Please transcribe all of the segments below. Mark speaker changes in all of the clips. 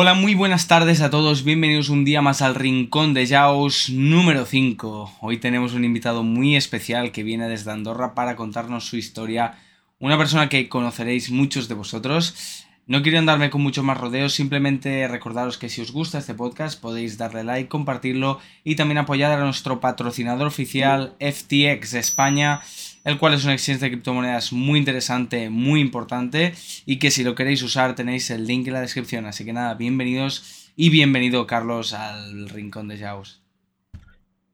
Speaker 1: Hola, muy buenas tardes a todos, bienvenidos un día más al Rincón de Jaos número 5. Hoy tenemos un invitado muy especial que viene desde Andorra para contarnos su historia, una persona que conoceréis muchos de vosotros. No quiero andarme con muchos más rodeos, simplemente recordaros que si os gusta este podcast podéis darle like, compartirlo y también apoyar a nuestro patrocinador oficial FTX España el cual es un exchange de criptomonedas muy interesante, muy importante y que si lo queréis usar tenéis el link en la descripción. Así que nada, bienvenidos y bienvenido Carlos al Rincón de Jaus.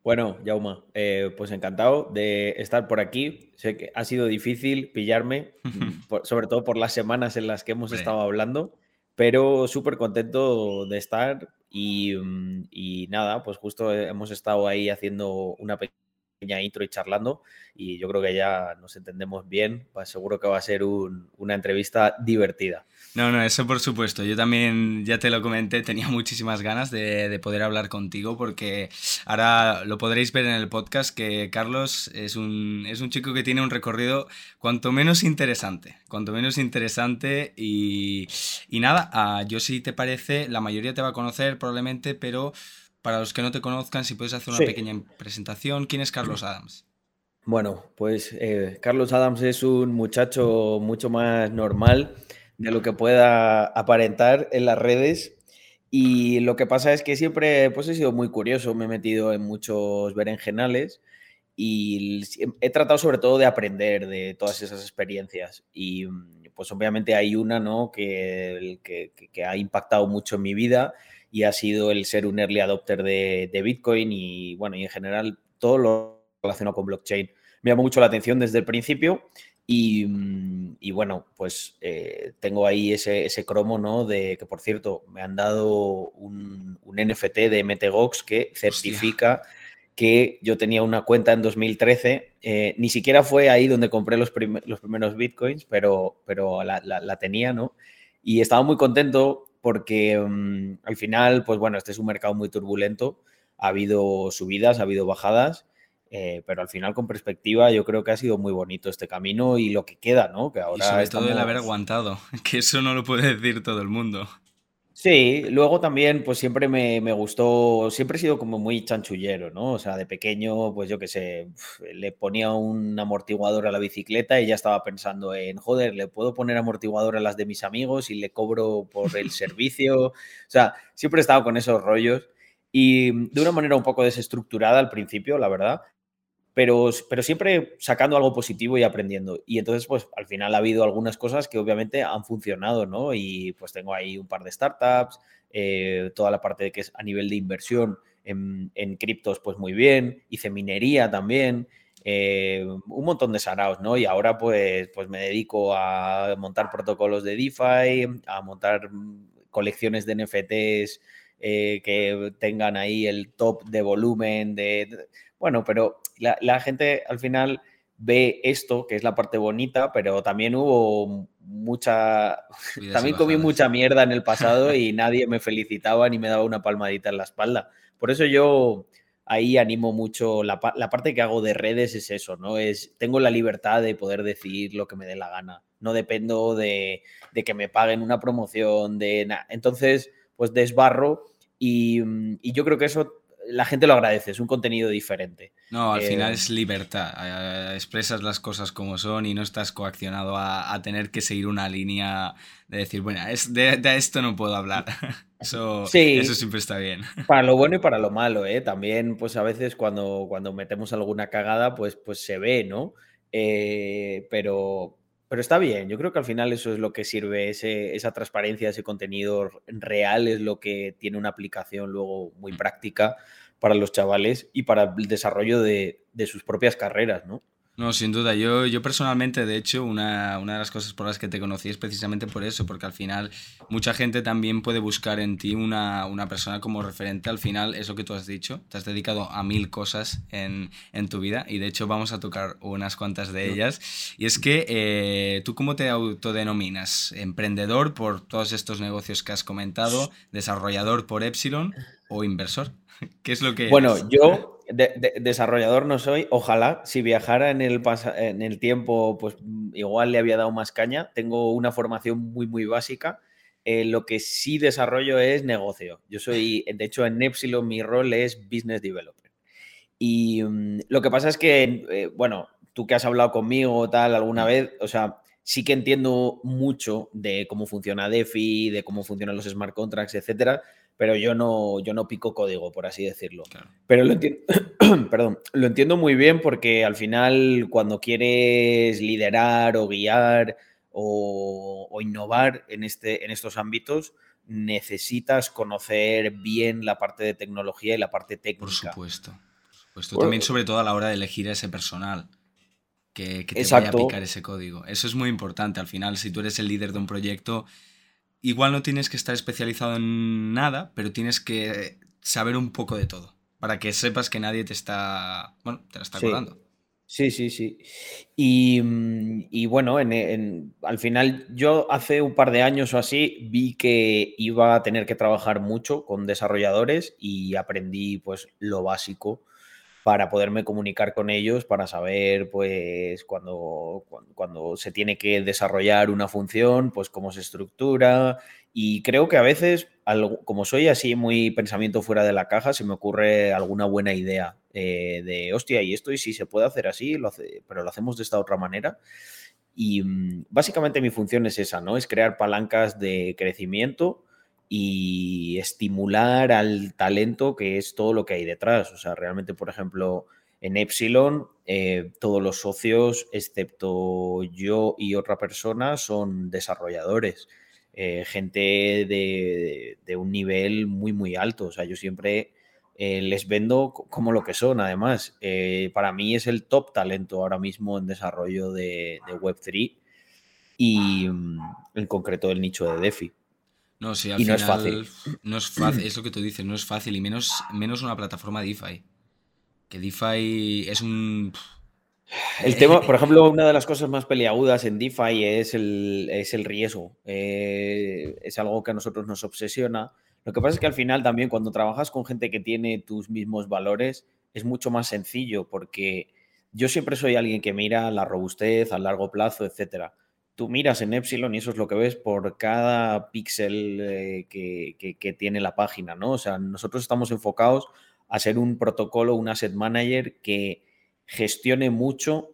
Speaker 2: Bueno, Jauma, eh, pues encantado de estar por aquí. Sé que ha sido difícil pillarme, sobre todo por las semanas en las que hemos estado hablando, pero súper contento de estar y, mm, y, nada, pues justo hemos estado ahí haciendo una pequeña intro y charlando y yo creo que ya nos entendemos bien, pues seguro que va a ser una entrevista divertida.
Speaker 1: No, no, eso por supuesto. Yo también, ya te lo comenté, tenía muchísimas ganas de, poder hablar contigo porque ahora lo podréis ver en el podcast que Carlos es un, es un chico que tiene un recorrido cuanto menos interesante, cuanto menos interesante y, y nada, ah, yo si te parece, la mayoría te va a conocer probablemente, pero para los que no te conozcan, si puedes hacer una pequeña presentación, ¿quién es Carlos Adams?
Speaker 2: Bueno, pues eh, Carlos Adams es un muchacho mucho más normal de lo que pueda aparentar en las redes. Y lo que pasa es que siempre pues, he sido muy curioso, me he metido en muchos berenjenales y he tratado sobre todo de aprender de todas esas experiencias. Y pues obviamente hay una ¿no? que, que, que ha impactado mucho en mi vida y ha sido el ser un early adopter de, Bitcoin y, bueno, y en general todo lo relacionado con blockchain. Me llamó mucho la atención desde el principio y, y bueno, pues eh, tengo ahí ese, ese, cromo, ¿no? De que, por cierto, me han dado un, un NFT de MTGOX que certifica que yo tenía una cuenta en 2013. Eh, ni siquiera fue ahí donde compré los, los primeros bitcoins, pero, pero la, la, la, tenía, ¿no? Y estaba muy contento porque mm, al final, pues bueno, este es un mercado muy turbulento, ha habido subidas, ha habido bajadas, eh, pero al final con perspectiva yo creo que ha sido muy bonito este camino y lo que queda, ¿no? Que
Speaker 1: ahora y sobre todo el haber aguantado, que eso no lo puede decir todo el mundo.
Speaker 2: Sí, luego también, pues siempre me, gustó, siempre he sido como muy chanchullero, ¿no? O sea, de pequeño, pues yo qué sé, le ponía un amortiguador a la bicicleta y ya estaba pensando en, joder, le puedo poner amortiguador a las de mis amigos y le cobro por el servicio. O sea, siempre he estado con esos rollos y de una manera un poco desestructurada al principio, la verdad, pero, pero siempre sacando algo positivo y aprendiendo. Y entonces, pues al final ha habido algunas cosas que obviamente han funcionado, ¿no? Y pues tengo ahí un par de startups, eh, toda la parte de que es a nivel de inversión en, criptos, pues muy bien, hice minería también. Eh, un montón de saraos, ¿no? Y ahora pues, pues me dedico a montar protocolos de DeFi, a montar colecciones de NFTs eh, que tengan ahí el top de volumen, de, bueno, pero la, gente al final ve esto, que es la parte bonita, pero también hubo mucha, también comí mucha mierda en el pasado y nadie me felicitaba ni me daba una palmadita en la espalda. Por eso yo ahí animo mucho, la, parte que hago de redes es eso, ¿no? Es, tengo la libertad de poder decir lo que me dé la gana, no dependo de, que me paguen una promoción, de nada. Entonces, pues desbarro y, y yo creo que eso la gente lo agradece, es un contenido diferente.
Speaker 1: No, al final eh, es libertad, eh, expresas las cosas como son y no estás coaccionado a, tener que seguir una línea de decir, bueno, es, de, esto no puedo hablar. Eso, eso siempre está bien.
Speaker 2: Para lo bueno y para lo malo, ¿eh? También, pues a veces cuando, cuando metemos alguna cagada, pues, pues se ve, ¿no? Eh, pero, pero está bien, yo creo que al final eso es lo que sirve, esa transparencia, ese contenido real es lo que tiene una aplicación luego muy mm. práctica para los chavales y para el desarrollo de, de sus propias carreras, ¿no?
Speaker 1: No, sin duda. Yo, yo personalmente, de hecho, una, una, de las cosas por las que te conocí es precisamente por eso, porque al final mucha gente también puede buscar en ti una, una persona como referente. Al final, eso que tú has dicho, te has dedicado a mil cosas en, en tu vida y de hecho vamos a tocar unas cuantas de ellas. Y es que eh, tú cómo te autodenominas? ¿Emprendedor por todos estos negocios que has comentado? ¿Desarrollador por Epsilon o inversor? ¿Qué es lo que...
Speaker 2: Bueno, yo desarrollador no soy. Ojalá, si viajara en el, en el tiempo, pues igual le había dado más caña. Tengo una formación muy, muy básica. eh, lo que sí desarrollo es negocio. Yo soy, de hecho, en Epsilon mi rol es Business Developer. Y mm, lo que pasa es que, eh, bueno, tú que has hablado conmigo tal alguna vez, o sea, sí que entiendo mucho de cómo funciona DeFi, de cómo funcionan los smart contracts, etcétera, pero yo no, yo no pico código, por así decirlo. Pero lo entiendo, perdón, lo entiendo muy bien porque al final cuando quieres liderar o guiar o, innovar en, este, en estos ámbitos, necesitas conocer bien la parte de tecnología y la parte técnica.
Speaker 1: Por supuesto. Por También sobre todo a la hora de elegir a ese personal que, que te vaya a aplicar ese código. Eso es muy importante. Al final, si tú eres el líder de un proyecto, igual no tienes que estar especializado en nada, pero tienes que saber un poco de todo. Para que sepas que nadie te está. Bueno, te la está
Speaker 2: sí. Sí, sí, sí. Y, mm, bueno, al final yo hace un par de años o así vi que iba a tener que trabajar mucho con desarrolladores y aprendí pues lo básico para poderme comunicar con ellos, para saber, pues, cuando, cuando, se tiene que desarrollar una función, pues, cómo se estructura. Y creo que a veces, como soy así muy pensamiento fuera de la caja, se me ocurre alguna buena idea eh, de, hostia, y esto y si se puede hacer así, lo hace, pero lo hacemos de esta otra manera. Y mm, básicamente mi función es esa, ¿no? Es crear palancas de crecimiento y estimular al talento que es todo lo que hay detrás. O sea, realmente, por ejemplo, en Epsilon, eh, todos los socios, excepto yo y otra persona, son desarrolladores. Eh, gente de, un nivel muy, muy alto. O sea, yo siempre eh, les vendo como lo que son, además. para mí es el top talento ahora mismo en desarrollo de, de Web3 y mm, en concreto el nicho de DeFi.
Speaker 1: No, sí, al y no es fácil. No es fácil, es lo que tú dices, no es fácil, y menos, menos una plataforma DeFi. Que DeFi es un.
Speaker 2: El tema, por ejemplo, una de las cosas más peliagudas en DeFi es el, es el riesgo. Eh, es algo que a nosotros nos obsesiona. Lo que pasa es que al final también cuando trabajas con gente que tiene tus mismos valores es mucho más sencillo porque yo siempre soy alguien que mira la robustez a largo plazo, etcétera tú miras en Epsilon y eso es lo que ves por cada píxel eh, que, tiene la página, ¿no? O sea, nosotros estamos enfocados a ser un protocolo, un asset manager que gestione mucho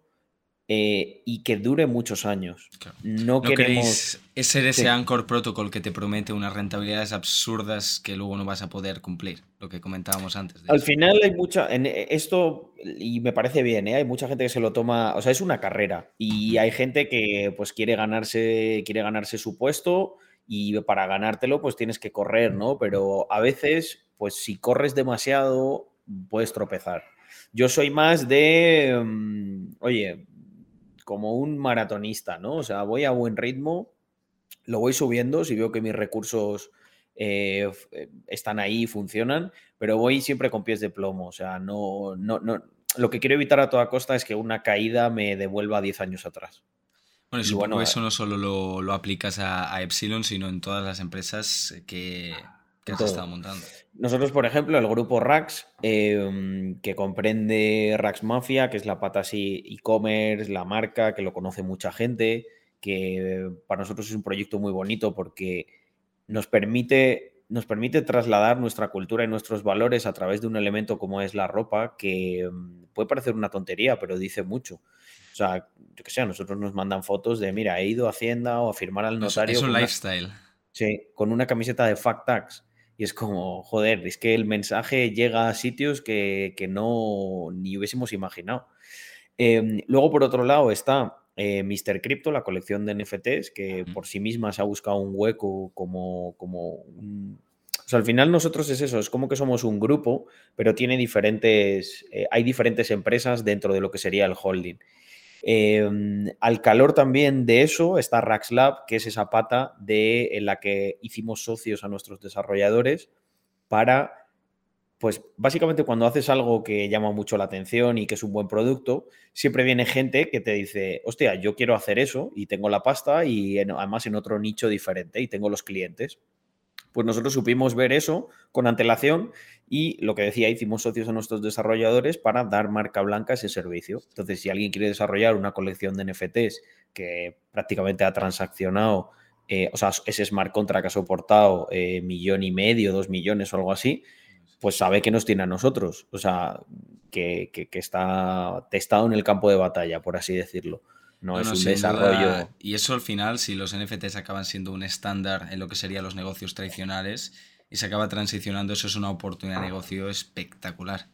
Speaker 2: eh, y que dure muchos años.
Speaker 1: No, queremos... Es ser ese Anchor Protocol que te promete unas rentabilidades absurdas que luego no vas a poder cumplir, lo que comentábamos antes.
Speaker 2: Al final hay mucha... En esto, y me parece bien, ¿eh? hay mucha gente que se lo toma... O sea, es una carrera y hay gente que pues quiere ganarse, quiere ganarse su puesto y para ganártelo pues tienes que correr, ¿no? Pero a veces, pues si corres demasiado, puedes tropezar. Yo soy más de, mm, oye, como un maratonista, ¿no? O sea, voy a buen ritmo, lo voy subiendo si veo que mis recursos eh, eh, están ahí, funcionan, pero voy siempre con pies de plomo. O sea, no, no, no, lo que quiero evitar a toda costa es que una caída me devuelva 10 años atrás.
Speaker 1: Bueno, y supongo eso no solo lo, aplicas a, Epsilon, sino en todas las empresas que, que has estado montando.
Speaker 2: Nosotros, por ejemplo, el grupo Rax, em, que comprende Rax Mafia, que es la pata así e-commerce, la marca, que lo conoce mucha gente, que para nosotros es un proyecto muy bonito porque nos permite, nos permite trasladar nuestra cultura y nuestros valores a través de un elemento como es la ropa, que em, puede parecer una tontería, pero dice mucho. O sea, yo que sé, a nosotros nos mandan fotos de, mira, he ido a Hacienda o a firmar al notario.
Speaker 1: Es un lifestyle.
Speaker 2: sí, con una camiseta de Fact Tax. Y es como, joder, es que el mensaje llega a sitios que, no ni hubiésemos imaginado. Em, luego, por otro lado, está eh, Mr. Crypto, la colección de NFTs, que por sí misma se ha buscado un hueco como, como un... O sea, al final nosotros es eso, es como que somos un grupo, pero tiene diferentes, eh, hay diferentes empresas dentro de lo que sería el holding. Em, al calor también de eso está RaxLab, que es esa pata de, en la que hicimos socios a nuestros desarrolladores para, pues básicamente cuando haces algo que llama mucho la atención y que es un buen producto, siempre viene gente que te dice, hostia, yo quiero hacer eso y tengo la pasta y además en otro nicho diferente y tengo los clientes. Pues nosotros supimos ver eso con antelación y lo que decía, hicimos socios a nuestros desarrolladores para dar marca blanca a ese servicio. Entonces, si alguien quiere desarrollar una colección de NFTs que prácticamente ha transaccionado o sea, ese smart contract ha soportado millón y medio, dos millones o algo así, pues sabe que nos tiene a nosotros. O sea, que, está testado en el campo de batalla, por así decirlo. No, es un desarrollo.
Speaker 1: y eso al final, si los NFTs acaban siendo un estándar en lo que serían los negocios tradicionales y se acaba transicionando, eso es una oportunidad de negocio espectacular.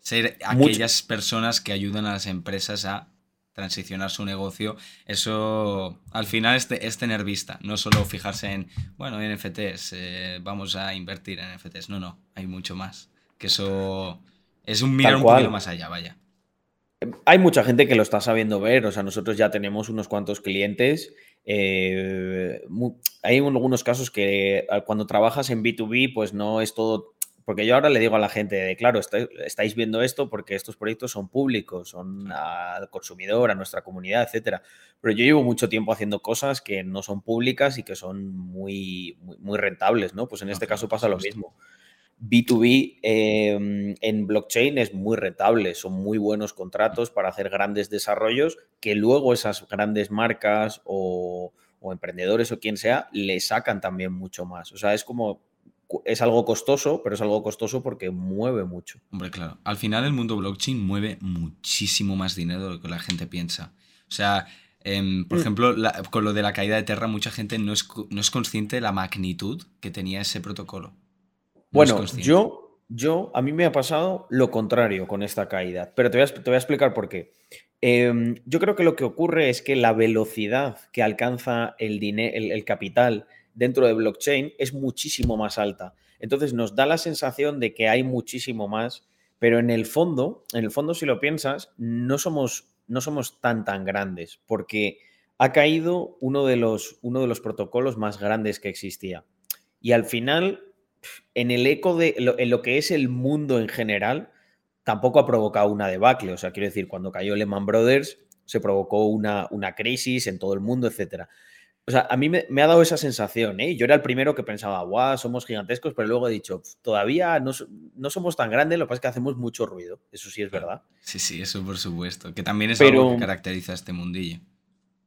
Speaker 1: Ser aquellas personas que ayudan a las empresas a transicionar su negocio, eso al final es, es tener vista, no solo fijarse en, bueno, NFTs, eh, vamos a invertir en NFTs, no, no, hay mucho más. Que eso es un mirar un poquito más allá, vaya.
Speaker 2: Hay mucha gente que lo está sabiendo ver, o sea, nosotros ya tenemos unos cuantos clientes. Eh, hay algunos casos que cuando trabajas en B2B, pues no es todo porque yo ahora le digo a la gente, claro, estáis viendo esto porque estos proyectos son públicos, son al consumidor, a nuestra comunidad, etcétera. Pero yo llevo mucho tiempo haciendo cosas que no son públicas y que son muy, muy, rentables, ¿no? Pues en este caso pasa lo mismo. B2B em, en blockchain es muy rentable, son muy buenos contratos para hacer grandes desarrollos que luego esas grandes marcas o, emprendedores o quien sea le sacan también mucho más. O sea, es como, es algo costoso, pero es algo costoso porque mueve mucho.
Speaker 1: Hombre, claro, al final el mundo blockchain mueve muchísimo más dinero de lo que la gente piensa. O sea, em, por mm. ejemplo, con lo de la caída de Terra, mucha gente no es, no es consciente de la magnitud que tenía ese protocolo
Speaker 2: bueno, yo, yo, a mí me ha pasado lo contrario con esta caída, pero te voy a, te voy a explicar por qué. Em, yo creo que lo que ocurre es que la velocidad que alcanza el, el, el capital dentro de blockchain es muchísimo más alta. Entonces nos da la sensación de que hay muchísimo más, pero en el fondo, en el fondo si lo piensas, no somos, no somos tan tan grandes, porque ha caído uno de los, uno de los protocolos más grandes que existía. Y al final en el eco de lo, en lo que es el mundo en general, tampoco ha provocado una debacle. O sea, quiero decir, cuando cayó Lehman Brothers, se provocó una, una crisis en todo el mundo, etcétera. O sea, a mí me, ha dado esa sensación, ¿eh? Yo era el primero que pensaba, guau, somos gigantescos, pero luego he dicho, todavía no, no, somos tan grandes, lo que pasa es que hacemos mucho ruido. Eso sí es verdad.
Speaker 1: Sí, sí, eso por supuesto. Que también es algo que caracteriza a este mundillo.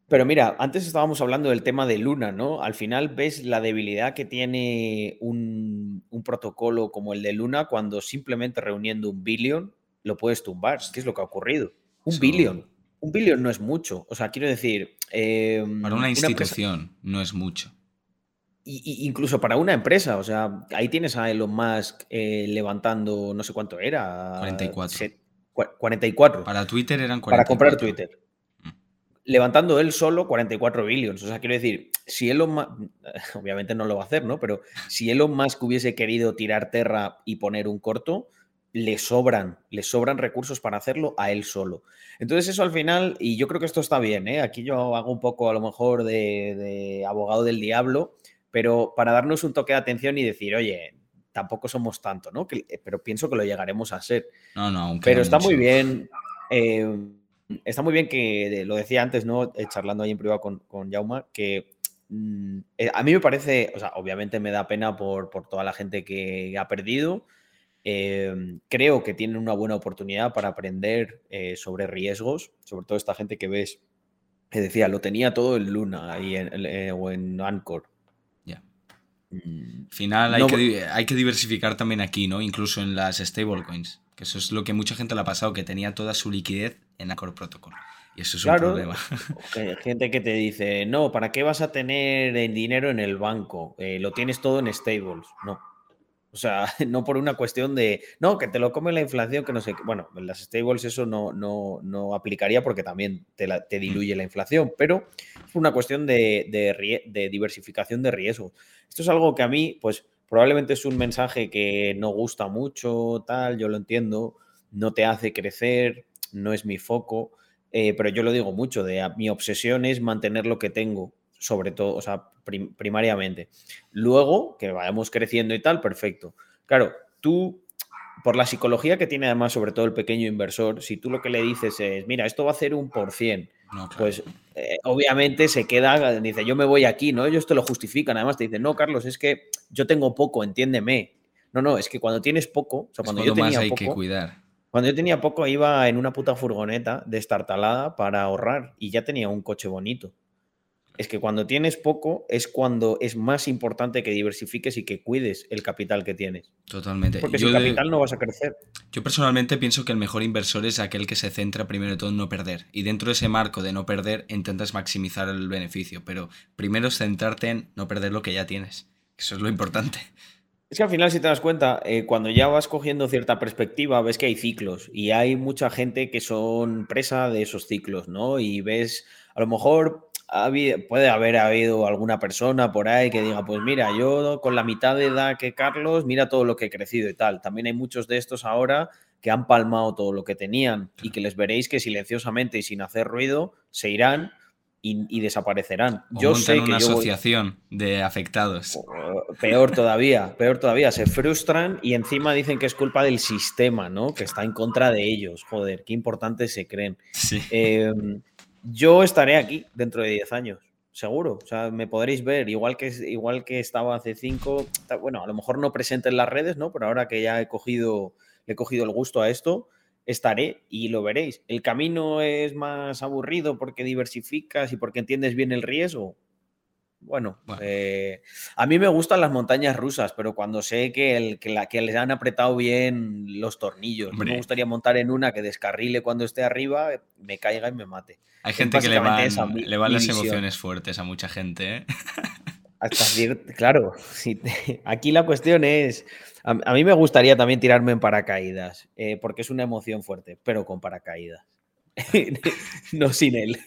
Speaker 2: Pero mira, antes estábamos hablando del tema de Luna, ¿no? Al final ves la debilidad que tiene un, protocolo como el de Luna cuando simplemente reuniendo un billón lo puedes tumbar. ¿Qué es lo que ha ocurrido? Un billón. Un billón no es mucho. O sea, quiero decir...
Speaker 1: Em, para una institución no es mucho.
Speaker 2: Y, incluso para una empresa, o sea, ahí tienes a Elon Musk eh, levantando, no sé cuánto era.
Speaker 1: 44.
Speaker 2: 44.
Speaker 1: Para Twitter eran 44.
Speaker 2: Para comprar Twitter levantando él solo 44 billions. O sea, quiero decir, si Elon Musk, obviamente no lo va a hacer, ¿no? Pero si Elon Musk hubiese querido tirar Terra y poner un corto, le sobran, le sobran recursos para hacerlo a él solo. Entonces eso al final, y yo creo que esto está bien, ¿eh? aquí yo hago un poco a lo mejor de, abogado del diablo, pero para darnos un toque de atención y decir, oye, tampoco somos tanto, ¿no? pero pienso que lo llegaremos a ser.
Speaker 1: No, no,
Speaker 2: Pero está muy bien. Eh, está muy bien que, lo decía antes, ¿no? Eh, charlando ahí en privado con, con Jauma, que mm, eh, a mí me parece, o sea, obviamente me da pena por, toda la gente que ha perdido. Em, creo que tienen una buena oportunidad para aprender eh, sobre riesgos, sobre todo esta gente que ves, que decía, lo tenía todo en Luna ahí o en Anchor.
Speaker 1: Ya. Mm, final hay, que, hay que diversificar también aquí, ¿no? Incluso en las stablecoins. Que eso es lo que mucha gente le ha pasado, que tenía toda su liquidez en Accord Protocol. Y eso es un problema.
Speaker 2: Hay gente que te dice, no, ¿para qué vas a tener el dinero en el banco? Eh, lo tienes todo en stables. No. O sea, no por una cuestión de, no, que te lo come la inflación, que no sé qué. Bueno, en las stables eso no, no, no aplicaría porque también te, te, diluye la inflación, pero es una cuestión de, de, de diversificación de riesgo. Esto es algo que a mí, pues, Probablemente es un mensaje que no gusta mucho, tal, yo lo entiendo, no te hace crecer, no es mi foco, eh, pero yo lo digo mucho, de mi obsesión es mantener lo que tengo, sobre todo, o sea, primariamente. Luego, que vayamos creciendo y tal, perfecto. Claro, tú, por la psicología que tiene además sobre todo el pequeño inversor, si tú lo que le dices es, mira, esto va a hacer un por cien, pues eh, obviamente se queda, dice, yo me voy aquí, ¿no? Ellos te lo justifican, además te dicen, no, Carlos, es que yo tengo poco, entiéndeme. No, no, es que cuando tienes poco, o sea, cuando yo tenía
Speaker 1: hay
Speaker 2: poco,
Speaker 1: que cuidar.
Speaker 2: Cuando yo tenía poco iba en una puta furgoneta destartalada para ahorrar y ya tenía un coche bonito. Es que cuando tienes poco es cuando es más importante que diversifiques y que cuides el capital que tienes.
Speaker 1: Totalmente.
Speaker 2: Porque sin capital no vas a crecer.
Speaker 1: Yo personalmente pienso que el mejor inversor es aquel que se centra primero de todo en no perder. Y dentro de ese marco de no perder intentas maximizar el beneficio. Pero primero es centrarte en no perder lo que ya tienes. Eso es lo importante.
Speaker 2: Es que al final, si te das cuenta, eh, cuando ya vas cogiendo cierta perspectiva, ves que hay ciclos y hay mucha gente que son presa de esos ciclos, ¿no? Y ves, a lo mejor puede haber habido alguna persona por ahí que diga, pues mira, yo con la mitad de edad que Carlos, mira todo lo que he crecido y tal. También hay muchos de estos ahora que han palmado todo lo que tenían y que les veréis que silenciosamente y sin hacer ruido se irán y, desaparecerán.
Speaker 1: yo sé que una asociación de afectados.
Speaker 2: Peor todavía, peor todavía. Se frustran y encima dicen que es culpa del sistema, ¿no? Que está en contra de ellos. Joder, qué importantes se creen.
Speaker 1: Sí.
Speaker 2: Em, yo estaré aquí dentro de 10 años, seguro. O sea, me podréis ver, igual que, igual que estaba hace 5, bueno, a lo mejor no presente en las redes, ¿no? Pero ahora que ya he cogido, le he cogido el gusto a esto, estaré y lo veréis. El camino es más aburrido porque diversificas y porque entiendes bien el riesgo. Bueno, eh, a mí me gustan las montañas rusas, pero cuando sé que, el, que, la, que les han apretado bien los tornillos, me gustaría montar en una que descarrile cuando esté arriba, me caiga y me mate.
Speaker 1: Hay gente que le van, le van las emociones fuertes a mucha gente. ¿eh?
Speaker 2: Hasta claro, aquí la cuestión es, a, mí me gustaría también tirarme en paracaídas, eh, porque es una emoción fuerte, pero con paracaídas, no sin él.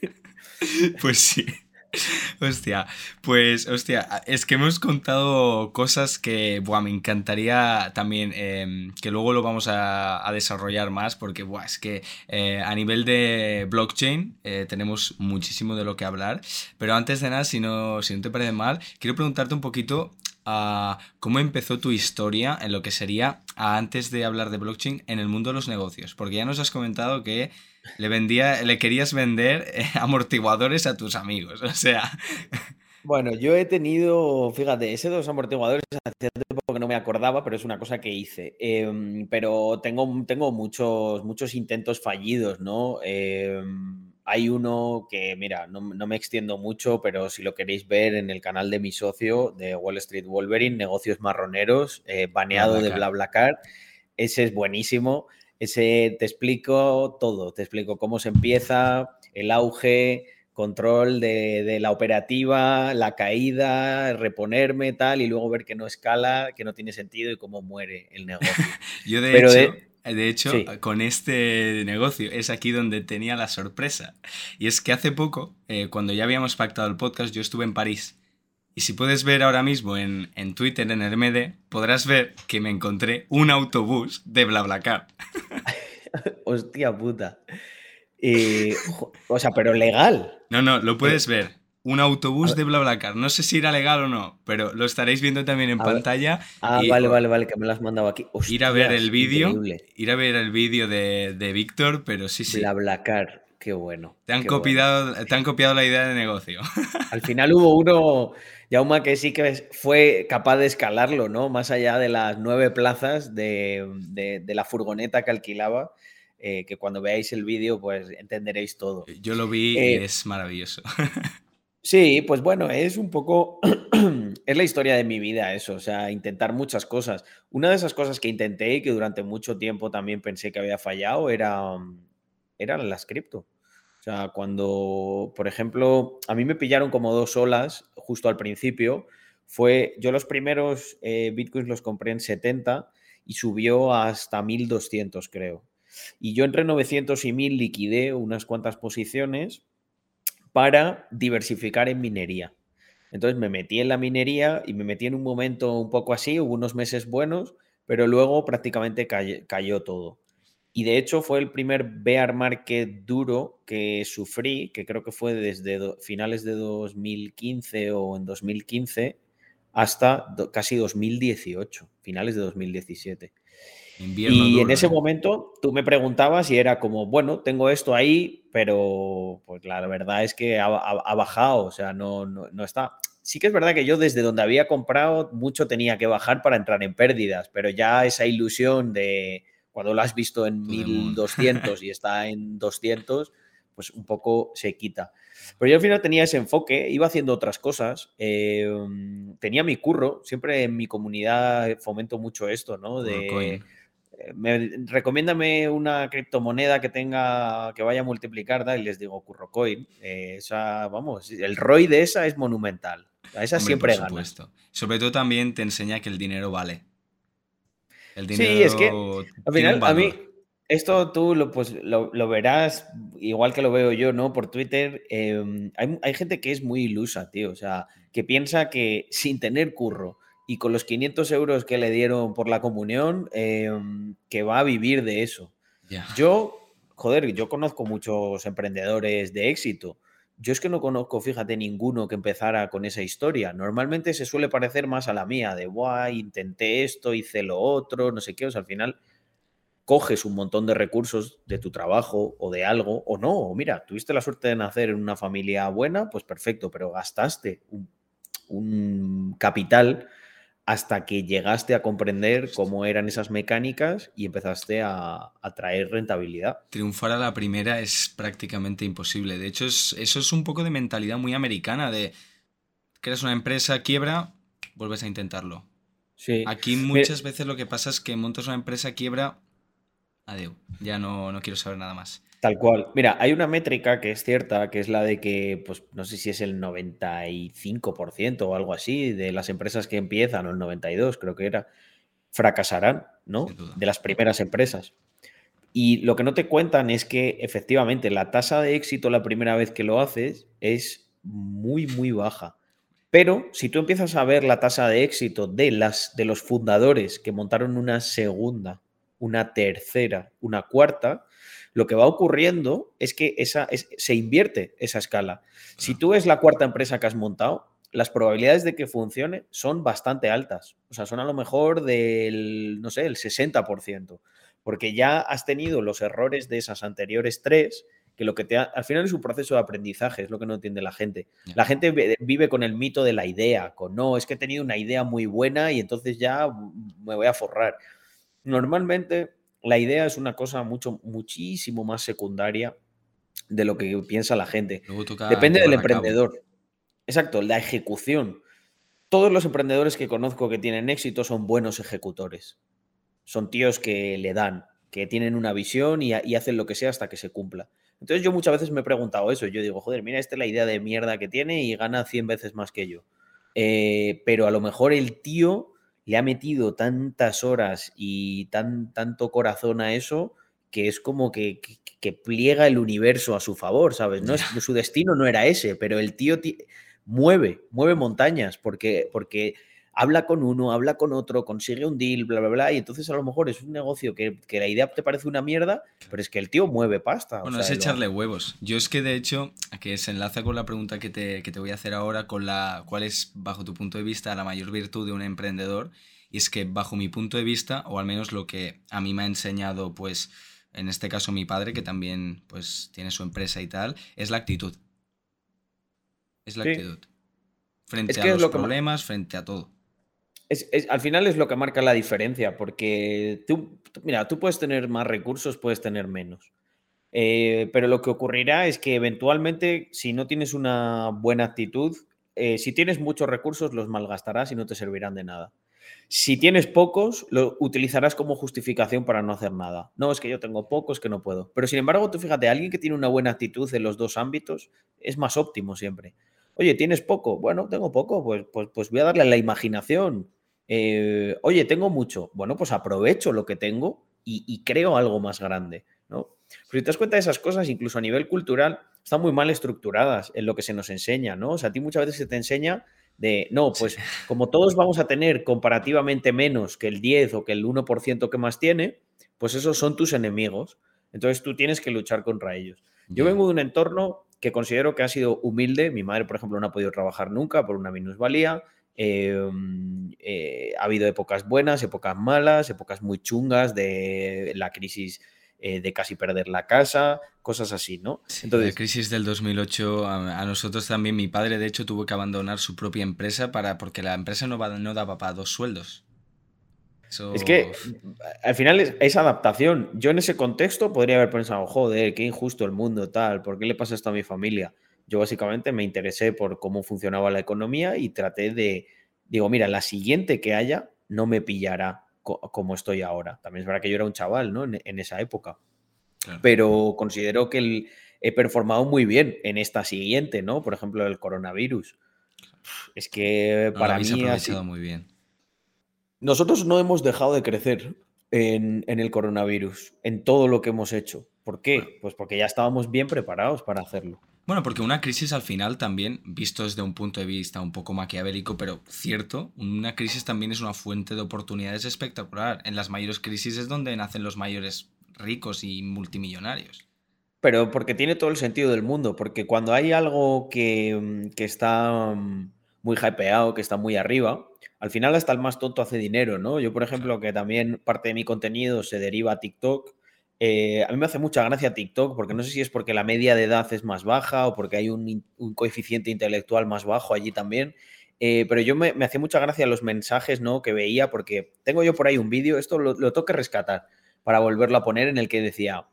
Speaker 1: Pues sí. Hostia, pues, hostia, es que hemos contado cosas que, me encantaría también em, que luego lo vamos a, desarrollar más porque, buah, es que eh, a nivel de blockchain eh, tenemos muchísimo de lo que hablar. Pero antes de nada, si no, si no te parece mal, quiero preguntarte un poquito a cómo empezó tu historia en lo que sería, antes de hablar de blockchain, en el mundo de los negocios. Porque ya nos has comentado que le vendía, le querías vender eh, amortiguadores a tus amigos. O sea.
Speaker 2: Bueno, yo he tenido, fíjate, ese dos amortiguadores hace tiempo que no me acordaba, pero es una cosa que hice. Em, pero tengo, tengo muchos, muchos intentos fallidos, ¿no? Em, hay uno que, mira, no, me extiendo mucho, pero si lo queréis ver en el canal de mi socio de Wall Street Wolverine, Negocios Marroneros, eh, baneado de BlaBlaCar, ese es buenísimo. Ese te explico todo, te explico cómo se empieza, el auge, control de, la operativa, la caída, reponerme, tal, y luego ver que no escala, que no tiene sentido y cómo muere el negocio.
Speaker 1: Yo de hecho... De... hecho, con este negocio es aquí donde tenía la sorpresa. Y es que hace poco, eh, cuando ya habíamos pactado el podcast, yo estuve en París y si puedes ver ahora mismo en, Twitter, en Hermede, podrás ver que me encontré un autobús de BlaBlaCar.
Speaker 2: Hostia puta. o sea, pero legal.
Speaker 1: No, no, lo puedes ver. Un autobús de BlaBlaCar. No sé si era legal o no, pero lo estaréis viendo también en pantalla.
Speaker 2: Ah, vale, vale, vale, que me lo has mandado aquí.
Speaker 1: ir a ver el vídeo. Ir a ver el vídeo de, Víctor, pero sí, sí.
Speaker 2: BlaBlaCar, qué bueno.
Speaker 1: Te han, copiado, te han copiado la idea de negocio.
Speaker 2: Al final hubo uno Yauma que sí que fue capaz de escalarlo, ¿no? Más allá de las nueve plazas de, la furgoneta que alquilaba, eh, que cuando veáis el vídeo, pues entenderéis todo.
Speaker 1: Yo lo vi y eh, es maravilloso.
Speaker 2: sí, pues bueno, es un poco, es la historia de mi vida eso, o sea, intentar muchas cosas. Una de esas cosas que intenté y que durante mucho tiempo también pensé que había fallado era, eran las cripto. O sea, cuando, por ejemplo, a mí me pillaron como dos olas justo al principio, fue, yo los primeros eh, bitcoins los compré en 70 y subió hasta 1200 creo. Y yo entre 900 y 1000 liquidé unas cuantas posiciones para diversificar en minería. Entonces me metí en la minería y me metí en un momento un poco así, hubo unos meses buenos, pero luego prácticamente cayó todo. Y de hecho fue el primer bear market duro que sufrí, que creo que fue desde finales de 2015 o en 2015 hasta casi 2018, finales de 2017. y en ese momento tú me preguntabas y era como, bueno, tengo esto ahí, pero pues la verdad es que ha, bajado, o sea, no, no, no, está. Sí que es verdad que yo desde donde había comprado mucho tenía que bajar para entrar en pérdidas, pero ya esa ilusión de, cuando lo has visto en 1200 y está en 200, pues un poco se quita. Pero yo al final tenía ese enfoque, iba haciendo otras cosas, em, tenía mi curro, siempre en mi comunidad fomento mucho esto, ¿no? De, eh, me, recomiéndame una criptomoneda que tenga, que vaya a multiplicar, y les digo CurroCoin. Eh, esa, vamos, el ROI de esa es monumental. A esa siempre por supuesto.
Speaker 1: Sobre todo también te enseña que el dinero vale.
Speaker 2: El dinero sí, es que al final, a mí, esto tú lo, pues, lo, verás igual que lo veo yo, ¿no? Por Twitter. Em, hay, hay, gente que es muy ilusa, tío. O sea, que piensa que sin tener curro y con los 500 euros que le dieron por la comunión, em, que va a vivir de eso. Yo, joder, yo conozco muchos emprendedores de éxito. Yo es que no conozco, fíjate, ninguno que empezara con esa historia. Normalmente se suele parecer más a la mía, de, guay, intenté esto, hice lo otro, no sé qué. O sea, al final coges un montón de recursos de tu trabajo o de algo, o no, o mira, tuviste la suerte de nacer en una familia buena, pues perfecto, pero gastaste un, un capital hasta que llegaste a comprender cómo eran esas mecánicas y empezaste a, traer rentabilidad.
Speaker 1: Triunfar a la primera es prácticamente imposible. De hecho, eso es un poco de mentalidad muy americana, de creas una empresa, quiebra, vuelves a intentarlo. Sí. Aquí muchas veces lo que pasa es que montas una empresa, quiebra, adiós, ya no, no quiero saber nada más.
Speaker 2: Tal cual. Mira, hay una métrica que es cierta, que es la de que, pues no sé si es el 95% o algo así de las empresas que empiezan, o el 92% creo que era, fracasarán, ¿no? De las primeras empresas. Y lo que no te cuentan es que efectivamente la tasa de éxito la primera vez que lo haces es muy, muy baja. Pero si tú empiezas a ver la tasa de éxito de, las, de los fundadores que montaron una segunda, una tercera, una cuarta, lo que va ocurriendo es que esa, se invierte esa escala. Si tú es la cuarta empresa que has montado, las probabilidades de que funcione son bastante altas. O sea, son a lo mejor del, no sé, el 60%. Porque ya has tenido los errores de esas anteriores tres, que lo que te al final es un proceso de aprendizaje, es lo que no entiende la gente. La gente vive con el mito de la idea, con no, es que he tenido una idea muy buena y entonces ya me voy a forrar. Normalmente la idea es una cosa mucho, muchísimo más secundaria de lo que piensa la gente. Depende del emprendedor. Exacto, la ejecución. Todos los emprendedores que conozco que tienen éxito son buenos ejecutores. Son tíos que le dan, que tienen una visión y, hacen lo que sea hasta que se cumpla. Entonces yo muchas veces me he preguntado eso. Yo digo, joder, mira, esta es la idea de mierda que tiene y gana 100 veces más que yo. Eh, pero a lo mejor el tío le ha metido tantas horas y tan, tanto corazón a eso que es como que, pliega el universo a su favor, ¿sabes? No es, su destino no era ese, pero el tío mueve, mueve montañas porque, porque habla con uno, habla con otro, consigue un deal, bla, bla, bla, y entonces a lo mejor es un negocio que, la idea te parece una mierda, pero es que el tío mueve pasta.
Speaker 1: Bueno, es echarle huevos. Yo es que de hecho, que se enlaza con la pregunta que te, que te voy a hacer ahora, con la cuál es, bajo tu punto de vista, la mayor virtud de un emprendedor, y es que bajo mi punto de vista, o al menos lo que a mí me ha enseñado, pues, en este caso mi padre, que también, pues, tiene su empresa y tal, es la actitud. Es la actitud. Frente a los problemas, frente a todo
Speaker 2: al final es lo que marca la diferencia, porque tú, mira, tú puedes tener más recursos, puedes tener menos. Eh, pero lo que ocurrirá es que eventualmente, si no tienes una buena actitud, eh, si tienes muchos recursos, los malgastarás y no te servirán de nada. Si tienes pocos, lo utilizarás como justificación para no hacer nada. No, es que yo tengo pocos, que no puedo. Pero sin embargo, tú fíjate, alguien que tiene una buena actitud en los dos ámbitos es más óptimo siempre. Oye, ¿tienes poco? Bueno, tengo poco, pues, pues, pues voy a darle a la imaginación eh, oye, tengo mucho. Bueno, pues aprovecho lo que tengo y, creo algo más grande, ¿no? Pero si te das cuenta de esas cosas, incluso a nivel cultural, están muy mal estructuradas en lo que se nos enseña, ¿no? O sea, a ti muchas veces se te enseña de, no, pues como todos vamos a tener comparativamente menos que el 10 o que el 1% que más tiene, pues esos son tus enemigos. Entonces tú tienes que luchar contra ellos. Yo vengo de un entorno que considero que ha sido humilde. Mi madre, por ejemplo, no ha podido trabajar nunca por una minusvalía. Em, eh, ha habido épocas buenas, épocas malas, épocas muy chungas de la crisis eh, de casi perder la casa, cosas así, ¿no?
Speaker 1: Entonces, la crisis del 2008, a, nosotros también, mi padre de hecho tuvo que abandonar su propia empresa para, porque la empresa no, no daba para dos sueldos.
Speaker 2: Es que al final es, adaptación. Yo en ese contexto podría haber pensado, joder, qué injusto el mundo, tal, ¿por qué le pasa esto a mi familia? Yo básicamente me interesé por cómo funcionaba la economía y traté de, digo, mira, la siguiente que haya no me pillará como estoy ahora. También es verdad que yo era un chaval, ¿no? En, esa época. Pero considero que he performado muy bien en esta siguiente, ¿no? Por ejemplo, el coronavirus. Es que para mí...
Speaker 1: Ha sido muy bien.
Speaker 2: Nosotros no hemos dejado de crecer en, el coronavirus, en todo lo que hemos hecho. ¿Por qué? Pues porque ya estábamos bien preparados para hacerlo.
Speaker 1: Bueno, porque una crisis al final también, visto desde un punto de vista un poco maquiavélico, pero cierto, una crisis también es una fuente de oportunidades espectacular. En las mayores crisis es donde nacen los mayores ricos y multimillonarios.
Speaker 2: Pero porque tiene todo el sentido del mundo, porque cuando hay algo que, que está mm, muy hypeado, que está muy arriba, al final hasta el más tonto hace dinero, ¿no? Yo, por ejemplo, que también parte de mi contenido se deriva a TikTok, eh, a mí me hace mucha gracia TikTok, porque no sé si es porque la media de edad es más baja o porque hay un, coeficiente intelectual más bajo allí también. Eh, pero yo me, hacía mucha gracia los mensajes ¿no? que veía, porque tengo yo por ahí un vídeo, esto lo, lo tengo que rescatar para volverlo a poner, en el que decía,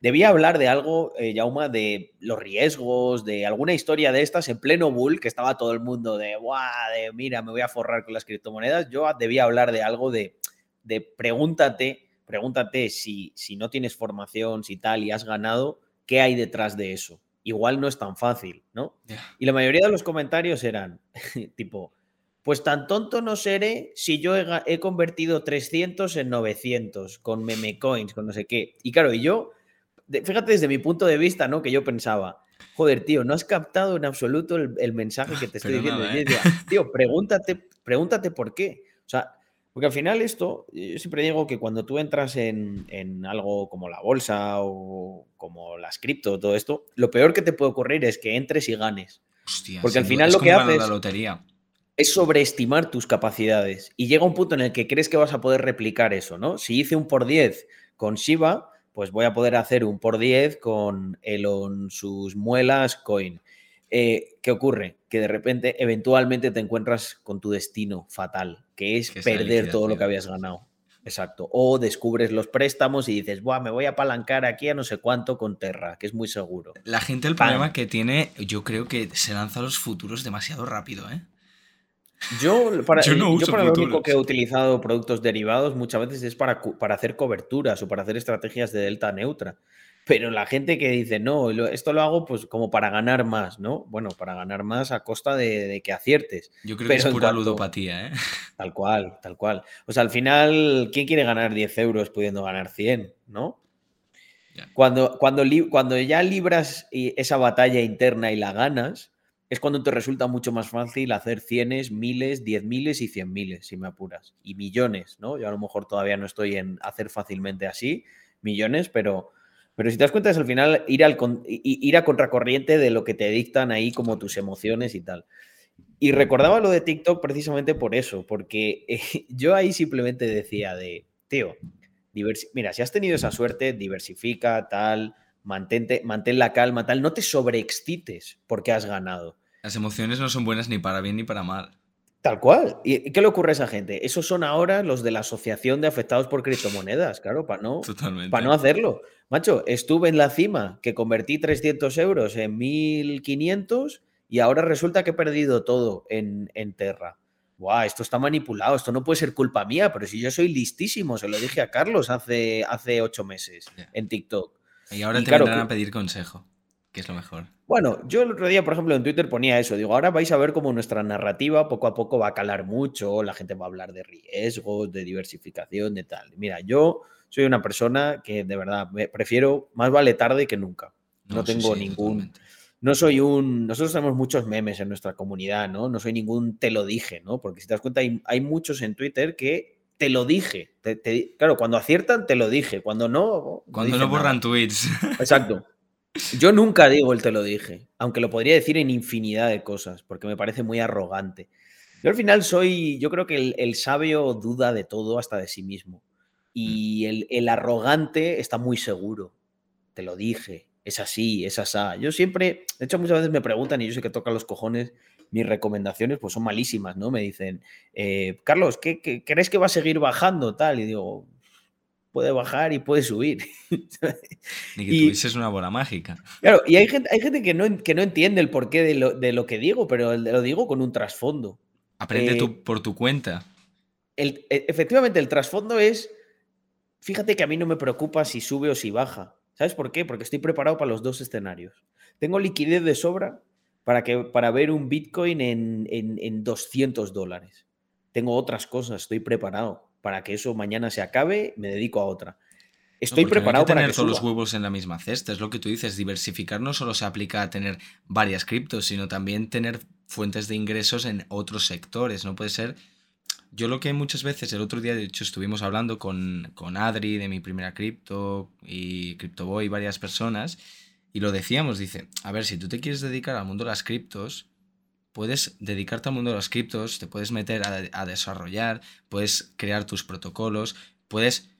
Speaker 2: Debía hablar de algo, eh, Jauma, de los riesgos, de alguna historia de estas en pleno bull, que estaba todo el mundo de, ¡buah! De, mira, me voy a forrar con las criptomonedas. Yo debía hablar de algo de, de pregúntate, pregúntate si, si no tienes formación, si tal, y has ganado, ¿qué hay detrás de eso? Igual no es tan fácil, ¿no? Y la mayoría de los comentarios eran tipo, pues tan tonto no seré si yo he, he convertido 300 en 900 con meme coins, con no sé qué. Y claro, y yo fíjate desde mi punto de vista, ¿no? Que yo pensaba, joder, tío, no has captado en absoluto el, mensaje que te estoy diciendo. ¿eh? tío, pregúntate, pregúntate por qué. O sea, porque al final esto, yo siempre digo que cuando tú entras en, algo como la bolsa o como las cripto, todo esto, lo peor que te puede ocurrir es que entres y ganes. porque al final lo que haces es sobreestimar tus capacidades. Y llega un punto en el que crees que vas a poder replicar eso, ¿no? Si hice un por 10 con Shiba, pues voy a poder hacer un por 10 con Elon sus muelas coin. Eh, ¿Qué ocurre? Que de repente, eventualmente te encuentras con tu destino fatal, que es perder todo lo que habías ganado. Exacto. O descubres los préstamos y dices, Buah, me voy a apalancar aquí a no sé cuánto con Terra, que es muy seguro.
Speaker 1: La gente, el problema que tiene, yo creo que se lanza a los futuros demasiado rápido, ¿eh?
Speaker 2: Yo, para, yo, lo único que he utilizado productos derivados muchas veces es para, para hacer coberturas o para hacer estrategias de delta neutra. Pero la gente que dice, no, esto lo hago pues como para ganar más, ¿no? Bueno, para ganar más a costa de, que aciertes.
Speaker 1: Yo creo que es pura ludopatía, ¿eh?
Speaker 2: Tal cual, tal cual. O sea, al final, ¿quién quiere ganar 10 euros pudiendo ganar 100, no? Cuando, cuando, cuando ya libras esa batalla interna y la ganas, es cuando te resulta mucho más fácil hacer cienes, miles, diez miles y cien miles, si me apuras. Y millones, ¿no? Yo a lo mejor todavía no estoy en hacer fácilmente así, millones, pero, pero si te das cuenta es al final ir, al, ir a contracorriente de lo que te dictan ahí como tus emociones y tal. Y recordaba lo de TikTok precisamente por eso, porque yo ahí simplemente decía de, tío, mira, si has tenido esa suerte, diversifica, tal, mantente, mantén la calma, tal, no te sobreexcites porque has ganado.
Speaker 1: Las emociones no son buenas ni para bien ni para mal.
Speaker 2: Tal cual. ¿Y qué le ocurre a esa gente? Esos son ahora los de la Asociación de Afectados por Criptomonedas, claro, para no, para no hacerlo. Macho, estuve en la cima, que convertí 300 euros en 1500 y ahora resulta que he perdido todo en, en Terra. Buah, esto está manipulado, esto no puede ser culpa mía, pero si yo soy listísimo, se lo dije a Carlos hace, hace ocho meses en TikTok.
Speaker 1: Y ahora te vendrán a pedir consejo, que es lo mejor.
Speaker 2: Bueno, yo el otro día, por ejemplo, en Twitter ponía eso. Digo, ahora vais a ver cómo nuestra narrativa poco a poco va a calar mucho, la gente va a hablar de riesgos, de diversificación, de tal. Mira, yo soy una persona que de verdad prefiero, más vale tarde que nunca. No, tengo ningún... No soy un... Nosotros tenemos muchos memes en nuestra comunidad, ¿no? No soy ningún te lo dije, ¿no? Porque si te das cuenta, hay, muchos en Twitter que te lo dije. claro, cuando aciertan, te lo dije. Cuando no.
Speaker 1: cuando no borran tweets.
Speaker 2: Exacto. Yo nunca digo el te lo dije, aunque lo podría decir en infinidad de cosas, porque me parece muy arrogante. Yo al final soy, yo creo que el, sabio duda de todo hasta de sí mismo. Y mm. el, arrogante está muy seguro. Te lo dije, es así, es así. Yo siempre, de hecho muchas veces me preguntan y yo sé que toca los cojones, mis recomendaciones pues son malísimas, ¿no? Me dicen, eh, Carlos, ¿qué, crees que va a seguir bajando? Tal, y digo, puede bajar y puede subir.
Speaker 1: Ni que tuvieses una bola mágica.
Speaker 2: Claro, y hay gente, hay gente que, no, que no entiende el porqué de lo, de lo que digo, pero lo digo con un trasfondo.
Speaker 1: Aprende tú eh, por tu cuenta.
Speaker 2: El, e, efectivamente, el trasfondo es, fíjate que a mí no me preocupa si sube o si baja. ¿Sabes por qué? Porque estoy preparado para los dos escenarios. Tengo liquidez de sobra para, que, para ver un Bitcoin en, en, 200 dólares. Tengo otras cosas, estoy preparado para que eso mañana se acabe, me dedico a otra. Estoy preparado
Speaker 1: para tener todos los huevos en la misma cesta, es lo que tú dices, diversificar no solo se aplica a tener varias criptos, sino también tener fuentes de ingresos en otros sectores, no puede ser yo lo que muchas veces, el otro día de hecho estuvimos hablando con, con Adri de mi primera cripto y CryptoBoy varias personas y lo decíamos, dice, a ver, si tú te quieres dedicar al mundo de las criptos, puedes dedicarte al mundo de las criptos, te puedes meter a, desarrollar, puedes crear tus protocolos, puedes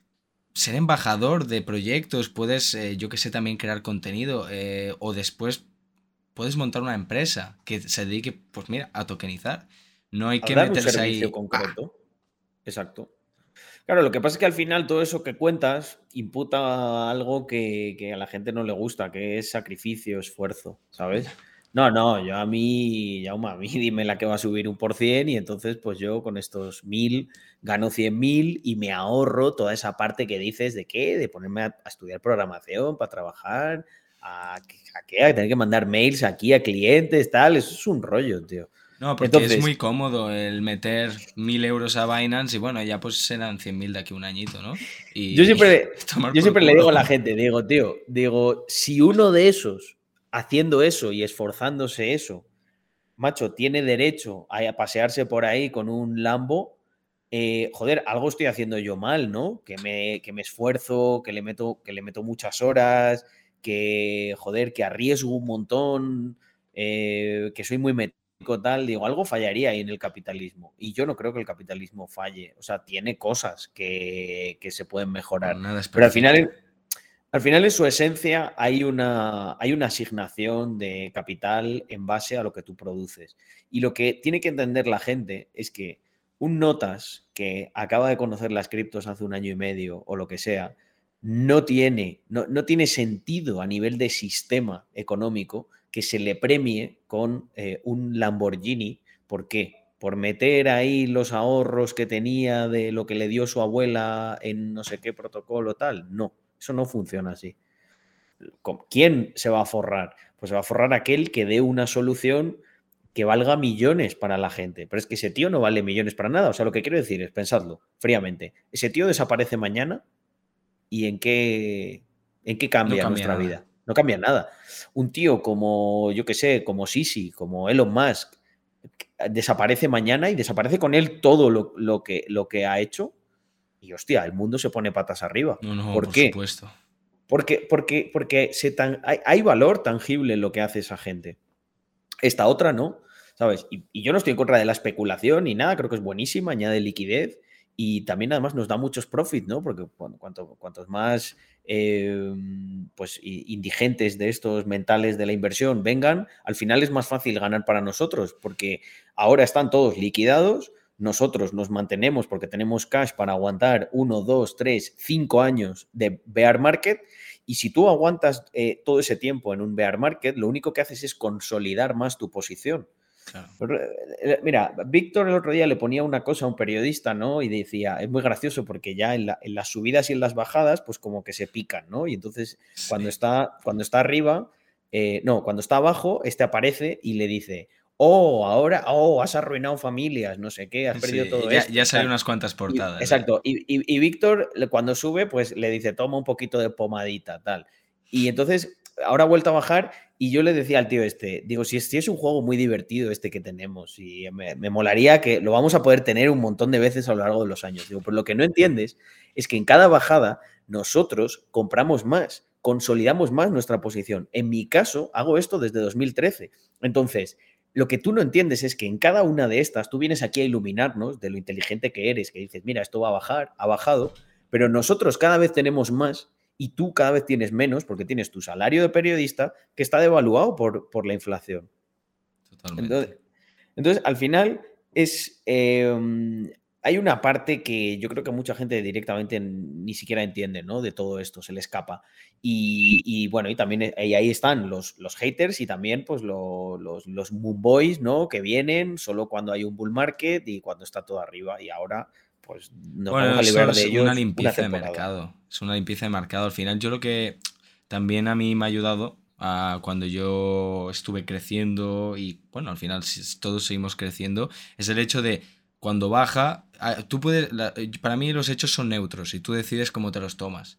Speaker 1: ser embajador de proyectos, puedes, eh, yo que sé, también crear contenido eh, o después puedes montar una empresa que se dedique, pues mira, a tokenizar. No hay que meterse ahí.
Speaker 2: concreto. Exacto. Claro, lo que pasa es que al final todo eso que cuentas imputa algo que, a la gente no le gusta, que es sacrificio, esfuerzo, ¿sabes? No, no, yo a mí, ya a mí dime la que va a subir un por cien y entonces pues yo con estos mil gano cien mil y me ahorro toda esa parte que dices de qué, de ponerme a, estudiar programación para trabajar, a, a, qué, a tener que mandar mails aquí a clientes, tal, eso es un rollo, tío.
Speaker 1: No, porque es muy cómodo el meter mil euros a Binance y bueno, ya pues serán cien mil de aquí un añito, ¿no?
Speaker 2: Y, yo siempre, yo siempre le digo a la gente, digo, tío, digo, si uno de esos haciendo eso y esforzándose eso, macho, tiene derecho a pasearse por ahí con un Lambo, eh, joder, algo estoy haciendo yo mal, ¿no? Que me, que me esfuerzo, que le, meto, que le meto muchas horas, que, joder, que arriesgo un montón, eh, que soy muy metido tal, digo, algo fallaría ahí en el capitalismo. Y yo no creo que el capitalismo falle. O sea, tiene cosas que, se pueden mejorar. Pero al final, al final, en su esencia, hay una, hay una asignación de capital en base a lo que tú produces. Y lo que tiene que entender la gente es que un notas que acaba de conocer las criptos hace un año y medio o lo que sea, no tiene, no, no tiene sentido a nivel de sistema económico que se le premie con eh, un Lamborghini. ¿Por qué? Por meter ahí los ahorros que tenía de lo que le dio su abuela en no sé qué protocolo tal. No, eso no funciona así. ¿Quién se va a forrar? Pues se va a forrar aquel que dé una solución que valga millones para la gente. Pero es que ese tío no vale millones para nada. O sea, lo que quiero decir es, pensadlo fríamente, ese tío desaparece mañana y en qué, en qué cambia, nuestra vida. No cambia nada. Un tío como, yo que sé, como Sisi, como Elon Musk, desaparece mañana y desaparece con él todo lo, que, lo que ha hecho. Y hostia, el mundo se pone patas arriba.
Speaker 1: No, no, ¿Por, qué? supuesto.
Speaker 2: Porque, porque, porque se tan, hay, valor tangible en lo que hace esa gente. Esta otra no, ¿sabes? Y, y, yo no estoy en contra de la especulación ni nada, creo que es buenísima, añade liquidez y también además nos da muchos profits, ¿no? Porque cuanto, cuantos más em, pues, indigentes de estos mentales de la inversión vengan, al final es más fácil ganar para nosotros, porque ahora están todos liquidados, nosotros nos mantenemos porque tenemos cash para aguantar uno, dos, tres, cinco años de bear market. Y si tú aguantas eh, todo ese tiempo en un bear market, lo único que haces es consolidar más tu posición. Eh, mira, Víctor el otro día le ponía una cosa a un periodista, ¿no? Y decía, es muy gracioso porque ya en, las subidas y en las bajadas, pues como que se pican, ¿no? Y entonces cuando, está, cuando está arriba, eh, no, cuando está abajo, este aparece y le dice, oh, ahora, oh, has arruinado familias, no sé qué, has perdido todo
Speaker 1: ya, Ya salen unas cuantas portadas.
Speaker 2: exacto. Y, y Víctor, cuando sube, pues le dice, toma un poquito de pomadita, tal. Y entonces ahora ha vuelto a bajar y yo le decía al tío este, digo, si es, es un juego muy divertido este que tenemos y me, molaría que lo vamos a poder tener un montón de veces a lo largo de los años. Digo, pero lo que no entiendes es que en cada bajada nosotros compramos más, consolidamos más nuestra posición. En mi caso, hago esto desde 2013. Entonces, lo que tú no entiendes es que en cada una de estas tú vienes aquí a iluminarnos de lo inteligente que eres, que dices, mira, esto va a bajar, ha bajado, pero nosotros cada vez tenemos más y tú cada vez tienes menos porque tienes tu salario de periodista que está devaluado por, por la inflación. Totalmente. Entonces, al final es... Em, hay una parte que yo creo que mucha gente directamente ni siquiera entiende, ¿no? De todo esto, se le escapa. Y, bueno, y también eh, ahí están los, los haters y también pues los, los moon boys, ¿no? Que vienen solo cuando hay un bull market y cuando está todo arriba. Y ahora pues nos vamos a librar de ellos.
Speaker 1: Es una limpieza de mercado. Es una limpieza de mercado. Al final, yo lo que también a mí me ha ayudado a cuando yo estuve creciendo y bueno, al final todos seguimos creciendo, es el hecho de cuando baja, tú puedes, para mí los hechos son neutros y tú decides cómo te los tomas.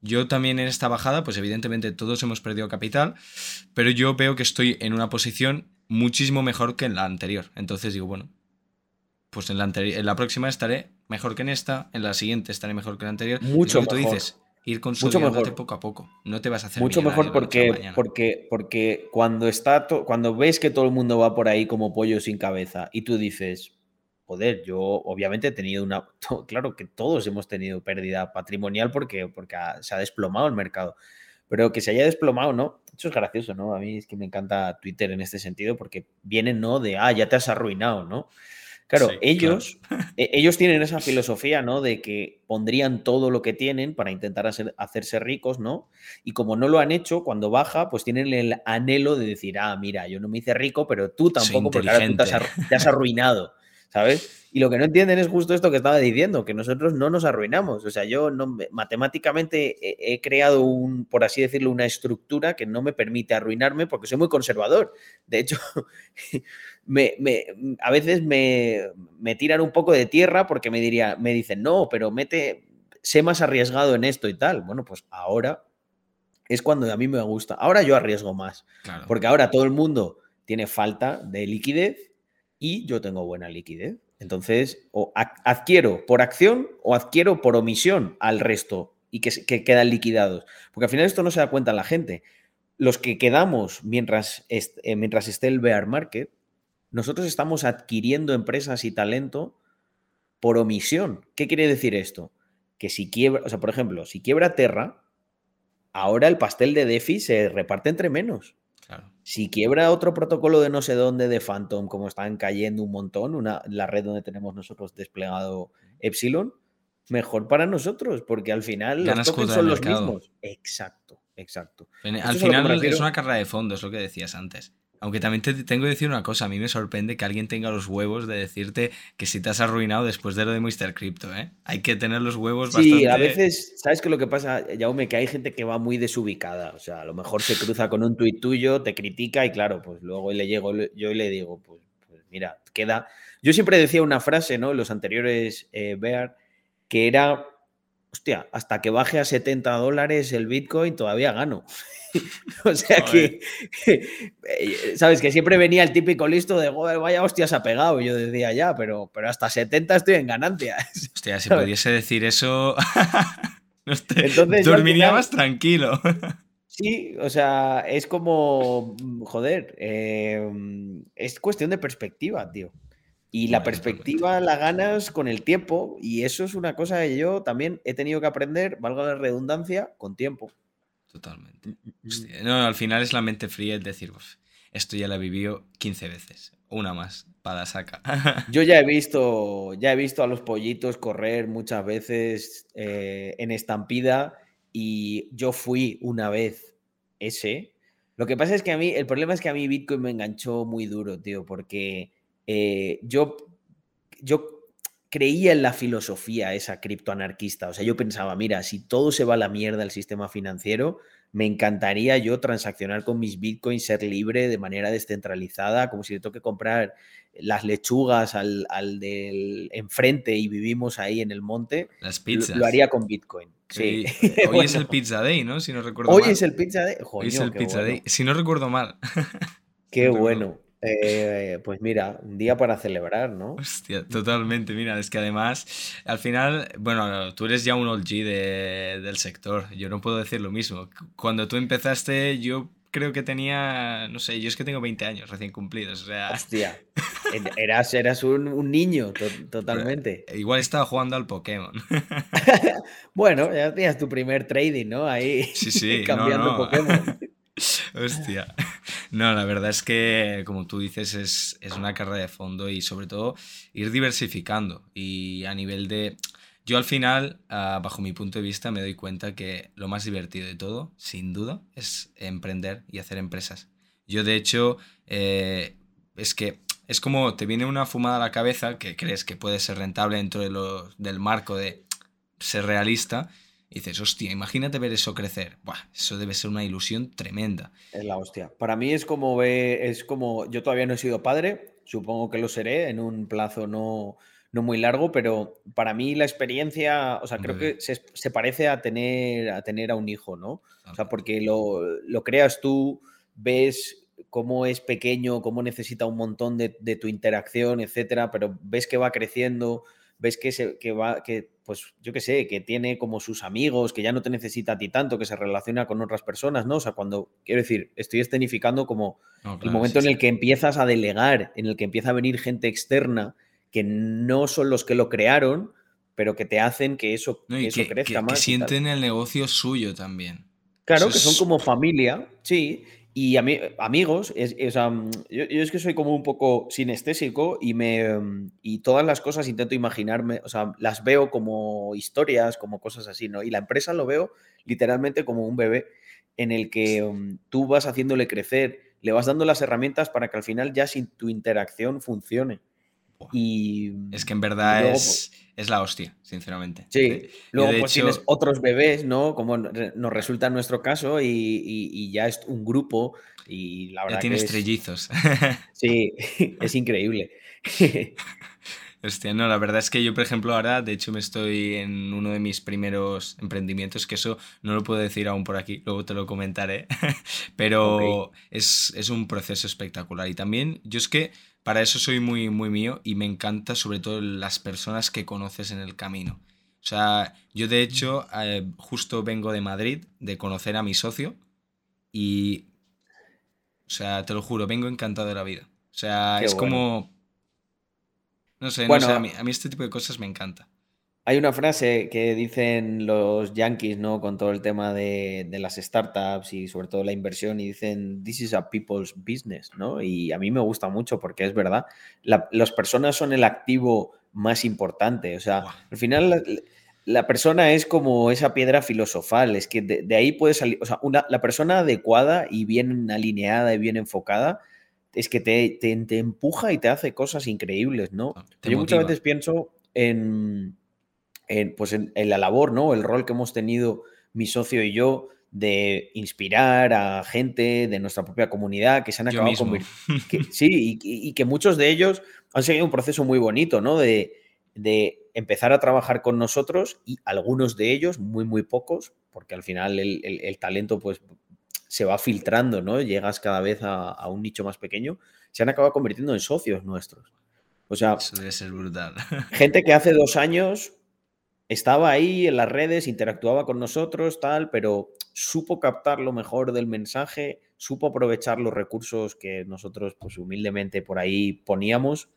Speaker 1: Yo también en esta bajada, pues evidentemente todos hemos perdido capital, pero yo veo que estoy en una posición muchísimo mejor que en la anterior. Entonces digo, bueno, pues en la, en la próxima estaré mejor que en esta, en la siguiente estaré mejor que en la anterior.
Speaker 2: Mucho mejor.
Speaker 1: Tú dices, ir consolidándote poco a poco. No te vas a hacer
Speaker 2: mucho mejor porque, porque, porque cuando está cuando ves que todo el mundo va por ahí como pollo sin cabeza y tú dices, joder, yo obviamente he tenido una, claro que todos hemos tenido pérdida patrimonial porque, porque se ha desplomado el mercado, pero que se haya desplomado, ¿no? Eso es gracioso, ¿no? A mí es que me encanta Twitter en este sentido porque vienen, ¿no? De, ah, ya te has arruinado, ¿no? Claro, ellos, e, ellos tienen esa filosofía, ¿no? De que pondrían todo lo que tienen para intentar hacerse ricos, ¿no? Y como no lo han hecho, cuando baja, pues tienen el anhelo de decir, ah, mira, yo no me hice rico, pero tú tampoco, porque ahora tú te has arruinado. ¿Sabes? Y lo que no entienden es justo esto que estaba diciendo, que nosotros no nos arruinamos. O sea, yo no, matemáticamente he, creado un, por así decirlo, una estructura que no me permite arruinarme porque soy muy conservador. De hecho, me, a veces me, me, tiran un poco de tierra porque me, diría, me dicen, no, pero mete, sé más arriesgado en esto y tal. Bueno, pues ahora es cuando a mí me gusta. Ahora yo arriesgo más. Porque ahora todo el mundo tiene falta de liquidez y yo tengo buena liquidez. Entonces, o adquiero por acción o adquiero por omisión al resto y que, quedan liquidados. Porque al final esto no se da cuenta la gente. Los que quedamos mientras, eh, mientras esté el bear market, nosotros estamos adquiriendo empresas y talento por omisión. ¿Qué quiere decir esto? Que si quiebra, o sea, por ejemplo, si quiebra Terra, ahora el pastel de DeFi se reparte entre menos. Si quiebra otro protocolo de no sé dónde de Phantom, como están cayendo un montón, una, la red donde tenemos nosotros desplegado Epsilon, mejor para nosotros, porque al final los tokens son los mismos. Exacto, exacto.
Speaker 1: Al final es una carrera de fondo, es lo que decías antes. Aunque también te tengo que decir una cosa, a mí me sorprende que alguien tenga los huevos de decirte que si te has arruinado después de lo de Mr. Crypto, ¿eh? Hay que tener los huevos bastante...
Speaker 2: Sí, a veces, ¿sabes qué lo que pasa, Jaume? Que hay gente que va muy desubicada, o sea, a lo mejor se cruza con un tuit tuyo, te critica y claro, pues luego le llego yo y le digo, pues, pues mira, queda... Yo siempre decía una frase, ¿no? En los anteriores eh, Bear, que era, hostia, hasta que baje a 70 dólares el Bitcoin todavía gano. o sea que, eh, ¿sabes? Que siempre venía el típico listo de, vaya hostias ha pegado. yo decía, ya, pero, pero hasta 70 estoy en ganancias.
Speaker 1: Hostia, si pudiese decir eso, Entonces, dormiría más tranquilo.
Speaker 2: Sí, o sea, es como, joder, em, es cuestión de perspectiva, tío. Y la perspectiva la ganas con el tiempo y eso es una cosa que yo también he tenido que aprender, valga la redundancia, con tiempo.
Speaker 1: Totalmente. Mm, mm, mm. no, al final es la mente fría el decir, esto ya lo he vivido 15 veces, una más, para saca.
Speaker 2: Yo ya he visto, ya he visto a los pollitos correr muchas veces eh, en estampida y yo fui una vez ese. Lo que pasa es que a mí, el problema es que a mí Bitcoin me enganchó muy duro, tío, porque eh, yo, yo creía en la filosofía esa criptoanarquista. O sea, yo pensaba, mira, si todo se va a la mierda el sistema financiero, me encantaría yo transaccionar con mis bitcoins, ser libre de manera descentralizada, como si le toque comprar las lechugas al, del enfrente y vivimos ahí en el monte.
Speaker 1: Las pizzas.
Speaker 2: Lo, haría con bitcoin. Sí.
Speaker 1: Hoy es el pizza day, ¿no? Si no recuerdo
Speaker 2: hoy
Speaker 1: mal.
Speaker 2: Hoy es el pizza day.
Speaker 1: hoy es el pizza day. Si no recuerdo mal.
Speaker 2: Qué bueno. Eh, pues mira, un día para celebrar, ¿no?
Speaker 1: Hostia, totalmente. Mira, es que además, al final, bueno, tú eres ya un OG del sector. Yo no puedo decir lo mismo. Cuando tú empezaste, yo creo que tenía, no sé, yo es que tengo 20 años recién cumplidos. O sea...
Speaker 2: Hostia, eras, eras un, niño, totalmente.
Speaker 1: igual estaba jugando al Pokémon.
Speaker 2: bueno, ya tenías tu primer trading, ¿no? Ahí
Speaker 1: sí, sí.
Speaker 2: cambiando Pokémon.
Speaker 1: Hostia. No, la verdad es que, como tú dices, es, es, una carrera de fondo y sobre todo ir diversificando. Y a nivel de... Yo al final, uh, bajo mi punto de vista, me doy cuenta que lo más divertido de todo, sin duda, es emprender y hacer empresas. Yo, de hecho, eh, es que es como te viene una fumada a la cabeza que crees que puede ser rentable dentro de lo, del marco de ser realista y dices, hostia, imagínate ver eso crecer. Buah, eso debe ser una ilusión tremenda.
Speaker 2: Es la hostia. Para mí es como ve, es como, yo todavía no he sido padre, supongo que lo seré en un plazo no, no muy largo, pero para mí la experiencia, o sea, creo que se, se, parece a tener, a tener a un hijo, ¿no? O sea, porque lo, lo creas tú, ves cómo es pequeño, cómo necesita un montón de, de tu interacción, etcétera, pero ves que va creciendo, ves que, se, que va, que, pues yo qué sé, que tiene como sus amigos, que ya no te necesita a ti tanto, que se relaciona con otras personas, ¿no? O sea, cuando, quiero decir, estoy escenificando como el momento en el que empiezas a delegar, en el que empieza a venir gente externa, que no son los que lo crearon, pero que te hacen que eso, eso crezca más.
Speaker 1: Que sienten el negocio suyo también.
Speaker 2: Claro, que son como familia, sí. Y amigos, es, yo, es que soy como un poco sinestésico y, me, mm, y todas las cosas intento imaginarme, o sea, las veo como historias, como cosas así, ¿no? Y la empresa lo veo literalmente como un bebé en el que mm, tú vas haciéndole crecer, le vas dando las herramientas para que al final ya sin tu interacción funcione. Y,
Speaker 1: es que en verdad es, es, la hostia, sinceramente.
Speaker 2: Sí, luego pues tienes otros bebés, ¿no? Como nos resulta en nuestro caso, y, ya es un grupo, y la verdad.
Speaker 1: Ya tienes trellizos.
Speaker 2: Sí, es increíble.
Speaker 1: Hostia, no, la verdad es que yo, por ejemplo, ahora, de hecho, me estoy en uno de mis primeros emprendimientos, que eso no lo puedo decir aún por aquí, luego te lo comentaré, pero es, es, un proceso espectacular. Y también, yo es que para eso soy muy, muy mío y me encanta sobre todo las personas que conoces en el camino. O sea, yo de hecho eh, justo vengo de Madrid, de conocer a mi socio y, o sea, te lo juro, vengo encantado de la vida. O sea, es como... No sé, no sé a, mí, a mí este tipo de cosas me encanta.
Speaker 2: Hay una frase que dicen los yankees, ¿no? Con todo el tema de, las startups y sobre todo la inversión, y dicen, this is a people's business, ¿no? Y a mí me gusta mucho porque es verdad. las personas son el activo más importante. O sea, al final la, persona es como esa piedra filosofal. Es que de, ahí puede salir, o sea, una, la persona adecuada y bien alineada y bien enfocada es que te, te, empuja y te hace cosas increíbles, ¿no? Ah, Yo muchas veces pienso en en, pues en, la labor, ¿no? El rol que hemos tenido mi socio y yo de inspirar a gente de nuestra propia comunidad que se han acabado convirtiendo. Sí, y, que muchos de ellos han seguido un proceso muy bonito, ¿no? De, empezar a trabajar con nosotros y algunos de ellos, muy, muy pocos, porque al final el, talento, pues se va filtrando, ¿no? Llegas cada vez a, a, un nicho más pequeño, se han acabado convirtiendo en socios nuestros. O sea,
Speaker 1: eso debe ser brutal.
Speaker 2: Gente que hace dos años estaba ahí en las redes, interactuaba con nosotros, tal, pero supo captar lo mejor del mensaje, supo aprovechar los recursos que nosotros, pues humildemente por ahí poníamos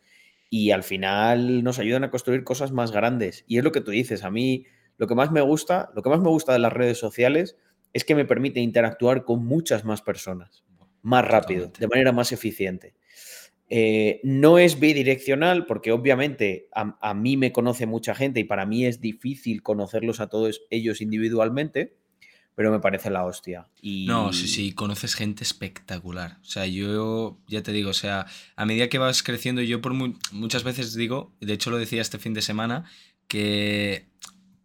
Speaker 2: y al final nos ayudan a construir cosas más grandes. Y es lo que tú dices, a mí lo que más me gusta, lo que más me gusta de las redes sociales es que me permite interactuar con muchas más personas, más rápido, de manera más eficiente. Eh, no es bidireccional porque obviamente a, mí me conoce mucha gente y para mí es difícil conocerlos a todos ellos individualmente, pero me parece la hostia.
Speaker 1: No, sí, sí, conoces gente espectacular. O sea, yo ya te digo, o sea, a medida que vas creciendo, yo por muchas veces digo, de hecho lo decía este fin de semana, que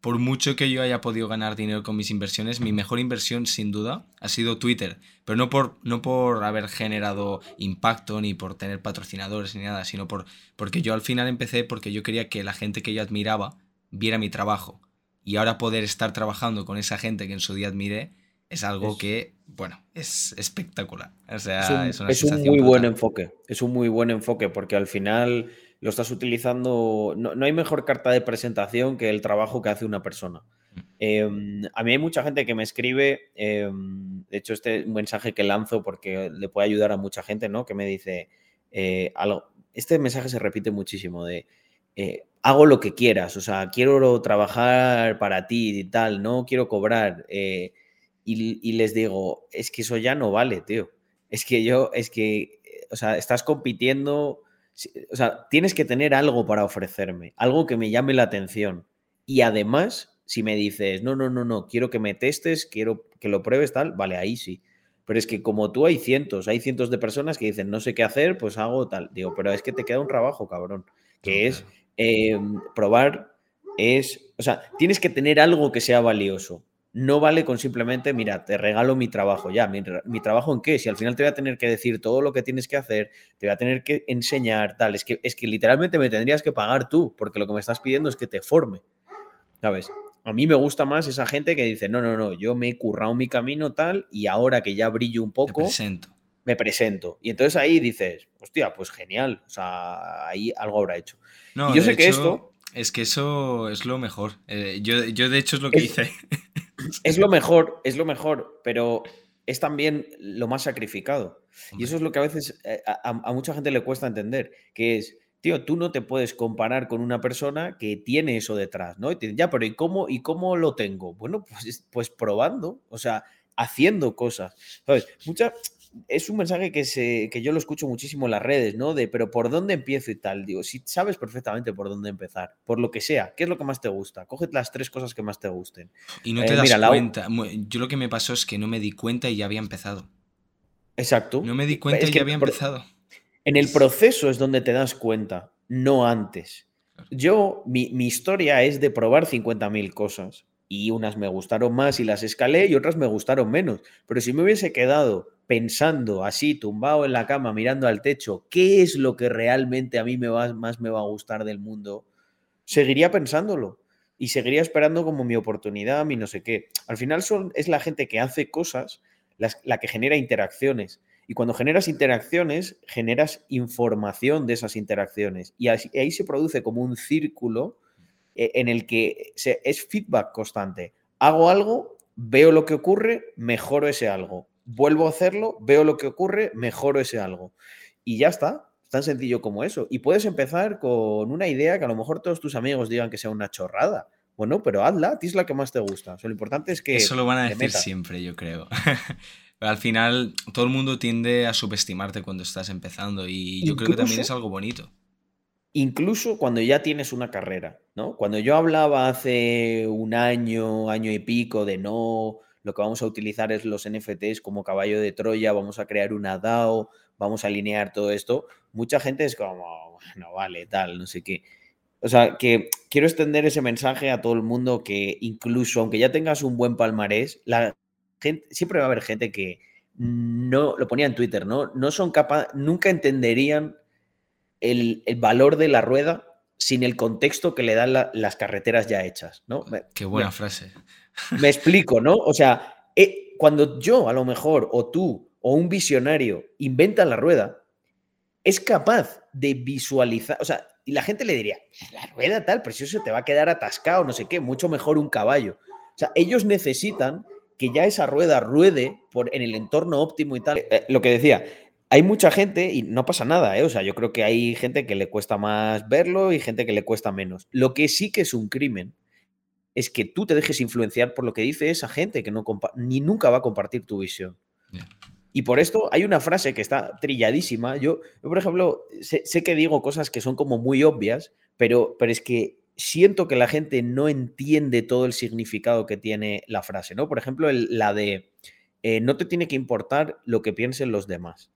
Speaker 1: por mucho que yo haya podido ganar dinero con mis inversiones, mi mejor inversión sin duda ha sido Twitter. Pero no por, no por haber generado impacto ni por tener patrocinadores ni nada, sino por, porque yo al final empecé porque yo quería que la gente que yo admiraba viera mi trabajo. Y ahora poder estar trabajando con esa gente que en su día admiré es algo que, bueno, es espectacular. O sea,
Speaker 2: es un, es un muy buen enfoque. Es un muy buen enfoque porque al final lo estás utilizando, no, hay mejor carta de presentación que el trabajo que hace una persona. Mm. Em, a mí hay mucha gente que me escribe, em, de hecho este es un mensaje que lanzo porque le puede ayudar a mucha gente, ¿no? Que me dice, eh, algo, este mensaje se repite muchísimo de, eh, hago lo que quieras, o sea, quiero trabajar para ti y tal, no quiero cobrar. Eh, y, les digo, es que eso ya no vale, tío. Es que yo, es que, o sea, estás compitiendo, o sea, tienes que tener algo para ofrecerme, algo que me llame la atención. Y además, si me dices, no, no, no, no, quiero que me testes, quiero que lo pruebes, tal, vale, ahí sí. Pero es que como tú hay cientos, hay cientos de personas que dicen, no sé qué hacer, pues hago tal. Digo, pero es que te queda un trabajo, cabrón, que es em, probar, es, o sea, tienes que tener algo que sea valioso. No vale con simplemente, mira, te regalo mi trabajo, ya, mi, trabajo en qué, si al final te voy a tener que decir todo lo que tienes que hacer, te voy a tener que enseñar, tal, es que, es que literalmente me tendrías que pagar tú, porque lo que me estás pidiendo es que te forme, ¿sabes? A mí me gusta más esa gente que dice, no, no, no, yo me he currado mi camino tal y ahora que ya brillo un poco, me presento. Y entonces ahí dices, hostia, pues genial, o sea, ahí algo habrá hecho.
Speaker 1: No, yo sé que esto... Es que eso es lo mejor. Eh, yo, yo, de hecho es lo que hice.
Speaker 2: Es lo mejor, es lo mejor, pero es también lo más sacrificado. Y eso es lo que a veces eh, a mucha gente le cuesta entender, que es, tío, tú no te puedes comparar con una persona que tiene eso detrás, ¿no? Y te ya, pero ¿y cómo, ¿y cómo lo tengo? Bueno, pues, pues probando, o sea, haciendo cosas. ¿Sabes? Mucha, es un mensaje que, se, que yo lo escucho muchísimo en las redes, ¿no? De, pero ¿por dónde empiezo y tal? Digo, si sabes perfectamente por dónde empezar, por lo que sea, ¿qué es lo que más te gusta? Coge las tres cosas que más te gusten.
Speaker 1: Y no te eh, das cuenta. Yo lo que me pasó es que no me di cuenta y ya había empezado.
Speaker 2: Exacto.
Speaker 1: No me di cuenta y ya había empezado.
Speaker 2: En el proceso es donde te das cuenta, no antes. Yo, mi, historia es de probar 50.000 cosas y unas me gustaron más y las escalé y otras me gustaron menos. Pero si me hubiese quedado pensando así, tumbado en la cama, mirando al techo, ¿qué es lo que realmente a mí me va, más me va a gustar del mundo? Seguiría pensándolo y seguiría esperando como mi oportunidad, mi no sé qué. Al final son, es la gente que hace cosas la que genera interacciones. Y cuando generas interacciones, generas información de esas interacciones. Y ahí se produce como un círculo eh, en el que es feedback constante. Hago algo, veo lo que ocurre, mejoro ese algo. Vuelvo a hacerlo, veo lo que ocurre, mejoro ese algo. Y ya está, tan sencillo como eso. Y puedes empezar con una idea que a lo mejor todos tus amigos digan que sea una chorrada. Bueno, pero hazla, a ti es la que más te gusta. lo importante es que...
Speaker 1: Eso lo van a decir siempre, yo creo. al final todo el mundo tiende a subestimarte cuando estás empezando y yo creo que también es algo bonito.
Speaker 2: Incluso cuando ya tienes una carrera, ¿no? Cuando yo hablaba hace un año, año y pico de no, lo que vamos a utilizar es los NFTs como caballo de Troya, vamos a crear una DAO, vamos a alinear todo esto, mucha gente es como, no vale, tal, no sé qué. O sea, que quiero extender ese mensaje a todo el mundo que incluso aunque ya tengas un buen palmarés, la siempre va a haber gente que no, lo ponía en Twitter, ¿no? No son capaces, nunca entenderían el, valor de la rueda sin el contexto que le dan las carreteras ya hechas, ¿no?
Speaker 1: Qué buena frase.
Speaker 2: Me explico, ¿no? O sea, eh, cuando yo a lo mejor, o tú, o un visionario inventan la rueda, es capaz de visualizar, o sea, y la gente le diría, la rueda tal, eso te va a quedar atascado, no sé qué, mucho mejor un caballo. O sea, ellos necesitan que ya esa rueda ruede por, en el entorno óptimo y tal. Eh, lo que decía, hay mucha gente y no pasa nada, ¿eh? O sea, yo creo que hay gente que le cuesta más verlo y gente que le cuesta menos. Lo que sí que es un crimen es que tú te dejes influenciar por lo que dice esa gente que no ni nunca va a compartir tu visión. Y por esto hay una frase que está trilladísima. Yo, por ejemplo, sé, sé, que digo cosas que son como muy obvias, pero, pero es que siento que la gente no entiende todo el significado que tiene la frase, ¿no? Por ejemplo, la de eh, no te tiene que importar lo que piensen los demás.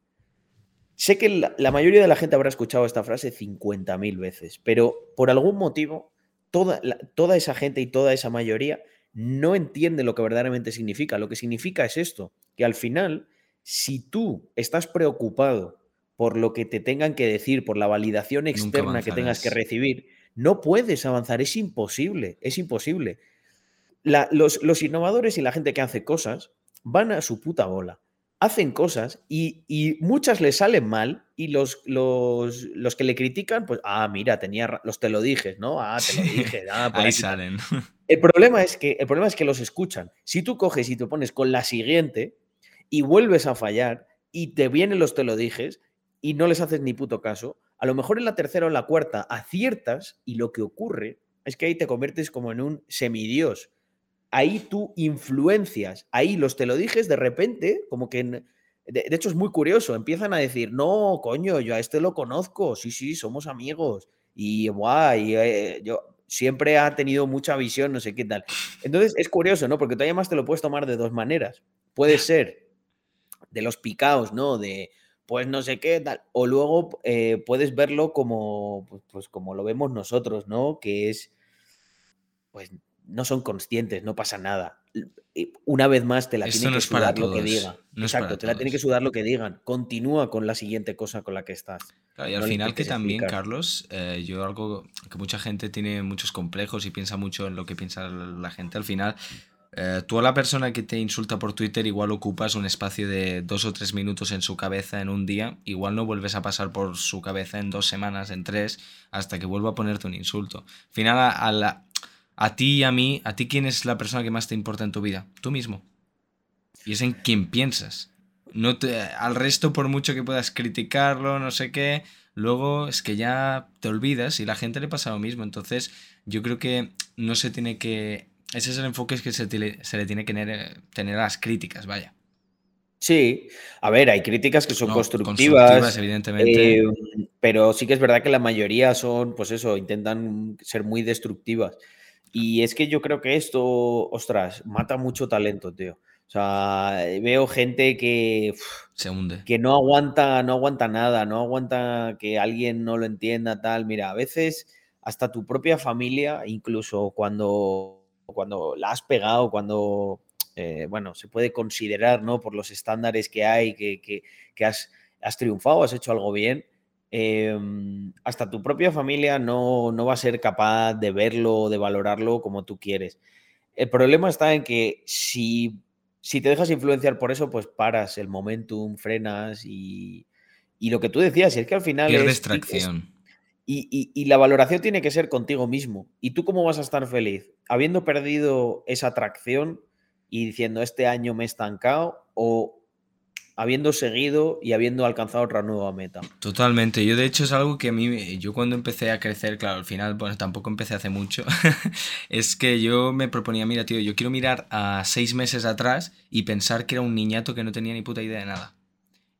Speaker 2: Sé que la, mayoría de la gente habrá escuchado esta frase 50.000 veces, pero por algún motivo toda, toda esa gente y toda esa mayoría no entiende lo que verdaderamente significa. Lo que significa es esto, que al final, si tú estás preocupado por lo que te tengan que decir, por la validación externa que tengas que recibir, no puedes avanzar, es imposible, es imposible. los, innovadores y la gente que hace cosas van a su puta bola, hacen cosas y, muchas les salen mal y los, los, que le critican, pues, ah, mira, tenía, los te lo dije, ¿no? Ah, te lo dije. Ah,
Speaker 1: Ahí salen.
Speaker 2: El problema, es que, el problema es que los escuchan. Si tú coges y te pones con la siguiente y vuelves a fallar y te vienen los te lo dijes y no les haces ni puto caso, a lo mejor en la tercera o en la cuarta aciertas y lo que ocurre es que ahí te conviertes como en un semidios. Ahí tú influencias, ahí los te lo dijes de repente, como que... De, hecho, es muy curioso. Empiezan a decir, no, coño, yo a este lo conozco, sí, sí, somos amigos. Y guay, eh, yo siempre ha tenido mucha visión, no sé qué tal. Entonces es curioso, ¿no? Porque tú además te lo puedes tomar de dos maneras. Puede ser de los picaos, ¿no? De pues no sé qué tal. O luego eh, puedes verlo como, pues, pues, como lo vemos nosotros, ¿no? Que es, pues no son conscientes, no pasa nada. Una vez más te la tiene que sudar lo que digan. Exacto, te la tiene que sudar lo que digan. Continúa con la siguiente cosa con la que estás.
Speaker 1: y al final que también, Carlos, eh, yo algo que mucha gente tiene muchos complejos y piensa mucho en lo que piensa la gente, al final eh, tú a la persona que te insulta por Twitter igual ocupas un espacio de dos o tres minutos en su cabeza en un día, igual no vuelves a pasar por su cabeza en dos semanas, en tres, hasta que vuelva a ponerte un insulto. Al final, a, la, a ti y a mí, ¿a ti quién es la persona que más te importa en tu vida? Tú mismo. Y es en quien piensas. No te, al resto, por mucho que puedas criticarlo, no sé qué, luego es que ya te olvidas y la gente le pasa lo mismo. Entonces, yo creo que no se tiene que ese es el enfoque que se, le tiene que tener, a las críticas, vaya.
Speaker 2: Sí, a ver, hay críticas que son constructivas,
Speaker 1: evidentemente.
Speaker 2: Eh, pero sí que es verdad que la mayoría son, pues eso, intentan ser muy destructivas. Y es que yo creo que esto, ostras, mata mucho talento, tío. O sea, veo gente que
Speaker 1: se hunde.
Speaker 2: Que no aguanta, no aguanta nada, no aguanta que alguien no lo entienda, tal. Mira, a veces hasta tu propia familia, incluso cuando cuando la has pegado, cuando, eh, bueno, se puede considerar, ¿no? Por los estándares que hay, que, has, triunfado, has hecho algo bien, em, hasta tu propia familia no, va a ser capaz de verlo, de valorarlo como tú quieres. El problema está en que si, si te dejas influenciar por eso, pues paras el momentum, frenas y, y lo que tú decías, es que al final...
Speaker 1: Pierdes tracción.
Speaker 2: Y, la valoración tiene que ser contigo mismo. ¿Y tú cómo vas a estar feliz? ¿Habiendo perdido esa atracción y diciendo este año me he estancado o habiendo seguido y habiendo alcanzado otra nueva meta?
Speaker 1: Totalmente. Yo de hecho es algo que a mí, yo cuando empecé a crecer, claro, al final, bueno, tampoco empecé hace mucho, es que yo me proponía, mira, tío, yo quiero mirar a seis meses atrás y pensar que era un niñato que no tenía ni puta idea de nada.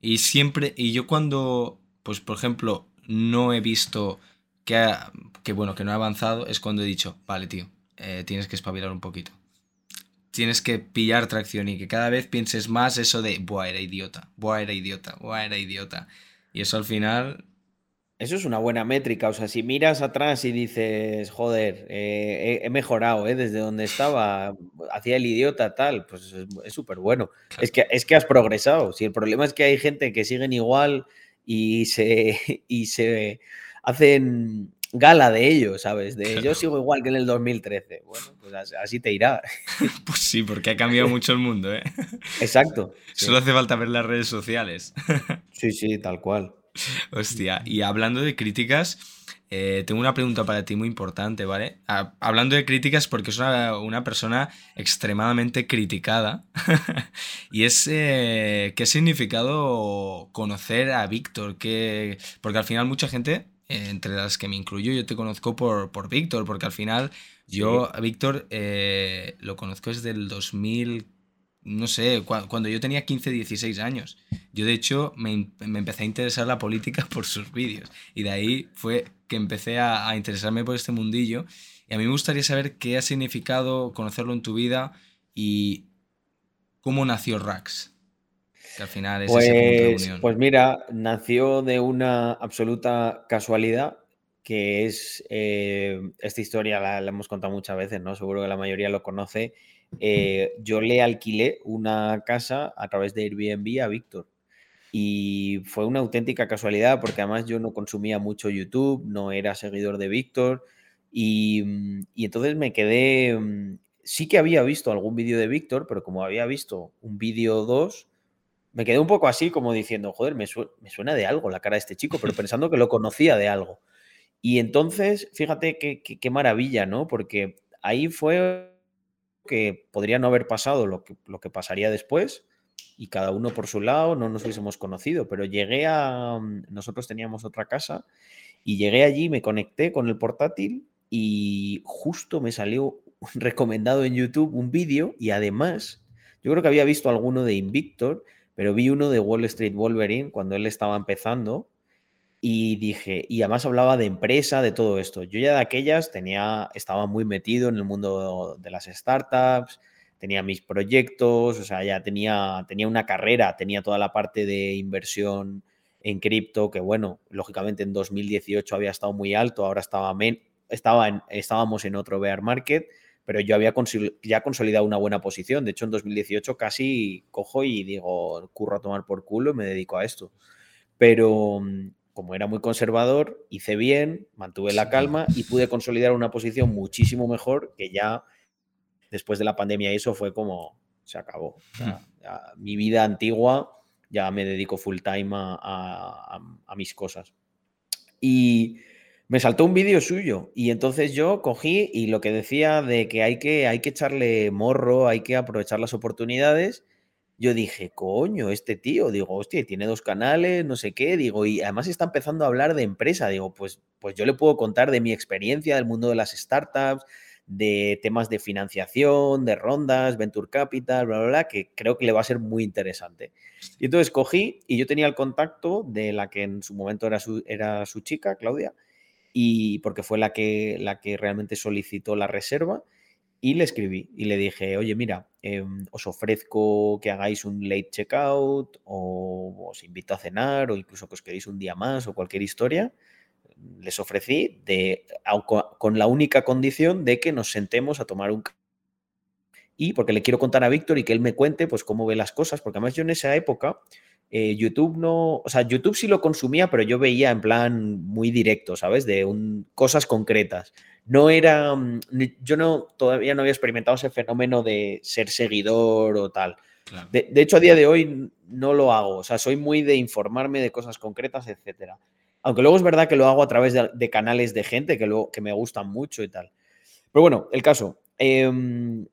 Speaker 1: Y siempre, y yo cuando, pues por ejemplo, no he visto que, que, bueno, que no he avanzado, es cuando he dicho, vale, tío, eh, tienes que espabilar un poquito. Tienes que pillar tracción y que cada vez pienses más eso de, buah, era idiota, buah, era idiota, buah, era idiota. Y eso al final...
Speaker 2: Eso es una buena métrica, o sea, si miras atrás y dices, joder, eh, he, mejorado, eh, desde donde estaba, hacía el idiota tal, pues es súper bueno. Es, que, es que has progresado. Si el problema es que hay gente que siguen igual y se, y se hacen gala de ello, ¿sabes? De yo sigo igual que en el 2013. Bueno, pues así te irá.
Speaker 1: Pues sí, porque ha cambiado mucho el mundo, ¿eh?
Speaker 2: Exacto.
Speaker 1: Solo hace falta ver las redes sociales.
Speaker 2: Sí, sí, tal cual.
Speaker 1: Hostia, y hablando de críticas, eh, tengo una pregunta para ti muy importante, ¿vale? hablando de críticas, porque es una, persona extremadamente criticada. y es, eh, ¿qué significado conocer a Víctor? Porque al final mucha gente, entre las que me incluyo, yo te conozco por, por Víctor, porque al final yo a Víctor lo conozco desde el 2000 no sé, cuando yo tenía 15, 16 años. Yo de hecho me, me empecé a interesar la política por sus vídeos y de ahí fue que empecé a, a, interesarme por este mundillo y a mí me gustaría saber qué ha significado conocerlo en tu vida y cómo nació Rax. Que al final es
Speaker 2: pues, ese Pues mira, nació de una absoluta casualidad que es eh, esta historia la, la, hemos contado muchas veces, ¿no? Seguro que la mayoría lo conoce eh, yo le alquilé una casa a través de Airbnb a Víctor. Y fue una auténtica casualidad porque además yo no consumía mucho YouTube, no era seguidor de Víctor y, mm, entonces me quedé, mm, sí que había visto algún vídeo de Víctor, pero como había visto un vídeo o dos, me quedé un poco así como diciendo, joder, me, suena de algo la cara de este chico, pero pensando que lo conocía de algo. Y entonces, fíjate qué maravilla, ¿no? Porque ahí fue que podría no haber pasado lo que, lo que pasaría después y cada uno por su lado no nos hubiésemos conocido, pero llegué a, mm, nosotros teníamos otra casa y llegué allí, me conecté con el portátil y justo me salió recomendado en YouTube un vídeo y además, yo creo que había visto alguno de Invictor, pero vi uno de Wall Street Wolverine cuando él estaba empezando y dije, y además hablaba de empresa, de todo esto. Yo ya de aquellas tenía, estaba muy metido en el mundo de las startups, tenía mis proyectos, o sea, ya tenía, tenía una carrera, tenía toda la parte de inversión en cripto, que bueno, lógicamente en 2018 había estado muy alto, ahora estaba, estaba estábamos en otro bear market, pero yo había ya consolidado una buena posición. De hecho, en 2018 casi cojo y digo, curro a tomar por culo y me dedico a esto. Pero mm, como era muy conservador, hice bien, mantuve la calma y pude consolidar una posición muchísimo mejor que ya después de la pandemia eso fue como se acabó. mi vida antigua ya me dedico full time a, mis cosas. Y me saltó un vídeo suyo y entonces yo cogí y lo que decía de que hay que, hay que echarle morro, hay que aprovechar las oportunidades. Yo dije, coño, este tío, digo, hostia, tiene dos canales, no sé qué, digo, y además está empezando a hablar de empresa, digo, pues, pues yo le puedo contar de mi experiencia del mundo de las startups, de temas de financiación, de rondas, venture capital, bla, bla, bla, que creo que le va a ser muy interesante. Y entonces cogí y yo tenía el contacto de la que en su momento era su, era su chica, Claudia, y porque fue la que, la que realmente solicitó la reserva. Y le escribí y le dije, oye, mira, em, os ofrezco que hagáis un late checkout o os invito a cenar o incluso que os queréis un día más o cualquier historia les ofrecí de, con la única condición de que nos sentemos a tomar un y porque le quiero contar a Víctor y que él me cuente pues cómo ve las cosas, porque además yo en esa época eh, YouTube no, o sea, YouTube sí lo consumía, pero yo veía en plan muy directo, ¿sabes? De un, cosas concretas. No era, mm, yo no, todavía no había experimentado ese fenómeno de ser seguidor o tal. De, de, hecho, a día de hoy no lo hago, o sea, soy muy de informarme de cosas concretas, etcétera. Aunque luego es verdad que lo hago a través de, canales de gente que, que me gustan mucho y tal. Pero bueno, el caso. Em,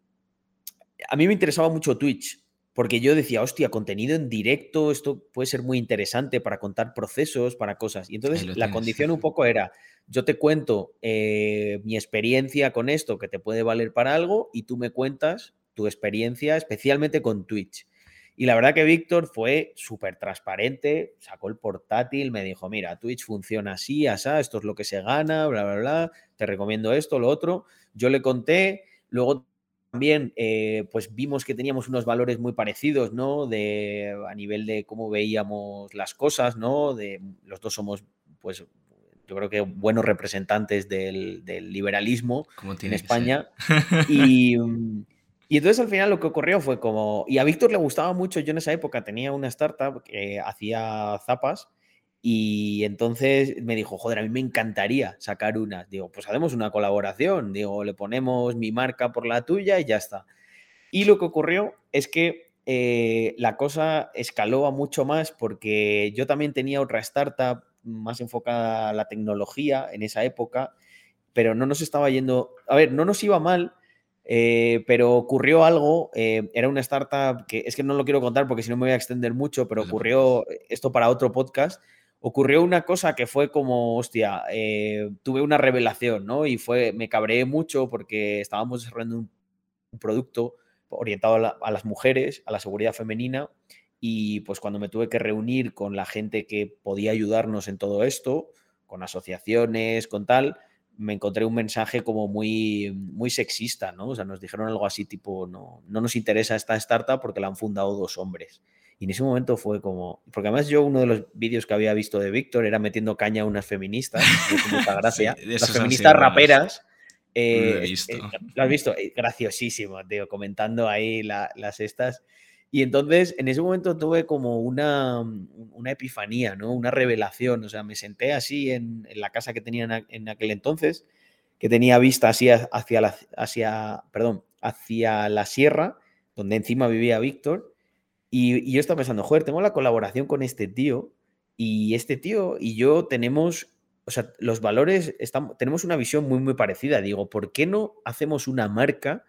Speaker 2: a mí me interesaba mucho Twitch, porque yo decía, hostia, contenido en directo, esto puede ser muy interesante para contar procesos, para cosas. Y entonces la condición un poco era, yo te cuento eh, mi experiencia con esto que te puede valer para algo y tú me cuentas tu experiencia, especialmente con Twitch. Y la verdad que Víctor fue súper transparente, sacó el portátil, me dijo, mira, Twitch funciona así, asá, esto es lo que se gana, bla, bla, bla, te recomiendo esto, lo otro. Yo le conté, luego también eh, pues vimos que teníamos unos valores muy parecidos, ¿no? De, a nivel de cómo veíamos las cosas, ¿no? De, los dos somos, pues, yo creo que buenos representantes del, liberalismo en España. Y, y entonces al final lo que ocurrió fue como, y a Víctor le gustaba mucho, yo en esa época tenía una startup que hacía zapas y entonces me dijo, joder, a mí me encantaría sacar una. Digo, pues hacemos una colaboración, digo, le ponemos mi marca por la tuya y ya está. Y lo que ocurrió es que eh, la cosa escaló a mucho más porque yo también tenía otra startup más enfocada a la tecnología en esa época, pero no nos estaba yendo, a ver, no nos iba mal, eh, pero ocurrió algo, eh, era una startup que es que no lo quiero contar porque si no me voy a extender mucho, pero ocurrió esto para otro podcast. Ocurrió una cosa que fue como, hostia, eh, tuve una revelación, ¿no? Y fue, me cabreé mucho porque estábamos desarrollando un, producto orientado a, las mujeres, a la seguridad femenina, y pues cuando me tuve que reunir con la gente que podía ayudarnos en todo esto, con asociaciones, con tal, me encontré un mensaje como muy, muy sexista, ¿no? O sea, nos dijeron algo así tipo, no, no nos interesa esta startup porque la han fundado dos hombres. Y en ese momento fue como, porque además yo uno de los vídeos que había visto de Víctor era metiendo caña a unas feministas, mucha gracia, las feministas raperas. Eh, lo, visto. Eh, lo has visto, eh, graciosísimo, tío, comentando ahí las estas. Y entonces en ese momento tuve como una, una epifanía, ¿no? Una revelación. O sea, me senté así en, la casa que tenía en, aquel entonces, que tenía vista así hacia la, hacia, perdón, hacia la sierra, donde encima vivía Víctor. Y, yo estaba pensando, joder, tengo la colaboración con este tío y este tío y yo tenemos, o sea, los valores, estamos, tenemos una visión muy, muy parecida. Digo, ¿por qué no hacemos una marca?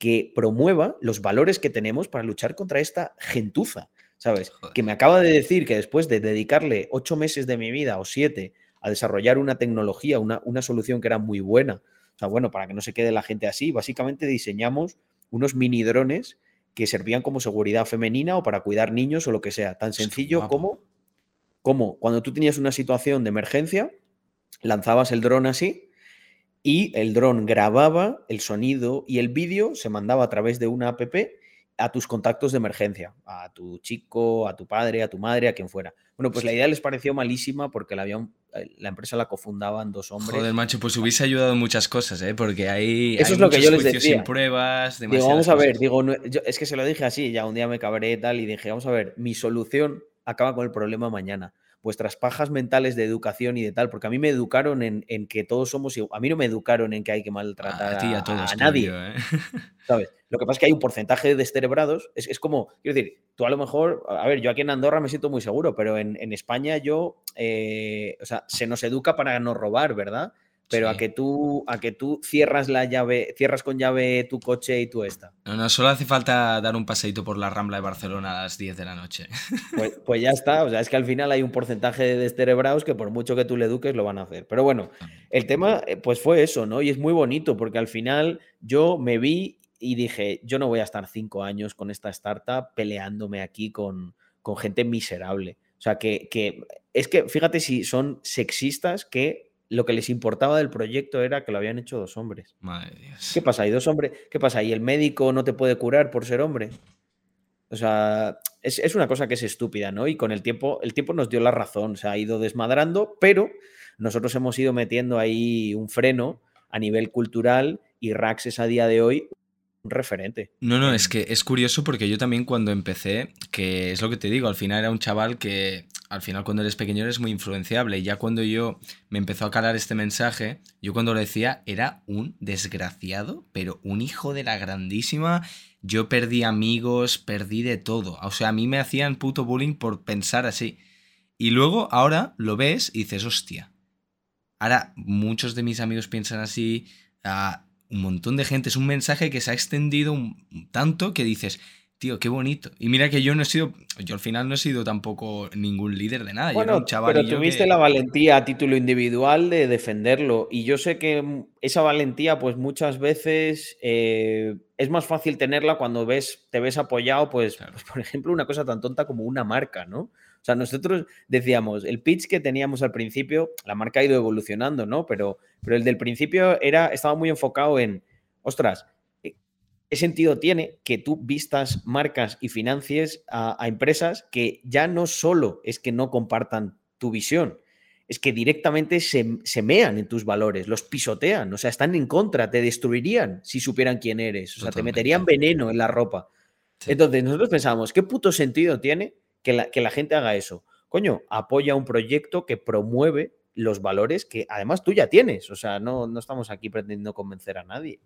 Speaker 2: que promueva los valores que tenemos para luchar contra esta gentuza, ¿sabes? Que me acaba de decir que después de dedicarle ocho meses de mi vida o siete a desarrollar una tecnología, una, una solución que era muy buena O sea, bueno, para que no se quede la gente así, básicamente diseñamos unos mini drones que servían como seguridad femenina o para cuidar niños o lo que sea. Tan sencillo como, como cuando tú tenías una situación de emergencia, lanzabas el dron así y el dron grababa el sonido y el vídeo se mandaba a través de una app a tus contactos de emergencia, a tu chico, a tu padre, a tu madre, a quien fuera. Bueno, pues la idea les pareció malísima porque la, habían, la empresa la cofundaban dos hombres.
Speaker 1: Joder, macho, pues hubiese ayudado en muchas cosas, ¿eh? Porque hay,
Speaker 2: Eso
Speaker 1: hay
Speaker 2: es lo que yo les decía.
Speaker 1: sin pruebas,
Speaker 2: Digo, vamos a ver,
Speaker 1: cosas.
Speaker 2: digo, no- yo- es que se lo dije así, ya un día me cabré tal y dije, vamos a ver, mi solución acaba con el problema mañana. Vuestras pajas mentales de educación y de tal, porque a mí me educaron en, en que todos somos igual. A mí no me educaron en que hay que maltratar
Speaker 1: a ti a todos,
Speaker 2: a nadie.
Speaker 1: ¿eh?
Speaker 2: ¿sabes? Lo que pasa es que hay un porcentaje de descerebrados. Es, es como, quiero decir, tú a lo mejor, a ver, yo aquí en Andorra me siento muy seguro, pero en, en España yo, eh, o sea, se nos educa para no robar, ¿verdad? Pero a que tú, a que tú cierras la llave, cierras con llave tu coche y tú esta.
Speaker 1: No, no, solo hace falta dar un paseíto por la Rambla de Barcelona a las 10 de la noche.
Speaker 2: Pues, pues ya está. O sea, es que al final hay un porcentaje de descerebrados que por mucho que tú le eduques lo van a hacer. Pero bueno, el tema eh, pues fue eso, ¿no? Y es muy bonito porque al final yo me vi y dije, yo no voy a estar cinco años con esta startup peleándome aquí con, con gente miserable. O sea, que, que es que fíjate si son sexistas que lo que les importaba del proyecto era que lo habían hecho dos hombres.
Speaker 1: Madre Dios.
Speaker 2: ¿Qué pasa? ¿Y dos hombres? ¿Qué pasa? ¿Y el médico no te puede curar por ser hombre? O sea, es, es una cosa que es estúpida, ¿no? Y con el tiempo, el tiempo nos dio la razón, se ha ido desmadrando, pero nosotros hemos ido metiendo ahí un freno a nivel cultural y Rax es a día de hoy un referente.
Speaker 1: No, no, es que es curioso porque yo también cuando empecé, que es lo que te digo, al final era un chaval que al final cuando eres pequeño eres muy influenciable y ya cuando yo me empezó a calar este mensaje, yo cuando lo decía era un desgraciado, pero un hijo de la grandísima. Yo perdí amigos, perdí de todo. O sea, a mí me hacían puto bullying por pensar así. Y luego ahora lo ves y dices, hostia. Ahora muchos de mis amigos piensan así, ah, un montón de gente. Es un mensaje que se ha extendido un- tanto que dices, tío, qué bonito. Y mira que yo no he sido, yo al final no he sido tampoco ningún líder de nada. yo era
Speaker 2: Bueno,
Speaker 1: un chavalillo
Speaker 2: pero tuviste
Speaker 1: que-
Speaker 2: la valentía a título individual de defenderlo. Y yo sé que mm, esa valentía, pues muchas veces eh, es más fácil tenerla cuando ves, te ves apoyado, pues,
Speaker 1: Claro.
Speaker 2: pues, por ejemplo, una cosa tan tonta como una marca, ¿no? O sea, nosotros decíamos, el pitch que teníamos al principio, la marca ha ido evolucionando, ¿no? Pero, pero el del principio era, estaba muy enfocado en, ostras, ¿qué sentido tiene que tú vistas marcas y financies a, a empresas que ya no solo es que no compartan tu visión, es que directamente se, se mean en tus valores, los pisotean, o sea, están en contra, te destruirían si supieran quién eres, o sea, te meterían veneno en la ropa.
Speaker 1: Sí.
Speaker 2: Entonces, nosotros pensamos, ¿qué puto sentido tiene que la, que la gente haga eso? Coño, apoya un proyecto que promueve los valores que además tú ya tienes, o sea, no, no estamos aquí pretendiendo convencer a nadie.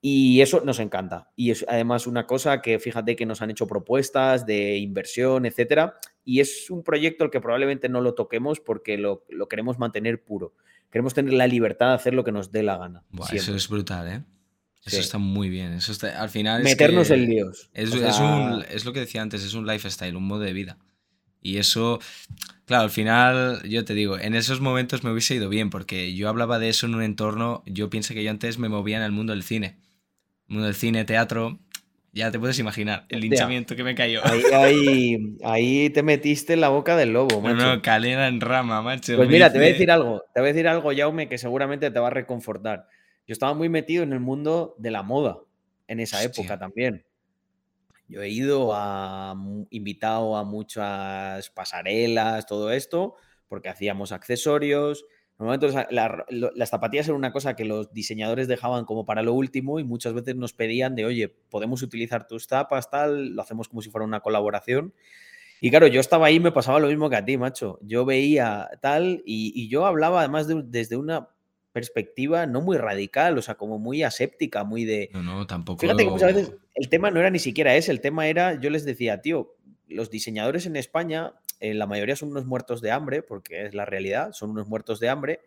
Speaker 2: Y eso nos encanta. Y es además una cosa que fíjate que nos han hecho propuestas de inversión, etcétera. Y es un proyecto al que probablemente no lo toquemos porque lo, lo queremos mantener puro. Queremos tener la libertad de hacer lo que nos dé la gana.
Speaker 1: Buah, eso es brutal, ¿eh? Eso
Speaker 2: Sí.
Speaker 1: está muy bien. Eso está, al final es
Speaker 2: Meternos
Speaker 1: que
Speaker 2: en líos.
Speaker 1: Es,
Speaker 2: O
Speaker 1: es
Speaker 2: sea,
Speaker 1: un- es lo que decía antes, es un lifestyle, un modo de vida. Y eso, claro, al final, yo te digo, en esos momentos me hubiese ido bien, porque yo hablaba de eso en un entorno, yo pienso que yo antes me movía en el mundo del cine. Mundo del cine, teatro, ya te puedes imaginar el linchamiento que me cayó.
Speaker 2: Ahí, ahí, ahí te metiste en la boca del lobo, macho.
Speaker 1: no, calera en rama, macho.
Speaker 2: Pues mira, te voy a decir algo, te voy a decir algo, Jaume, que seguramente te va a reconfortar. Yo estaba muy metido en el mundo de la moda en esa
Speaker 1: Hostia.
Speaker 2: época también. Yo he ido a invitado a muchas pasarelas, todo esto, porque hacíamos accesorios. Normalmente las, la- lo- las zapatillas eran una cosa que los diseñadores dejaban como para lo último y muchas veces nos pedían de, oye, podemos utilizar tus zapas, tal, lo hacemos como si fuera una colaboración. Y claro, yo estaba ahí y me pasaba lo mismo que a ti, macho. Yo veía tal y, y yo hablaba además de desde una perspectiva no muy radical, o sea, como muy aséptica, muy de...
Speaker 1: No, no, tampoco.
Speaker 2: Fíjate que muchas veces el tema no era ni siquiera ese, el tema era, yo les decía, tío, los diseñadores en España, eh, la mayoría son unos muertos de hambre, porque es la realidad, son unos muertos de hambre,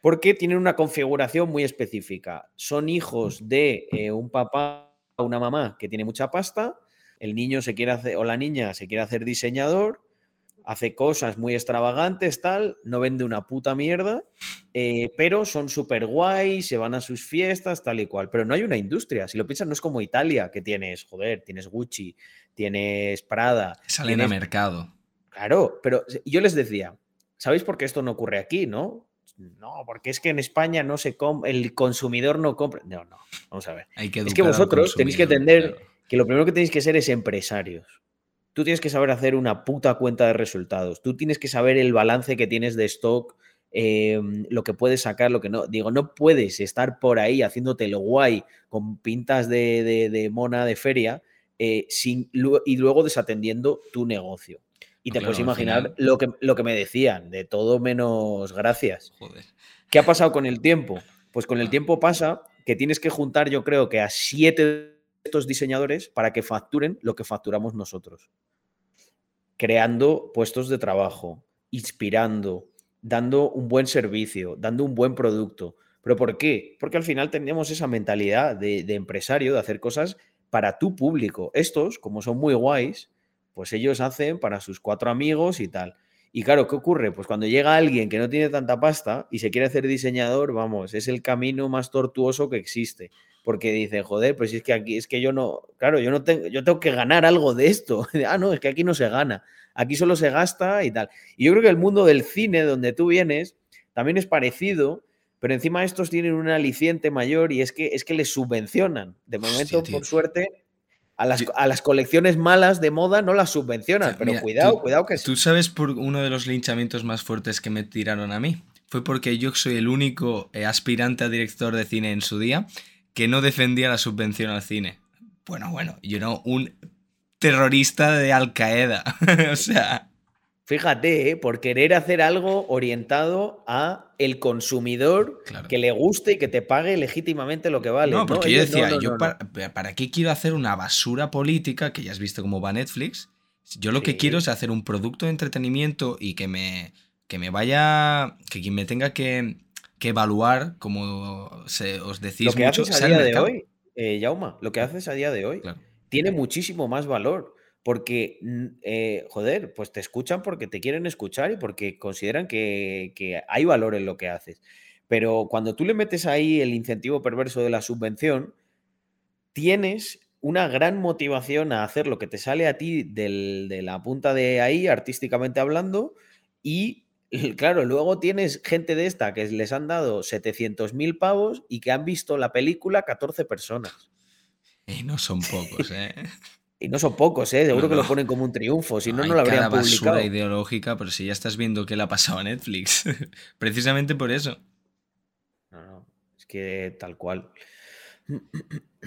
Speaker 2: porque tienen una configuración muy específica. Son hijos de eh, un papá o una mamá que tiene mucha pasta, el niño se quiere hacer, o la niña se quiere hacer diseñador, hace cosas muy extravagantes, tal, no vende una puta mierda, eh, pero son súper guay, se van a sus fiestas, tal y cual. Pero no hay una industria. Si lo piensas, no es como Italia, que tienes, joder, tienes Gucci, tienes Prada.
Speaker 1: Salen a mercado.
Speaker 2: Claro, pero yo les decía, ¿sabéis por qué esto no ocurre aquí, no? No, porque es que en España no se el consumidor no compra. No, no, vamos a ver. es que vosotros tenéis que entender que lo primero que tenéis que ser es empresarios. Tú tienes que saber hacer una puta cuenta de resultados. Tú tienes que saber el balance que tienes de stock, em, lo que puedes sacar, lo que no. Digo, no puedes estar por ahí haciéndote lo guay con pintas de, mona de feria eh, sin, y luego desatendiendo tu negocio. Y te puedes imaginar lo, que, lo que me decían, de todo menos gracias. Joder. ¿Qué ha pasado con el tiempo? Pues con el ah. tiempo pasa que tienes que juntar, yo creo que a siete de estos diseñadores para que facturen lo que facturamos nosotros. Creando puestos de trabajo, inspirando, dando un buen servicio, dando un buen producto. ¿Pero por qué? Porque al final tenemos esa mentalidad de, de empresario, de hacer cosas para tu público. Estos, como son muy guays, pues ellos hacen para sus cuatro amigos y tal. Y claro, ¿qué ocurre? Pues cuando llega alguien que no tiene tanta pasta y se quiere hacer diseñador, vamos, es el camino más tortuoso que existe. Porque dice, joder, pues es que aquí, es que yo no, claro, yo no tengo, yo tengo que ganar algo de esto. ah, no, es que aquí no se gana, aquí solo se gasta y tal. Y yo creo que el mundo del cine, donde tú vienes, también es parecido, pero encima estos tienen un aliciente mayor y es que, es que les subvencionan. De momento, por suerte, a las, colecciones malas de moda no las subvencionan, pero cuidado, cuidado que
Speaker 1: Tú sabes por uno de los linchamientos más fuertes que me tiraron a mí. Fue porque yo soy el único eh, aspirante a director de cine en su día que no defendía la subvención al cine. Bueno, bueno, yo no, un terrorista de Al Qaeda. o sea.
Speaker 2: Fíjate, ¿eh? por querer hacer algo orientado a el consumidor que le guste y que te pague legítimamente lo que vale.
Speaker 1: No, porque yo decía, yo para, qué quiero hacer una basura política, que ya has visto cómo va Netflix? Yo lo que quiero es hacer un producto de entretenimiento y que me, que me vaya, que quien me tenga que, evaluar, como se, os decís
Speaker 2: lo que haces a día de hoy, eh, Jauma, lo que haces a día de hoy tiene muchísimo más valor porque, eh, joder, pues te escuchan porque te quieren escuchar y porque consideran que, hay valor en lo que haces. Pero cuando tú le metes ahí el incentivo perverso de la subvención, tienes una gran motivación a hacer lo que te sale a ti de la punta de ahí, artísticamente hablando, y claro, luego tienes gente de esta que les han dado 700.000 pavos y que han visto la película 14 personas.
Speaker 1: Y no son pocos, ¿eh?
Speaker 2: Y no son pocos, ¿eh? Seguro que lo ponen como un triunfo, si no, no, lo habrían cada publicado. basura
Speaker 1: ideológica, pero si ya estás viendo qué le ha pasado a Netflix. Precisamente por eso.
Speaker 2: No, no, es que tal cual.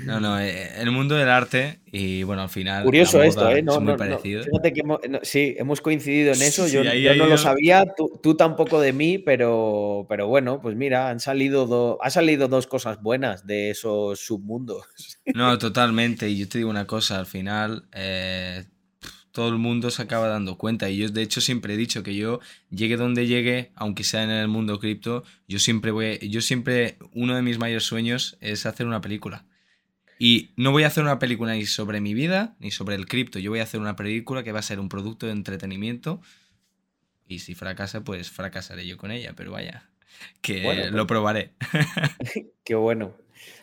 Speaker 1: No, no, eh, el mundo del arte y bueno, al final.
Speaker 2: Curioso esto, ¿eh? No, muy parecido. Fíjate que hemos, sí, hemos coincidido en eso. yo, no lo sabía, tú, tampoco de mí, pero, pero bueno, pues mira, han salido, ha salido dos cosas buenas de esos submundos.
Speaker 1: No, totalmente. Y yo te digo una cosa, al final. Eh, todo el mundo se acaba dando cuenta. Y yo, de hecho, siempre he dicho que yo llegue donde llegue, aunque sea en el mundo cripto, yo siempre voy, yo siempre, uno de mis mayores sueños es hacer una película. Y no voy a hacer una película ni sobre mi vida, ni sobre el cripto. Yo voy a hacer una película que va a ser un producto de entretenimiento. Y si fracasa, pues fracasaré yo con ella. Pero vaya, que lo probaré.
Speaker 2: Qué bueno.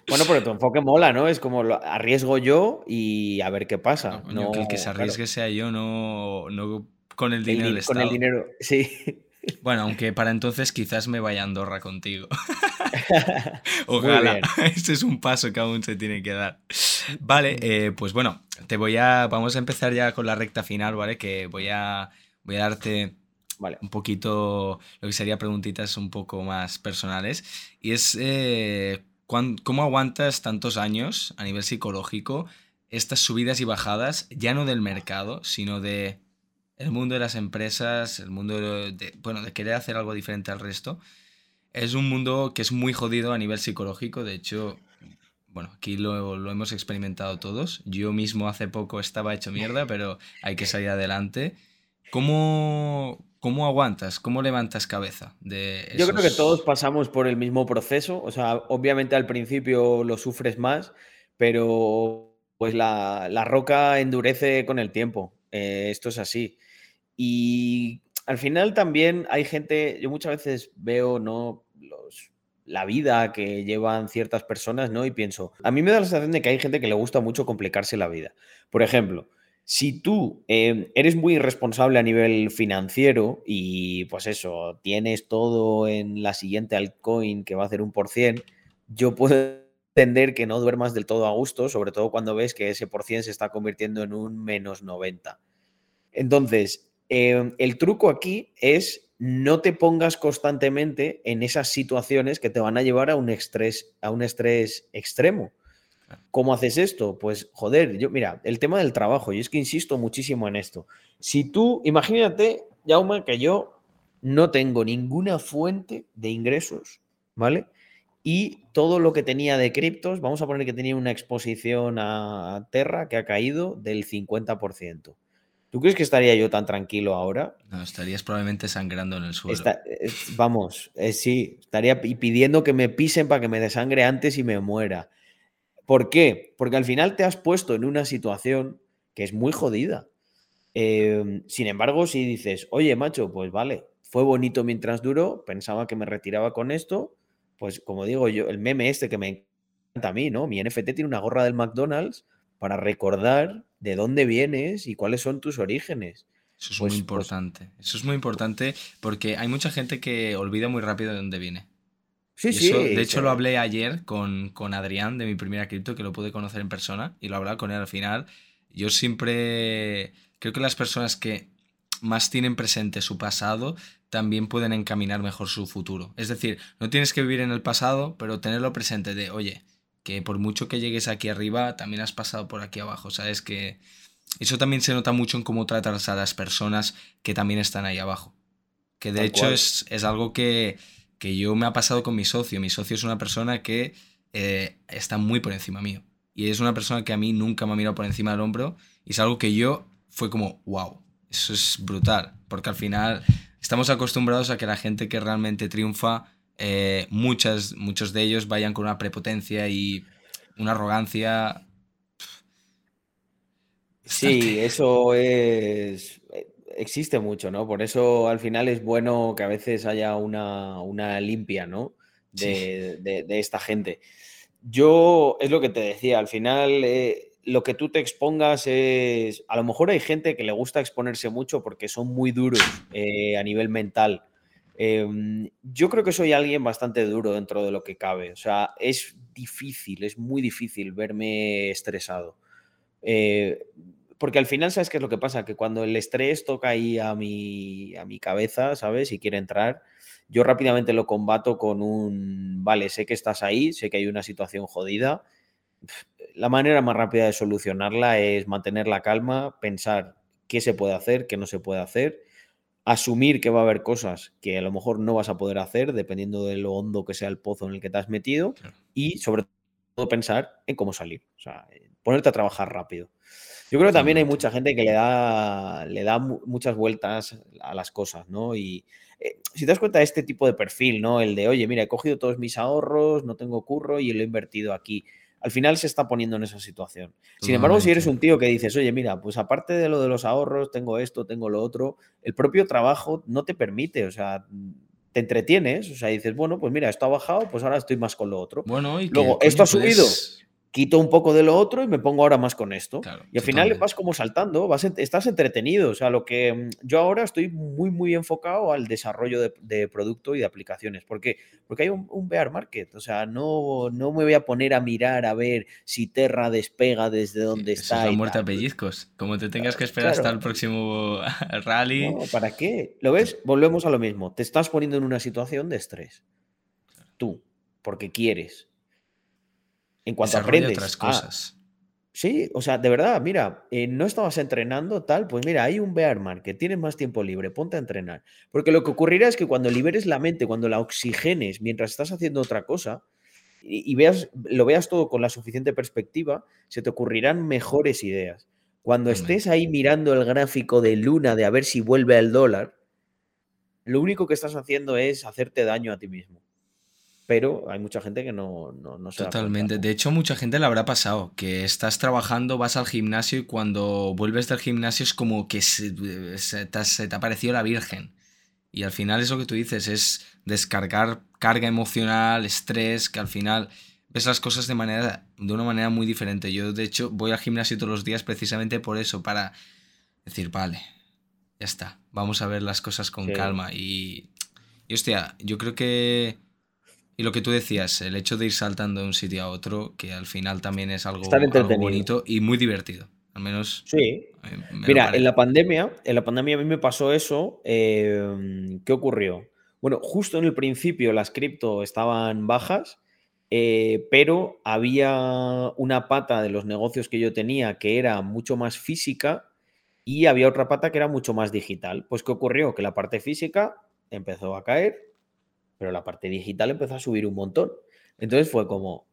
Speaker 2: Bueno, pero tu enfoque mola, ¿no? Es como lo arriesgo yo y a ver qué pasa.
Speaker 1: No, que el que se arriesgue sea yo, no, no con el dinero del Estado.
Speaker 2: Con el dinero, sí.
Speaker 1: Bueno, aunque para entonces quizás me vaya a Andorra contigo. Ojalá. Este es un paso que aún se tiene que dar. Vale, eh, pues bueno, te voy a. Vamos a empezar ya con la recta final, ¿vale? Que voy a. Voy a darte vale. un poquito. Lo que sería preguntitas un poco más personales. Y es. Eh, ¿Cómo aguantas tantos años a nivel psicológico estas subidas y bajadas, ya no del mercado, sino de el mundo de las empresas, el mundo de, bueno, de querer hacer algo diferente al resto? Es un mundo que es muy jodido a nivel psicológico, de hecho, bueno, aquí lo, lo hemos experimentado todos. Yo mismo hace poco estaba hecho mierda, pero hay que salir adelante. ¿Cómo, ¿Cómo aguantas? ¿Cómo levantas cabeza? De
Speaker 2: Yo creo que todos pasamos por el mismo proceso. O sea, obviamente al principio lo sufres más, pero pues la, roca endurece con el tiempo. Eh, esto es así. Y al final también hay gente, yo muchas veces veo, ¿no? Los, la vida que llevan ciertas personas, ¿no? Y pienso, a mí me da la sensación de que hay gente que le gusta mucho complicarse la vida. Por ejemplo, si tú em, eres muy irresponsable a nivel financiero y pues eso, tienes todo en la siguiente altcoin que va a hacer un por cien, yo puedo entender que no duermas del todo a gusto, sobre todo cuando ves que ese por cien se está convirtiendo en un menos 90. Entonces, em, el truco aquí es no te pongas constantemente en esas situaciones que te van a llevar a un estrés, a un estrés extremo. ¿Cómo haces esto? Pues, joder, yo, mira, el tema del trabajo, y es que insisto muchísimo en esto. Si tú, imagínate, Jaume, que yo no tengo ninguna fuente de ingresos, ¿vale? Y todo lo que tenía de criptos, vamos a poner que tenía una exposición a Terra que ha caído del 50%. ¿Tú crees que estaría yo tan tranquilo ahora?
Speaker 1: No, estarías probablemente sangrando en el suelo.
Speaker 2: vamos, eh, sí, estaría pidiendo que me pisen para que me desangre antes y me muera. ¿Por qué? Porque al final te has puesto en una situación que es muy jodida. Em, sin embargo, si dices, oye, macho, pues vale, fue bonito mientras duró, pensaba que me retiraba con esto, pues como digo yo, el meme este que me encanta a mí, ¿no? Mi NFT tiene una gorra del McDonald's para recordar de dónde vienes y cuáles son tus orígenes.
Speaker 1: Eso es muy pues, pues importante. Eso es muy importante porque hay mucha gente que olvida muy rápido de dónde viene. Sí, sí. de hecho, lo hablé ayer con, con, Adrián de mi primera cripto, que lo pude conocer en persona, y lo hablaba con él al final. Yo siempre creo que las personas que más tienen presente su pasado también pueden encaminar mejor su futuro. Es decir, no tienes que vivir en el pasado, pero tenerlo presente de, oye, que por mucho que llegues aquí arriba, también has pasado por aquí abajo, ¿sabes? Que eso también se nota mucho en cómo tratas a las personas que también están ahí abajo. Que de hecho es, algo que, yo me ha pasado con mi socio. Mi socio es una persona que eh, está muy por encima mío. Y es una persona que a mí nunca me ha mirado por encima del hombro. Y es algo que yo fue como, wow, eso es brutal. Porque al final estamos acostumbrados a que la gente que realmente triunfa eh, muchas, muchos de ellos vayan con una prepotencia y una arrogancia.
Speaker 2: Sí, eso es. Existe mucho, ¿no? Por eso al final es bueno que a veces haya una, limpia, ¿no? De, esta gente. Yo, es lo que te decía, al final eh, lo que tú te expongas es. A lo mejor hay gente que le gusta exponerse mucho porque son muy duros eh, a nivel mental Em, yo creo que soy alguien bastante duro dentro de lo que cabe. O sea, es difícil, es muy difícil verme estresado. Eh, porque al final, ¿sabes qué es lo que pasa? Que cuando el estrés toca ahí a mi, a mi cabeza, ¿sabes? Y quiere entrar, yo rápidamente lo combato con un, vale, sé que estás ahí, sé que hay una situación jodida. La manera más rápida de solucionarla es mantener la calma, pensar qué se puede hacer, qué no se puede hacer asumir que va a haber cosas que a lo mejor no vas a poder hacer dependiendo de lo hondo que sea el pozo en el que te has metido y sobre todo pensar en cómo salir, o sea, ponerte a trabajar rápido. Yo creo que también hay mucha gente que le da, le da muchas vueltas a las cosas, ¿no? Y eh, si te das cuenta de este tipo de perfil, ¿no? El de, oye, mira, he cogido todos mis ahorros, no tengo curro y lo he invertido aquí al final se está poniendo en esa situación. Sin embargo, si eres un tío que dices, oye, mira, pues aparte de lo de los ahorros, tengo esto, tengo lo otro, el propio trabajo no te permite, o sea, te entretienes, o sea, dices, bueno, pues mira, esto ha bajado, pues ahora estoy más con lo otro. Bueno, y luego, esto ha subido, quito un poco de lo otro y me pongo ahora más con esto. y al final vas como saltando, vas, estás entretenido. O sea, lo que mm, yo ahora estoy muy, muy enfocado al desarrollo de, producto y de aplicaciones. ¿Por qué? Porque hay un, bear market. O sea, no, no me voy a poner a mirar a ver si Terra despega desde donde está.
Speaker 1: Es la muerte a pellizcos. Como te tengas que esperar hasta el próximo rally.
Speaker 2: ¿Para qué? ¿Lo ves? Volvemos a lo mismo. Te estás poniendo en una situación de estrés. Tú, porque quieres en cuanto aprendes. otras ah, cosas. sí, o sea, de verdad, mira, eh, no estabas entrenando tal, pues mira, hay un bear market, tienes más tiempo libre, ponte a entrenar. Porque lo que ocurrirá es que cuando liberes la mente, cuando la oxigenes mientras estás haciendo otra cosa, y, veas, lo veas todo con la suficiente perspectiva, se te ocurrirán mejores ideas. Cuando estés ahí mirando el gráfico de luna de a ver si vuelve al dólar, lo único que estás haciendo es hacerte daño a ti mismo. Pero hay mucha gente que no, no, no se
Speaker 1: Totalmente. De hecho, mucha gente le habrá pasado que estás trabajando, vas al gimnasio y cuando vuelves del gimnasio es como que se, te, se te ha parecido la Virgen. Y al final es lo que tú dices, es descargar carga emocional, estrés, que al final ves las cosas de, manera, de una manera muy diferente. Yo, de hecho, voy al gimnasio todos los días precisamente por eso, para decir, vale, ya está, vamos a ver las cosas con calma. Y, y, hostia, yo creo que y lo que tú decías, el hecho de ir saltando de un sitio a otro, que al final también es algo, bonito y muy divertido. Al menos.
Speaker 2: Sí. Mira, en la pandemia, en la pandemia a mí me pasó eso. Em, ¿Qué ocurrió? Bueno, justo en el principio las cripto estaban bajas, eh, pero había una pata de los negocios que yo tenía que era mucho más física y había otra pata que era mucho más digital. Pues ¿qué ocurrió? Que la parte física empezó a caer pero la parte digital empezó a subir un montón. Entonces fue como,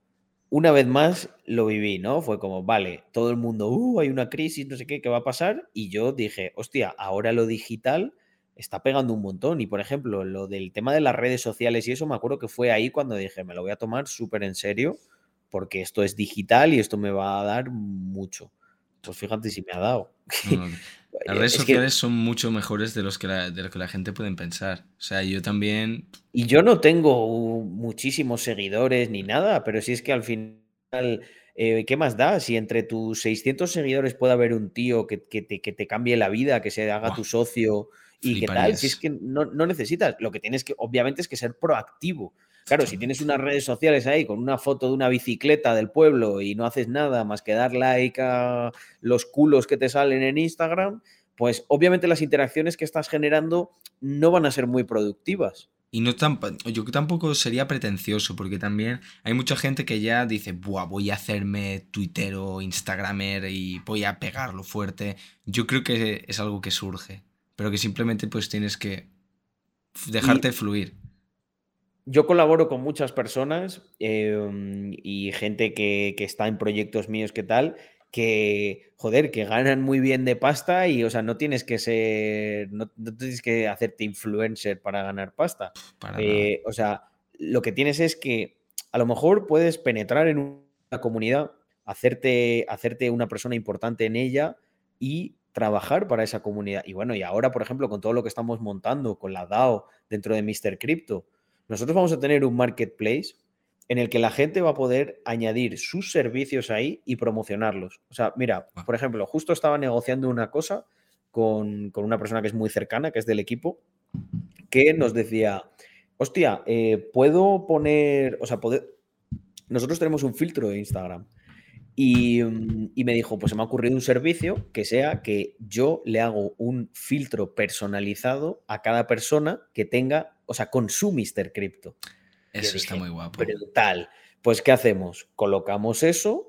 Speaker 2: una vez más lo viví, ¿no? Fue como, vale, todo el mundo, uh, hay una crisis, no sé qué, ¿qué va a pasar? Y yo dije, hostia, ahora lo digital está pegando un montón. Y por ejemplo, lo del tema de las redes sociales y eso, me acuerdo que fue ahí cuando dije, me lo voy a tomar súper en serio, porque esto es digital y esto me va a dar mucho. Pues fíjate si me ha dado.
Speaker 1: Las redes sociales son mucho mejores de, los que la, de lo que la gente puede pensar. O sea, yo también...
Speaker 2: Y yo no tengo muchísimos seguidores ni nada, pero si es que al final, eh, ¿qué más da? Si entre tus 600 seguidores puede haber un tío que, que, te, que te, cambie la vida, que se haga tu socio y qué tal, si es que no, no, necesitas, lo que tienes que, obviamente, es que ser proactivo. Claro, si tienes unas redes sociales ahí con una foto de una bicicleta del pueblo y no haces nada más que dar like a los culos que te salen en Instagram, pues obviamente las interacciones que estás generando no van a ser muy productivas.
Speaker 1: Y no tan, yo tampoco sería pretencioso, porque también hay mucha gente que ya dice, Buah, voy a hacerme Twitter o Instagramer y voy a pegarlo fuerte. Yo creo que es algo que surge, pero que simplemente pues tienes que dejarte fluir
Speaker 2: yo colaboro con muchas personas em, y gente que, está en proyectos míos que tal, que, joder, que ganan muy bien de pasta y, o sea, no tienes que ser, no, tienes que hacerte influencer para ganar pasta. Eh, o sea, lo que tienes es que a lo mejor puedes penetrar en una comunidad, hacerte, hacerte una persona importante en ella y trabajar para esa comunidad. Y bueno, y ahora, por ejemplo, con todo lo que estamos montando, con la DAO dentro de Mr. Crypto, nosotros vamos a tener un marketplace en el que la gente va a poder añadir sus servicios ahí y promocionarlos. O sea, mira, por ejemplo, justo estaba negociando una cosa con, una persona que es muy cercana, que es del equipo, que nos decía, hostia, eh, puedo poner, o sea, poder... nosotros tenemos un filtro de Instagram. Y, y, me dijo, pues se me ha ocurrido un servicio que sea que yo le hago un filtro personalizado a cada persona que tenga o sea, con su Mr. Crypto.
Speaker 1: Eso está muy guapo.
Speaker 2: Brutal. Pues, ¿qué hacemos? Colocamos eso,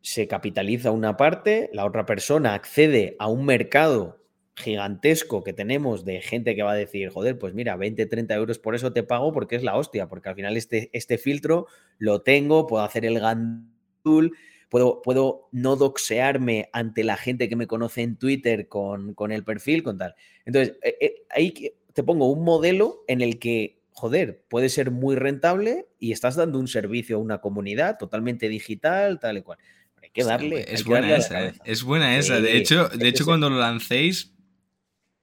Speaker 2: se capitaliza una parte, la otra persona accede a un mercado gigantesco que tenemos de gente que va a decir, joder, pues mira, 20, 30 euros por eso te pago porque es la hostia, porque al final este, este filtro lo tengo, puedo hacer el gandul, puedo, puedo no doxearme ante la gente que me conoce en Twitter con, con el perfil, con tal. Entonces, eh, eh, ahí te pongo un modelo en el que, joder, puede ser muy rentable y estás dando un servicio a una comunidad totalmente digital, tal y cual. Hay que darle.
Speaker 1: Es, buena, esa, ¿eh? es buena esa. de hecho, de hecho cuando lo lancéis,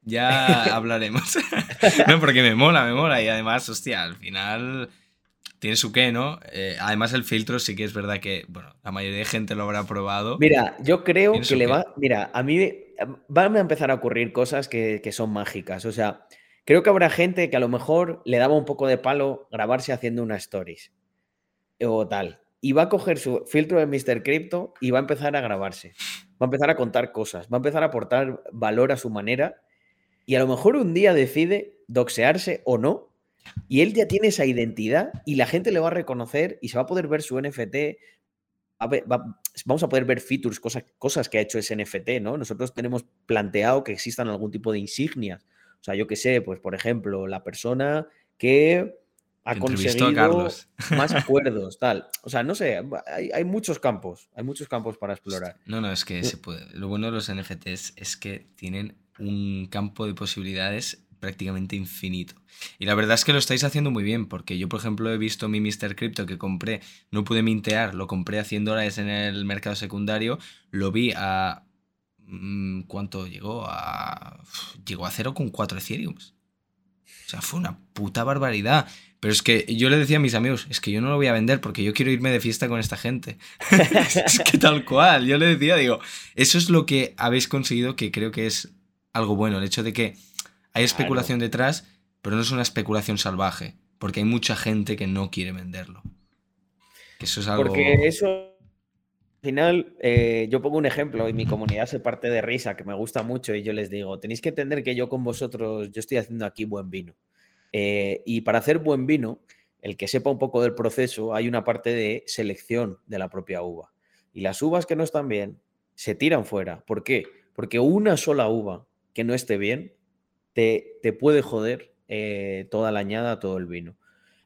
Speaker 1: ya hablaremos. no, porque me mola, me mola. Y además, hostia, al final tiene su qué, ¿no? Eh, además, el filtro sí que es verdad que, bueno, la mayoría de gente lo habrá probado.
Speaker 2: Mira, yo creo que le va. Mira, a mí van a empezar a ocurrir cosas que, que son mágicas. O sea, Creo que habrá gente que a lo mejor le daba un poco de palo grabarse haciendo una stories o tal. Y va a coger su filtro de Mr. Crypto y va a empezar a grabarse. Va a empezar a contar cosas. Va a empezar a aportar valor a su manera. Y a lo mejor un día decide doxearse o no. Y él ya tiene esa identidad y la gente le va a reconocer y se va a poder ver su NFT. vamos a poder ver features, cosas, cosas que ha hecho ese NFT, ¿no? Nosotros tenemos planteado que existan algún tipo de insignias o sea, yo qué sé, pues por ejemplo, la persona que ha conseguido más acuerdos, tal. O sea, no sé, hay, muchos campos, hay muchos campos para explorar.
Speaker 1: No, no, es que se puede. Lo bueno de los NFTs es que tienen un campo de posibilidades prácticamente infinito. Y la verdad es que lo estáis haciendo muy bien, porque yo, por ejemplo, he visto mi Mr. Crypto que compré, no pude mintear, lo compré a 100 dólares en el mercado secundario, lo vi a... Mm, ¿Cuánto llegó? A... Llegó a 0,4 Ethereum. O sea, fue una puta barbaridad. Pero es que yo le decía a mis amigos, es que yo no lo voy a vender porque yo quiero irme de fiesta con esta gente. es que tal cual, yo le decía, digo, eso es lo que habéis conseguido que creo que es algo bueno, el hecho de que hay especulación detrás, pero no es una especulación salvaje, porque hay mucha gente que no quiere venderlo.
Speaker 2: eso es algo... Porque eso, final, eh, yo pongo un ejemplo y mi comunidad se parte de risa, que me gusta mucho, y yo les digo, tenéis que entender que yo con vosotros, yo estoy haciendo aquí buen vino. Eh, y para hacer buen vino, el que sepa un poco del proceso, hay una parte de selección de la propia uva. Y las uvas que no están bien se tiran fuera. ¿Por qué? Porque una sola uva que no esté bien te, te puede joder eh, toda la añada, todo el vino.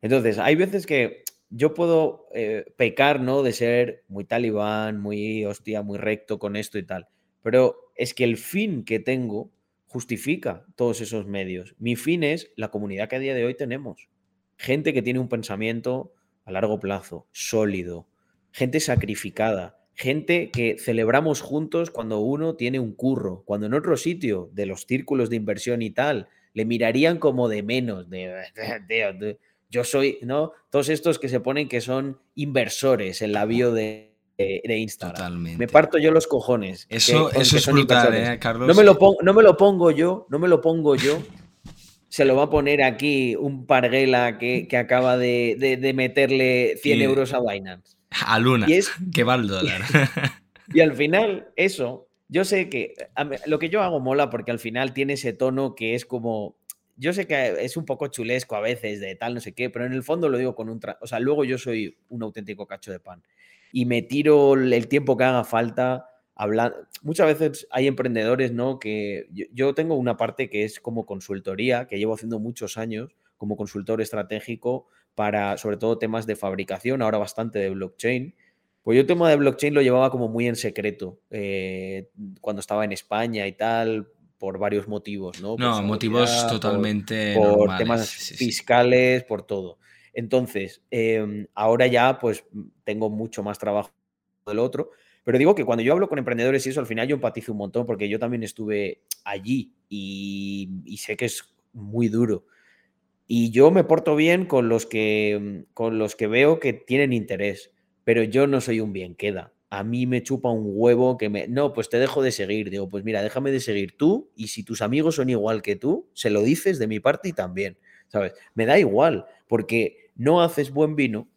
Speaker 2: Entonces, hay veces que yo puedo eh, pecar, ¿no? De ser muy talibán, muy hostia, muy recto con esto y tal. Pero es que el fin que tengo justifica todos esos medios. Mi fin es la comunidad que a día de hoy tenemos. Gente que tiene un pensamiento a largo plazo, sólido, gente sacrificada, gente que celebramos juntos cuando uno tiene un curro, cuando en otro sitio de los círculos de inversión y tal le mirarían como de menos, de, yo soy, ¿no? Todos estos que se ponen que son inversores en la bio de, de, Instagram. Totalmente. Me parto yo los cojones.
Speaker 1: Eso, eso es brutal, ¿eh, Carlos?
Speaker 2: No me, lo pongo, no me lo pongo yo, no me lo pongo yo. Se lo va a poner aquí un parguela que, que acaba de, de, meterle 100 euros a Binance.
Speaker 1: A Luna, y es, que va el dólar.
Speaker 2: Y al final, eso, yo sé que lo que yo hago mola porque al final tiene ese tono que es como yo sé que es un poco chulesco a veces de tal, no sé qué, pero en el fondo lo digo con un... O sea, luego yo soy un auténtico cacho de pan y me tiro el tiempo que haga falta hablando. Muchas veces hay emprendedores, ¿no? Que yo, tengo una parte que es como consultoría, que llevo haciendo muchos años como consultor estratégico para, sobre todo, temas de fabricación, ahora bastante de blockchain. Pues yo el tema de blockchain lo llevaba como muy en secreto eh, cuando estaba en España y tal, por varios motivos, ¿no?
Speaker 1: No, motivos totalmente.
Speaker 2: Por, temas fiscales, por todo. Entonces, em, ahora ya pues tengo mucho más trabajo del otro, pero digo que cuando yo hablo con emprendedores y eso, al final yo empatizo un montón porque yo también estuve allí y, sé que es muy duro. Y yo me porto bien con los que, con los que veo que tienen interés, pero yo no soy un bien queda. A mí me chupa un huevo que me... No, pues te dejo de seguir. Digo, pues mira, déjame de seguir tú y si tus amigos son igual que tú, se lo dices de mi parte y también, ¿sabes? Me da igual, porque no haces buen vino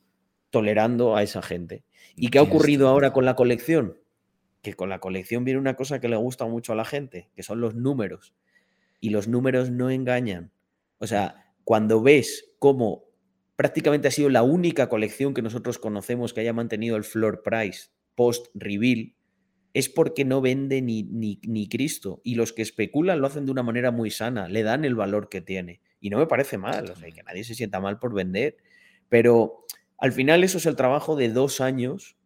Speaker 2: tolerando a esa gente. ¿Y qué ha ocurrido ahora con la colección? Que con la colección viene una cosa que le gusta mucho a la gente, que son los números. Y los números no engañan. O sea, cuando ves cómo prácticamente ha sido la única colección que nosotros conocemos que haya mantenido el floor price post-reveal, es porque no vende ni, ni, ni, Cristo. Y los que especulan lo hacen de una manera muy sana, le dan el valor que tiene. Y no me parece mal, o sea, que nadie se sienta mal por vender, pero al final eso es el trabajo de dos años.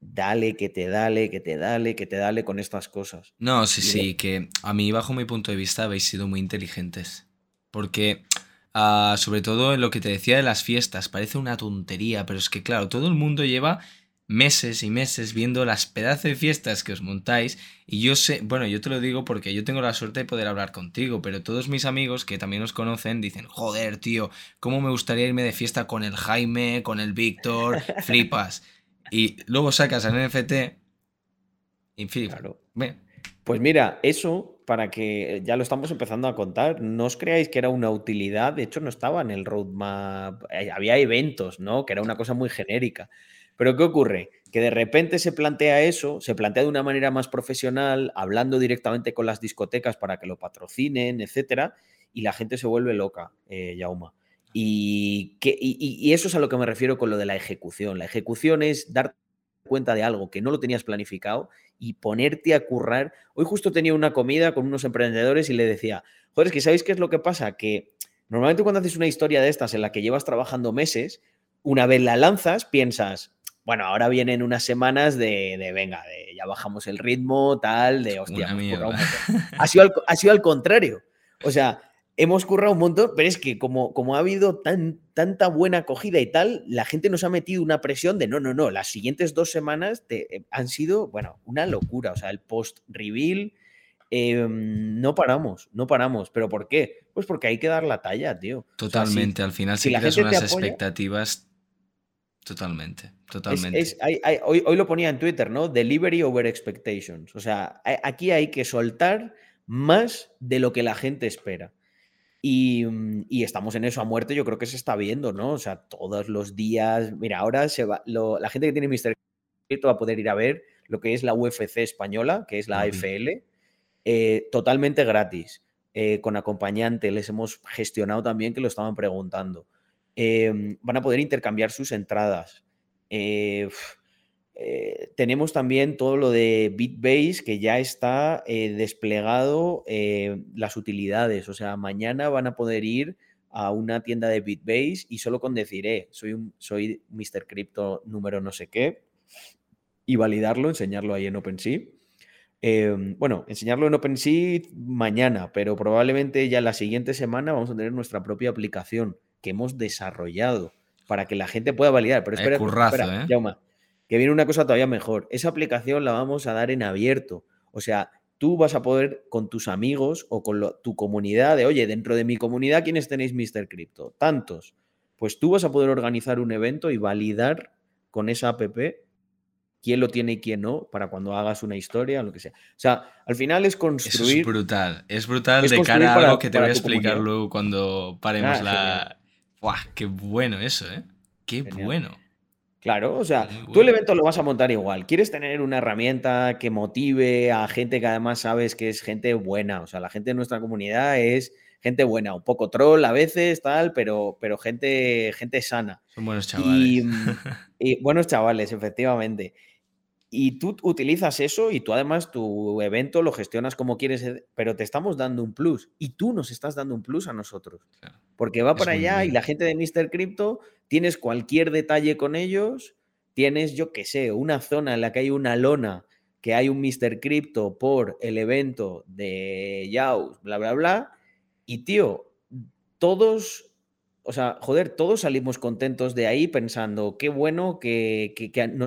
Speaker 2: Dale, que te dale, que te dale, que te dale con estas cosas.
Speaker 1: No, sí, sí, que a mí, bajo mi punto de vista, habéis sido muy inteligentes. Porque, ah, sobre todo en lo que te decía de las fiestas, parece una tontería, pero es que, claro, todo el mundo lleva meses y meses viendo las pedazos de fiestas que os montáis y yo sé, bueno, yo te lo digo porque yo tengo la suerte de poder hablar contigo, pero todos mis amigos que también os conocen dicen, joder, tío, ¿cómo me gustaría irme de fiesta con el Jaime, con el Víctor, flipas? Y luego sacas el NFT y Claro.
Speaker 2: Pues mira, eso para que ya lo estamos empezando a contar, no os creáis que era una utilidad, de hecho no estaba en el roadmap, eh, había eventos, ¿no? Que era una cosa muy genérica. Pero ¿qué ocurre? Que de repente se plantea eso, se plantea de una manera más profesional, hablando directamente con las discotecas para que lo patrocinen, etcétera, y la gente se vuelve loca, eh, Yauma. Y, que, y, eso es a lo que me refiero con lo de la ejecución. La ejecución es dar cuenta de algo que no lo tenías planificado y ponerte a currar. Hoy justo tenía una comida con unos emprendedores y le decía, joder, es que ¿sabéis qué es lo que pasa? Que normalmente cuando haces una historia de estas en la que llevas trabajando meses, una vez la lanzas, piensas, bueno, ahora vienen unas semanas de, venga, de ya bajamos el ritmo, tal, de hostia. Ha sido, al, ha sido al contrario. O sea, hemos currado un montón, pero es que como, como ha habido tan, tanta buena acogida y tal, la gente nos ha metido una presión de no, no, no, las siguientes dos semanas te, han sido, bueno, una locura. O sea, el post-reveal, em, no paramos, no paramos. ¿Pero por qué? Pues porque hay que dar la talla, tío.
Speaker 1: Totalmente, al final si, creas unas expectativas... Totalmente, totalmente.
Speaker 2: hoy, hoy lo ponía en Twitter, ¿no? Delivery over expectations. O sea, aquí hay que soltar más de lo que la gente espera. Mm, y, estamos en eso a muerte, yo creo que se está viendo, ¿no? O sea, todos los días. Mira, ahora se va, la gente que tiene Mr. Va a poder ir a ver lo que es la UFC española, que es la AFL, eh, totalmente gratis. Eh, con acompañante, les hemos gestionado también que lo estaban preguntando. Em, van a poder intercambiar sus entradas. Eh, eh, tenemos también todo lo de Bitbase que ya está eh, desplegado las utilidades. O sea, mañana van a poder ir a una tienda de Bitbase y solo con decir, soy, un, soy Mr. Crypto número no sé qué, y validarlo, enseñarlo ahí en OpenSea. Em, bueno, enseñarlo en OpenSea mañana, pero probablemente ya la siguiente semana vamos a tener nuestra propia aplicación que hemos desarrollado para que la gente pueda validar. Pero espera, espera, que viene una cosa todavía mejor. Esa aplicación la vamos a dar en abierto. O sea, tú vas a poder con tus amigos o con tu comunidad de, oye, dentro de mi comunidad, ¿quiénes tenéis Mr. Crypto? Tantos. Pues tú vas a poder organizar un evento y validar con esa app quién lo tiene y quién no, para cuando hagas una historia, lo que sea. O sea, al final es construir.
Speaker 1: es brutal. Es brutal de cara a algo que te voy a explicar luego cuando paremos ah, la. ¡Buah! ¡Qué bueno eso, eh! ¡Qué bueno!
Speaker 2: Claro, o sea, tú el evento lo vas a montar igual. Quieres tener una herramienta que motive a gente que además sabes que es gente buena. O sea, la gente de nuestra comunidad es gente buena, un poco troll a veces, tal, pero, pero gente, gente sana.
Speaker 1: Son buenos chavales.
Speaker 2: y buenos chavales, efectivamente. Y tú utilizas eso y tú además tu evento lo gestionas como quieres, eh, pero te estamos dando un plus y tú nos estás dando un plus a nosotros. Porque va para allá y la gente de Mr. Crypto, tienes cualquier detalle con ellos, tienes, yo qué sé, una zona en la que hay una lona, que hay un Mr. Crypto por el evento de Yaus, bla, bla, bla. Y tío, todos o sea, joder, todos salimos contentos de ahí pensando, qué bueno que,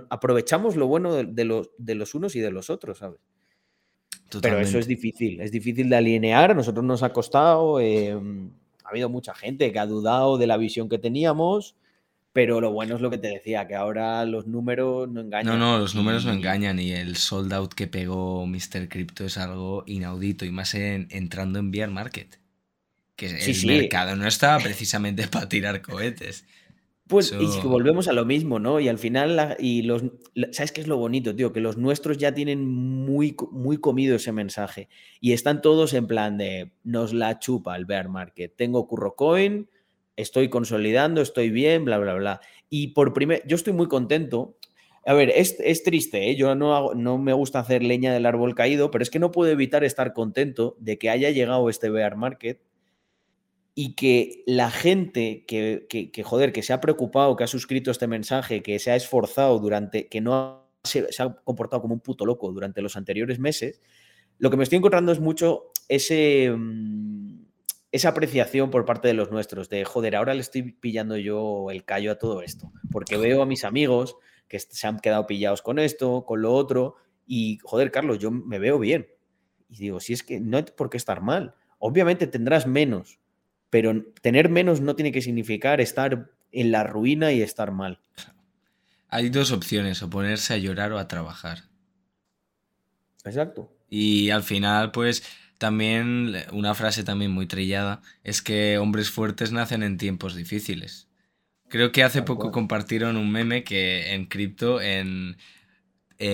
Speaker 2: aprovechamos lo bueno de, los, de los unos y de los otros, ¿sabes? Pero eso es difícil, es difícil de alinear, a nosotros nos ha costado, em, ha habido mucha gente que ha dudado de la visión que teníamos, pero lo bueno es lo que te decía, que ahora los números no engañan.
Speaker 1: No, no, los números no engañan y el sold out que pegó Mr. Crypto es algo inaudito y más entrando en bear market que el mercado no está precisamente para tirar cohetes.
Speaker 2: Pues y volvemos a lo mismo, ¿no? Y al final, y los, ¿sabes qué es lo bonito, tío? Que los nuestros ya tienen muy, muy comido ese mensaje y están todos en plan de nos la chupa el bear market. Tengo curro coin, estoy consolidando, estoy bien, bla, bla, bla. Y por primer, yo estoy muy contento. A ver, es, es triste, ¿eh? yo no, no me gusta hacer leña del árbol caído, pero es que no puedo evitar estar contento de que haya llegado este bear market y que la gente que, que, joder, que se ha preocupado, que ha suscrito este mensaje, que se ha esforzado durante, que no se, ha comportado como un puto loco durante los anteriores meses, lo que me estoy encontrando es mucho ese, mm, esa apreciación por parte de los nuestros, de joder, ahora le estoy pillando yo el callo a todo esto, porque veo a mis amigos que se han quedado pillados con esto, con lo otro, y joder, Carlos, yo me veo bien. Y digo, si es que no hay por qué estar mal. Obviamente tendrás menos, pero tener menos no tiene que significar estar en la ruina y estar mal.
Speaker 1: Hay dos opciones, o ponerse a llorar o a trabajar.
Speaker 2: Exacto.
Speaker 1: Y al final, pues también una frase también muy trillada es que hombres fuertes nacen en tiempos difíciles. Creo que hace poco compartieron un meme que en cripto, en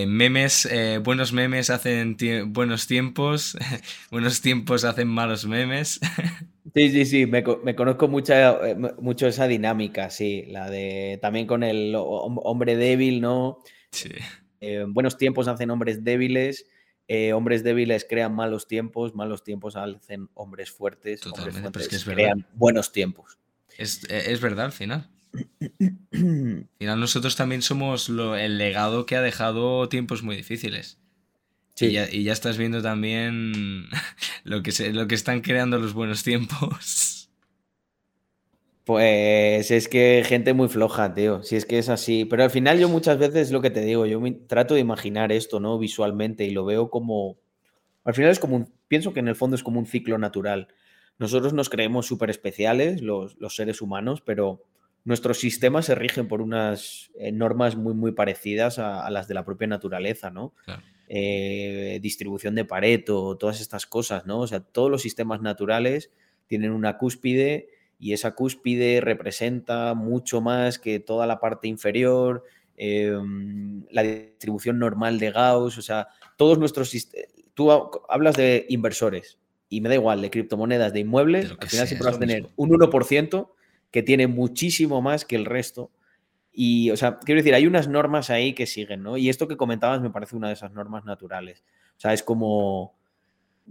Speaker 1: memes, eh, buenos memes hacen buenos tiempos, buenos tiempos hacen malos memes.
Speaker 2: Sí, sí, sí, me, conozco mucha, eh, mucho esa dinámica, sí, la de también con el hombre débil, ¿no?
Speaker 1: Sí.
Speaker 2: Eh, buenos tiempos hacen hombres débiles, eh, hombres débiles crean malos tiempos, malos tiempos hacen hombres fuertes, hombres fuertes crean buenos tiempos.
Speaker 1: Es, verdad al final. Al final nosotros también somos el legado que ha dejado tiempos muy difíciles. Y, ya, estás viendo también lo que, se, lo que están creando los buenos tiempos.
Speaker 2: Pues es que gente muy floja, tío. Si es que es así. Pero al final yo muchas veces lo que te digo, yo trato de imaginar esto, ¿no? Visualmente y lo veo como... Al final es como un... Pienso que en el fondo es como un ciclo natural. Nosotros nos creemos súper especiales, los, seres humanos, pero nuestros sistemas se rigen por unas eh, normas muy, muy parecidas a, las de la propia naturaleza, ¿no? Eh, distribución de Pareto, todas estas cosas, ¿no? O sea, todos los sistemas naturales tienen una cúspide y esa cúspide representa mucho más que toda la parte inferior, em, la distribución normal de Gauss, o sea, todos nuestros sistemas... Tú hablas de inversores y me da igual, de criptomonedas, de inmuebles, al final siempre vas a tener un 1% que tiene muchísimo más que el resto. Y, o sea, quiero decir, hay unas normas ahí que siguen, ¿no? Y esto que comentabas me parece una de esas normas naturales. O sea, es como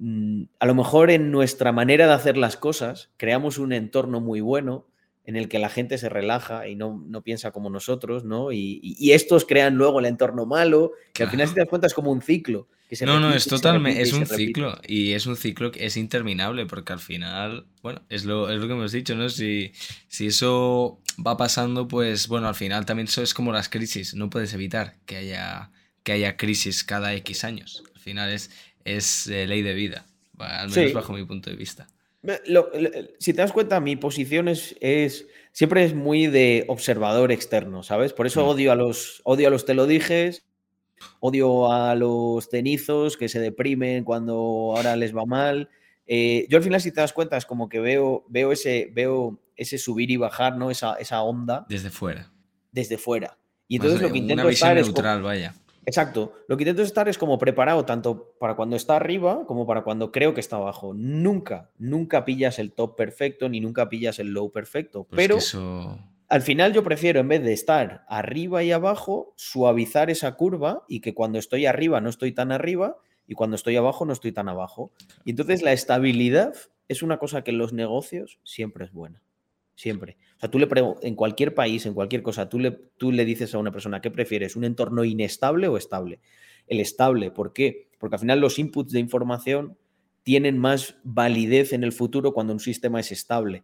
Speaker 2: Mm, a lo mejor en nuestra manera de hacer las cosas creamos un entorno muy bueno en el que la gente se relaja y no, piensa como nosotros, ¿no? Y, estos crean luego el entorno malo, que al final si te das cuenta es como un ciclo.
Speaker 1: no, no, es totalmente, es un ciclo y es un ciclo que es interminable porque al final, bueno, es lo, es lo que hemos dicho, ¿no? Si, si eso va pasando, pues bueno, al final también eso es como las crisis, no puedes evitar que haya, que haya crisis cada X años. Al final es, es eh, ley de vida, al menos bajo mi punto de vista.
Speaker 2: Si te das cuenta, mi posición es, siempre es muy de observador externo, ¿sabes? Por eso mm. odio a los odio a los te lo dijes, odio a los cenizos que se deprimen cuando ahora les va mal. Eh, yo al final, si te das cuenta, es como que veo, veo, ese, veo ese subir y bajar, ¿no? Esa, esa onda.
Speaker 1: Desde fuera.
Speaker 2: Desde fuera. Y entonces lo que intento una visión
Speaker 1: neutral, vaya.
Speaker 2: Exacto. Lo que intento estar es como preparado tanto para cuando está arriba como para cuando creo que está abajo. Nunca, nunca pillas el top perfecto ni nunca pillas el low perfecto. Pues pero al final yo prefiero, en vez de estar arriba y abajo, suavizar esa curva y que cuando estoy arriba no estoy tan arriba y cuando estoy abajo no estoy tan abajo. Y entonces la estabilidad es una cosa que en los negocios siempre es buena. Siempre. O sea, tú le en cualquier país, en cualquier cosa, tú le, tú le dices a una persona, ¿qué prefieres? ¿Un entorno inestable o estable? El estable, ¿por qué? Porque al final los inputs de información tienen más validez en el futuro cuando un sistema es estable.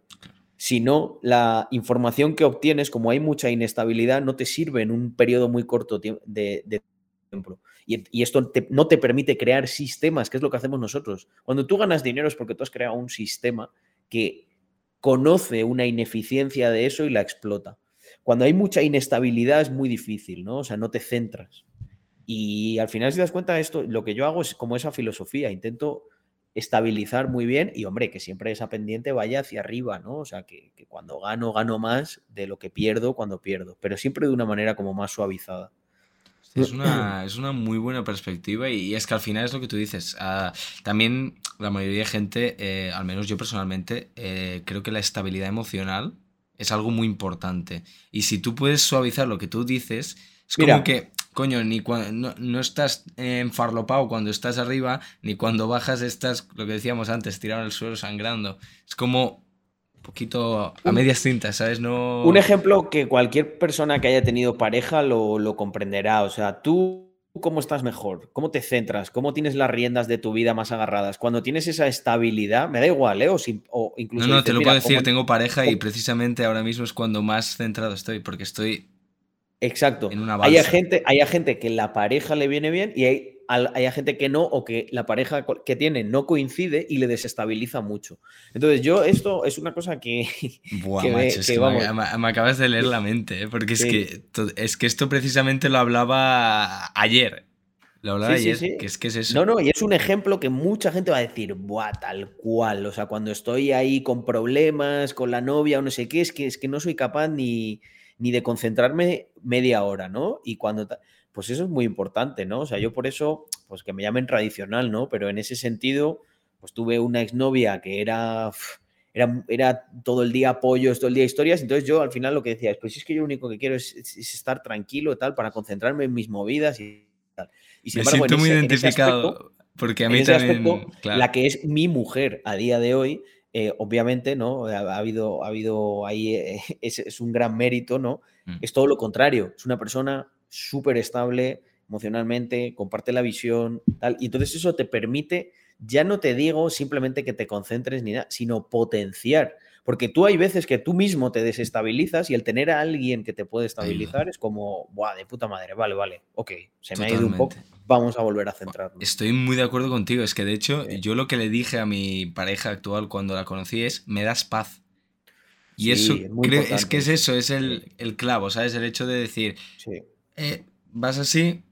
Speaker 2: Si no, la información que obtienes, como hay mucha inestabilidad, no te sirve en un periodo muy corto de, tiempo. Y, esto no te permite crear sistemas, que es lo que hacemos nosotros. Cuando tú ganas dinero es porque tú has creado un sistema que conoce una ineficiencia de eso y la explota. Cuando hay mucha inestabilidad es muy difícil, ¿no? O sea, no te centras. Y al final, si das cuenta, esto, lo que yo hago es como esa filosofía, intento estabilizar muy bien y, hombre, que siempre esa pendiente vaya hacia arriba, ¿no? O sea, que cuando gano, gano más de lo que pierdo cuando pierdo, pero siempre de una manera como más suavizada.
Speaker 1: Es una, es una muy buena perspectiva y, es que al final es lo que tú dices. Ah, también la mayoría de gente, eh, al menos yo personalmente, eh, creo que la estabilidad emocional es algo muy importante. Y si tú puedes suavizar lo que tú dices, es como que, coño, ni cuando, no, estás enfarlopado cuando estás arriba, ni cuando bajas estás, lo que decíamos antes, tirado en el suelo sangrando. Es como poquito a medias cintas, ¿sabes? No...
Speaker 2: Un ejemplo que cualquier persona que haya tenido pareja lo, comprenderá. O sea, tú cómo estás mejor, cómo te centras, cómo tienes las riendas de tu vida más agarradas. Cuando tienes esa estabilidad, me da igual, ¿eh? O, incluso.
Speaker 1: No, no, te lo puedo decir, tengo pareja y precisamente ahora mismo es cuando más centrado estoy, porque estoy.
Speaker 2: Exacto. En una hay gente, hay gente que la pareja le viene bien y hay hay gente que no o que la pareja que tiene no coincide y le desestabiliza mucho. Entonces yo esto es una cosa que...
Speaker 1: Buah, macho, es que me, acabas de leer la mente, ¿eh? porque es, que, es que esto precisamente lo hablaba ayer. Lo hablaba ayer, que es que es eso.
Speaker 2: No, no, y es un ejemplo que mucha gente va a decir, buah, tal cual. O sea, cuando estoy ahí con problemas, con la novia o no sé qué, es que, es que no soy capaz ni, ni de concentrarme media hora, ¿no? Y cuando pues eso es muy importante, ¿no? O sea, yo por eso, pues que me llamen tradicional, ¿no? Pero en ese sentido, pues tuve una exnovia que era, era, era todo el día apoyo, todo el día historias, entonces yo al final lo que decía es, pues es que yo lo único que quiero es, estar tranquilo, tal, para concentrarme en mis movidas y tal. Y
Speaker 1: sin me siento muy identificado, porque a mí también,
Speaker 2: la que es mi mujer a día de hoy, eh, obviamente, ¿no? Ha, habido, ha habido ahí, eh, es, un gran mérito, ¿no? Mm. Es todo lo contrario, es una persona súper estable, emocionalmente, comparte la visión, tal. Y entonces eso te permite, ya no te digo simplemente que te concentres ni nada, sino potenciar. Porque tú hay veces que tú mismo te desestabilizas y el tener a alguien que te puede estabilizar es como, ¡buah, de puta madre! Vale, vale, ok, se me ha ido un poco, vamos a volver a centrarnos.
Speaker 1: Estoy muy de acuerdo contigo, es que de hecho yo lo que le dije a mi pareja actual cuando la conocí es, me das paz. Y eso, es, que es eso, es el, el, clavo, ¿sabes? El hecho de decir, eh, vas así,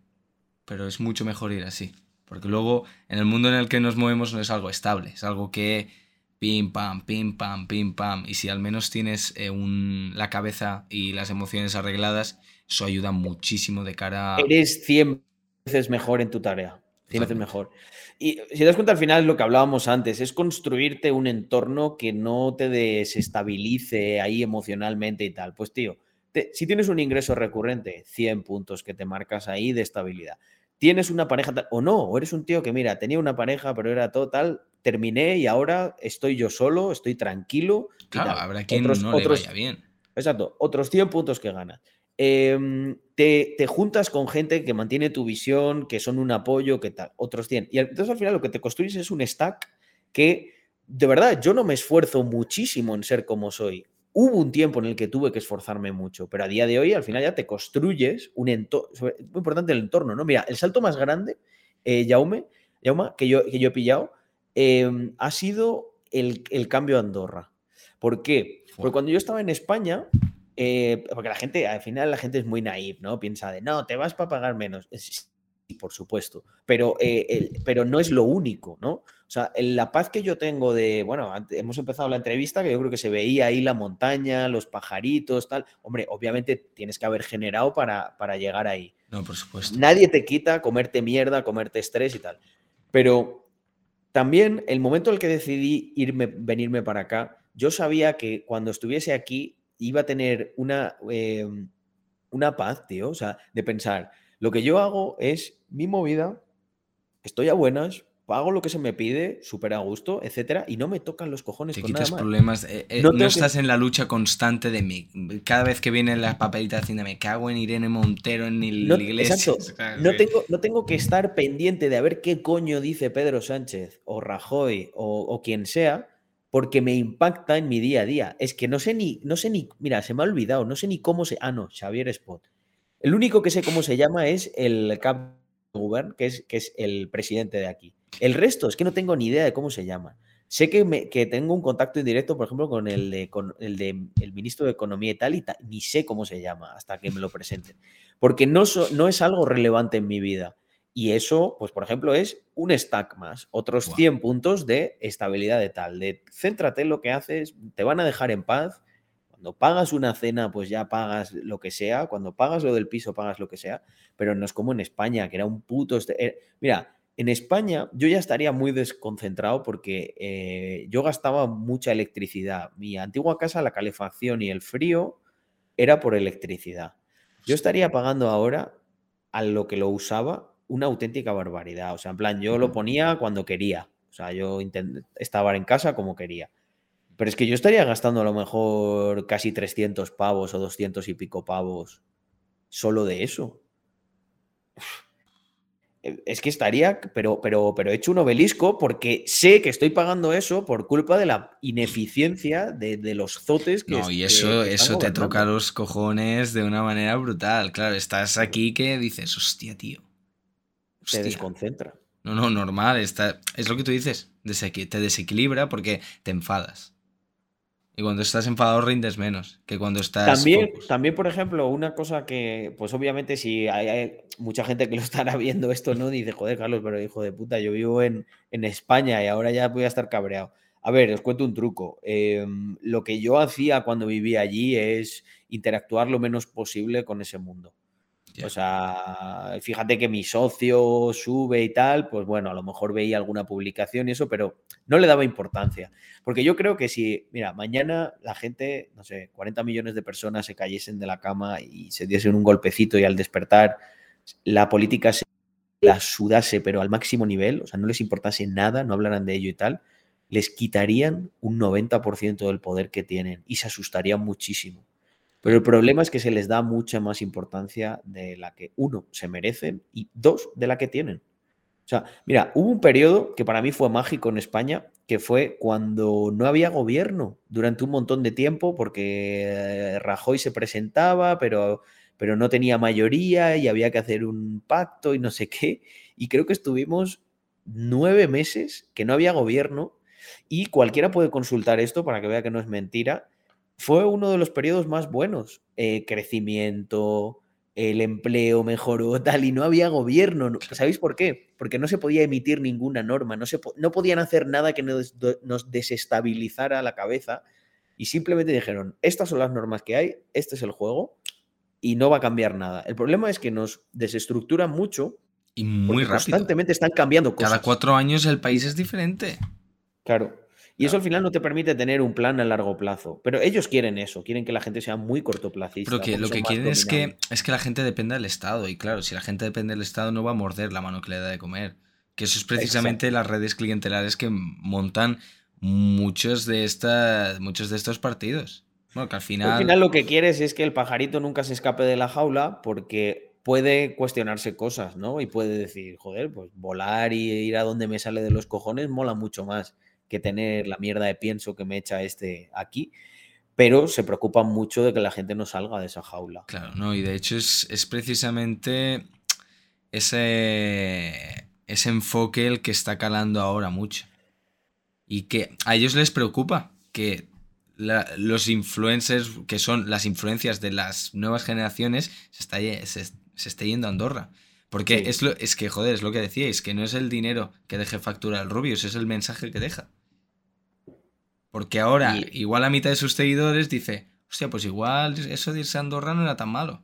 Speaker 1: pero es mucho mejor ir así. Porque luego en el mundo en el que nos movemos no es algo estable, es algo que pim pam, pim pam, pim pam. Y si al menos tienes eh, un, la cabeza y las emociones arregladas, eso ayuda muchísimo de cara
Speaker 2: a... Eres 100 veces mejor en tu tarea. 100 veces mejor. Y si te das cuenta al final lo que hablábamos antes, es construirte un entorno que no te desestabilice ahí emocionalmente y tal. Pues tío, si tienes un ingreso recurrente, 100 puntos que te marcas ahí de estabilidad. Tienes una pareja o no, o eres un tío que mira, tenía una pareja, pero era total, terminé y ahora estoy yo solo, estoy tranquilo.
Speaker 1: Claro, habrá quien otros, no le vaya bien.
Speaker 2: Exacto, otros 100 puntos que ganas. Em, te, te, juntas con gente que mantiene tu visión, que son un apoyo, que tal, otros 100. Y entonces al final lo que te construyes es un stack que, de verdad, yo no me esfuerzo muchísimo en ser como soy. Hubo un tiempo en el que tuve que esforzarme mucho, pero a día de hoy al final ya te construyes un entorno, muy importante el entorno, ¿no? Mira, el salto más grande, eh, Jaume, que, yo, que yo he pillado, em, ha sido el, cambio a Andorra. ¿Por qué? Porque cuando yo estaba en España, eh, porque la gente, al final la gente es muy naive, ¿no? Piensa de, no, te vas para pagar menos. Sí, por supuesto, pero, eh, pero no es lo único, ¿no? O sea, la paz que yo tengo de, bueno, hemos empezado la entrevista que yo creo que se veía ahí la montaña, los pajaritos, tal. Hombre, obviamente tienes que haber generado para, para llegar ahí.
Speaker 1: No, por supuesto.
Speaker 2: Nadie te quita comerte mierda, comerte estrés y tal. Pero también el momento en el que decidí irme, venirme para acá, yo sabía que cuando estuviese aquí iba a tener una, em, una paz, tío, o sea, de pensar, lo que yo hago es mi movida, estoy a buenas, pago lo que se me pide, súper a gusto, etcétera, y no me tocan los cojones.
Speaker 1: Te con quitas problemas. Eh, eh, no, estás en la lucha constante de mí. Cada vez que vienen las papelitas diciendo me cago en Irene Montero en el iglesia.
Speaker 2: No tengo, no tengo que estar pendiente de a ver qué coño dice Pedro Sánchez o Rajoy o, o quien sea, porque me impacta en mi día a día. Es que no sé ni, no sé ni, mira, se me ha olvidado, no sé ni cómo se, ah, no, Xavier Spot. El único que sé cómo se llama es el Cap Govern, que es, que es el presidente de aquí. El resto es que no tengo ni idea de cómo se llama. Sé que, me, que tengo un contacto indirecto, por ejemplo, con el de, con el de el ministro de Economía y tal, y ni sé cómo se llama hasta que me lo presenten. Porque no, no es algo relevante en mi vida. Y eso, pues por ejemplo, es un stack más, otros 100 puntos de estabilidad de tal, de céntrate en lo que haces, te van a dejar en paz. Cuando pagas una cena, pues ya pagas lo que sea. Cuando pagas lo del piso, pagas lo que sea. Pero no es como en España, que era un puto... Eh, mira, en España yo ya estaría muy desconcentrado porque eh, yo gastaba mucha electricidad. Mi antigua casa, la calefacción y el frío era por electricidad. Yo estaría pagando ahora a lo que lo usaba una auténtica barbaridad. O sea, en plan, yo lo ponía cuando quería. O sea, yo estaba en casa como quería. Pero es que yo estaría gastando a lo mejor casi 300 pavos o 200 y pico pavos solo de eso. Es que estaría, pero, pero, pero he hecho un obelisco porque sé que estoy pagando eso por culpa de la ineficiencia de, los zotes que.
Speaker 1: No, y eso, eso te toca los cojones de una manera brutal. Claro, estás aquí que dices, hostia, tío
Speaker 2: te desconcentra.
Speaker 1: No, no, normal. Está, es lo que tú dices. Te desequilibra porque te enfadas. Y cuando estás enfadado rindes menos que cuando estás.
Speaker 2: También, también, por ejemplo, una cosa que, pues obviamente, si hay, mucha gente que lo estará viendo esto, ¿no? Dice, joder, Carlos, pero hijo de puta, yo vivo en, en España y ahora ya voy a estar cabreado. A ver, os cuento un truco. Em, lo que yo hacía cuando vivía allí es interactuar lo menos posible con ese mundo. O sea, fíjate que mi socio sube y tal, pues bueno, a lo mejor veía alguna publicación y eso, pero no le daba importancia. Porque yo creo que si, mira, mañana la gente, no sé, 40 millones de personas se cayesen de la cama y se diesen un golpecito y al despertar la política se la sudase, pero al máximo nivel, o sea, no les importase nada, no hablaran de ello y tal, les quitarían un 90% del poder que tienen y se asustarían muchísimo. Pero el problema es que se les da mucha más importancia de la que, uno, se merecen y dos, de la que tienen. O sea, mira, hubo un periodo que para mí fue mágico en España, que fue cuando no había gobierno durante un montón de tiempo, porque Rajoy se presentaba, pero, pero no tenía mayoría y había que hacer un pacto y no sé qué. Y creo que estuvimos nueve meses que no había gobierno y cualquiera puede consultar esto para que vea que no es mentira. Fue uno de los periodos más buenos. Eh, crecimiento, el empleo mejoró, tal, y no había gobierno. ¿Sabéis por qué? Porque no se podía emitir ninguna norma, no, se no podían hacer nada que nos, nos desestabilizara la cabeza y simplemente dijeron, estas son las normas que hay, este es el juego y no va a cambiar nada. El problema es que nos desestructuran mucho
Speaker 1: y muy rápido.
Speaker 2: Constantemente están cambiando cosas.
Speaker 1: Cada cuatro años el país es diferente.
Speaker 2: Claro. Y eso al final no te permite tener un plan a largo plazo. Pero ellos quieren eso, quieren que la gente sea muy cortoplacista.
Speaker 1: Pero que lo que quieren es que, es que la gente dependa del Estado. Y claro, si la gente depende del Estado no va a morder la mano que le da de comer. Que eso es precisamente las redes clientelares que montan muchos de, esta, muchos de estos partidos. Bueno, que al final...
Speaker 2: Al final lo que quieres es que el pajarito nunca se escape de la jaula porque puede cuestionarse cosas, ¿no? Y puede decir, joder, pues volar y ir a donde me sale de los cojones mola mucho más que tener la mierda de pienso que me echa este aquí. Pero se preocupan mucho de que la gente no salga de esa jaula.
Speaker 1: Claro, no, y de hecho es, es precisamente ese, ese enfoque el que está calando ahora mucho. Y que a ellos les preocupa que los influencers, que son las influencias de las nuevas generaciones, se, está, se, se esté yendo a Andorra. Porque es, lo, es que, joder, es lo que decíais, que no es el dinero que deje factura el Rubius, es el mensaje que deja. Porque ahora, igual a mitad de sus seguidores dice, hostia, pues igual eso de irse a Andorra no era tan malo.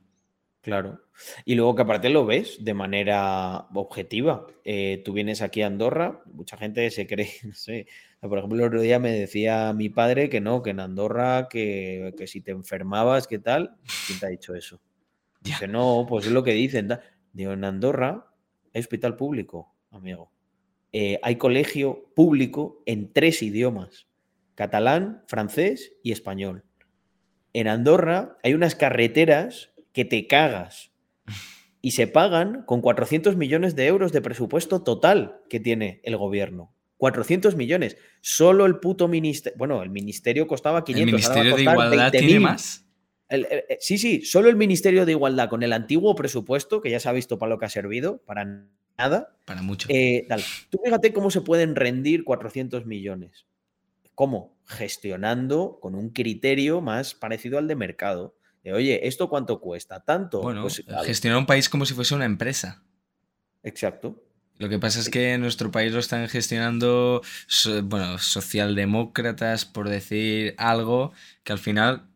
Speaker 2: Claro. Y luego que aparte lo ves de manera objetiva. Eh, tú vienes aquí a Andorra, mucha gente se cree, no sé. Por ejemplo, el otro día me decía mi padre que no, que en Andorra, que, que si te enfermabas, ¿qué tal? ¿Quién te ha dicho eso? Dice, no, pues es lo que dicen. Digo, en Andorra hay hospital público, amigo. Eh, hay colegio público en tres idiomas, catalán, francés y español. En Andorra hay unas carreteras que te cagas y se pagan con 400 millones de euros de presupuesto total que tiene el gobierno. 400 millones. Solo el puto ministerio. Bueno, el ministerio costaba 500.
Speaker 1: ¿El ministerio de Igualdad tiene más?
Speaker 2: Eh, sí, sí, solo el Ministerio de Igualdad con el antiguo presupuesto, que ya se ha visto para lo que ha servido, para nada.
Speaker 1: Para mucho.
Speaker 2: Eh, Tú fíjate cómo se pueden rendir 400 millones. ¿Cómo? Gestionando con un criterio más parecido al de mercado. De, oye, ¿esto cuánto cuesta? ¿Tanto?
Speaker 1: Bueno, pues, gestionar un país como si fuese una empresa.
Speaker 2: Exacto.
Speaker 1: Lo que pasa es que en nuestro país lo están gestionando, bueno, socialdemócratas, por decir algo, que al final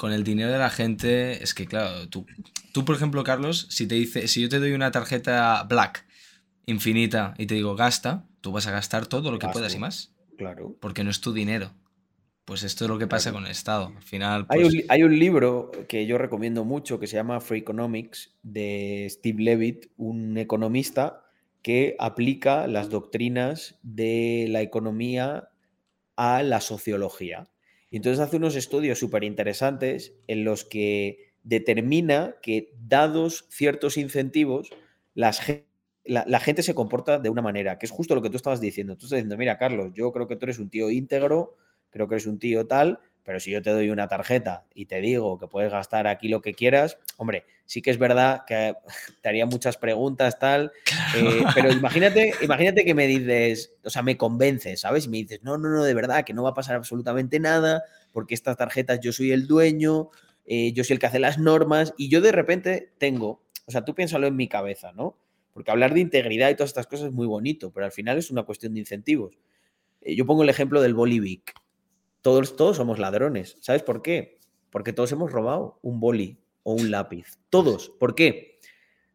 Speaker 1: con el dinero de la gente, es que claro, tú, tú por ejemplo, Carlos, si te dice, si yo te doy una tarjeta black infinita y te digo gasta, tú vas a gastar todo lo que puedas y más.
Speaker 2: Claro.
Speaker 1: Porque no es tu dinero. Pues esto es lo que pasa con el Estado. Al final.
Speaker 2: Hay, un, pues hay, un, libro que yo recomiendo mucho que se llama Free Economics de Steve Levitt, un economista que aplica las doctrinas de la economía a la sociología. Y entonces hace unos estudios súper interesantes en los que determina que dados ciertos incentivos, las, la, gente se comporta de una manera, que es justo lo que tú estabas diciendo. Tú estás diciendo, mira, Carlos, yo creo que tú eres un tío íntegro, creo que eres un tío tal, pero si yo te doy una tarjeta y te digo que puedes gastar aquí lo que quieras, hombre, sí que es verdad que te haría muchas preguntas, tal, eh, pero imagínate, imagínate que me dices, o sea, me convences, ¿sabes? Y me dices, no, no, no, de verdad, que no va a pasar absolutamente nada, porque estas tarjetas yo soy el dueño, eh, yo soy el que hace las normas, y yo de repente tengo, o sea, tú piénsalo en mi cabeza, ¿no? Porque hablar de integridad y todas estas cosas es muy bonito, pero al final es una cuestión de incentivos. Eh, yo pongo el ejemplo del Bolivic. Todos, todos somos ladrones. ¿Sabes por qué? Porque todos hemos robado un boli o un lápiz. Todos. ¿Por qué?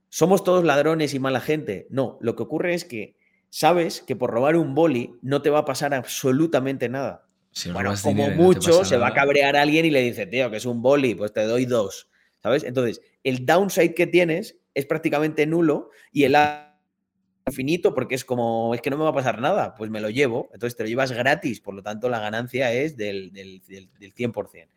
Speaker 2: ¿Somos todos ladrones y mala gente? No, lo que ocurre es que sabes que por robar un boli no te va a pasar absolutamente nada. bueno, como mucho se va a cabrear a alguien y le dice, tío, que es un boli, pues te doy dos. ¿Sabes? Entonces, el downside que tienes es prácticamente nulo y el infinito porque es como, es que no me va a pasar nada, pues me lo llevo, entonces te lo llevas gratis, por lo tanto la ganancia es del, del, 100%.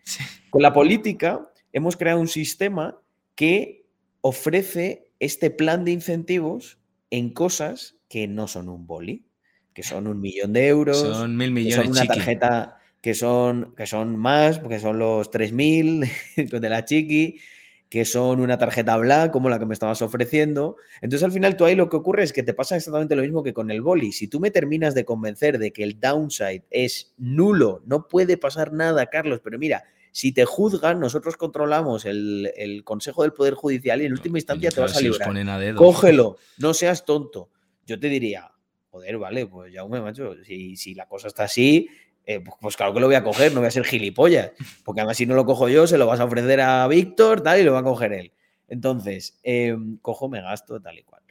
Speaker 2: Con la política hemos creado un sistema que ofrece este plan de incentivos en cosas que no son un boli, que son un millón de euros,
Speaker 1: son mil millones,
Speaker 2: que son una tarjeta que son, que son más, porque son los 3.000 de la chiqui, que son una tarjeta black como la que me estabas ofreciendo. Entonces al final tú ahí lo que ocurre es que te pasa exactamente lo mismo que con el boli. Si tú me terminas de convencer de que el downside es nulo, no puede pasar nada, Carlos, pero mira, si te juzgan, nosotros controlamos el, Consejo del Poder Judicial y en última instancia te vas a librar. Cógelo, no seas tonto. Yo te diría, joder, vale, pues ya me macho, si, si la cosa está así, eh, pues, pues claro que lo voy a coger, no voy a ser gilipollas, porque además si no lo cojo yo, se lo vas a ofrecer a Víctor, tal, y lo va a coger él. Entonces, em, cojo, me gasto, tal y cual.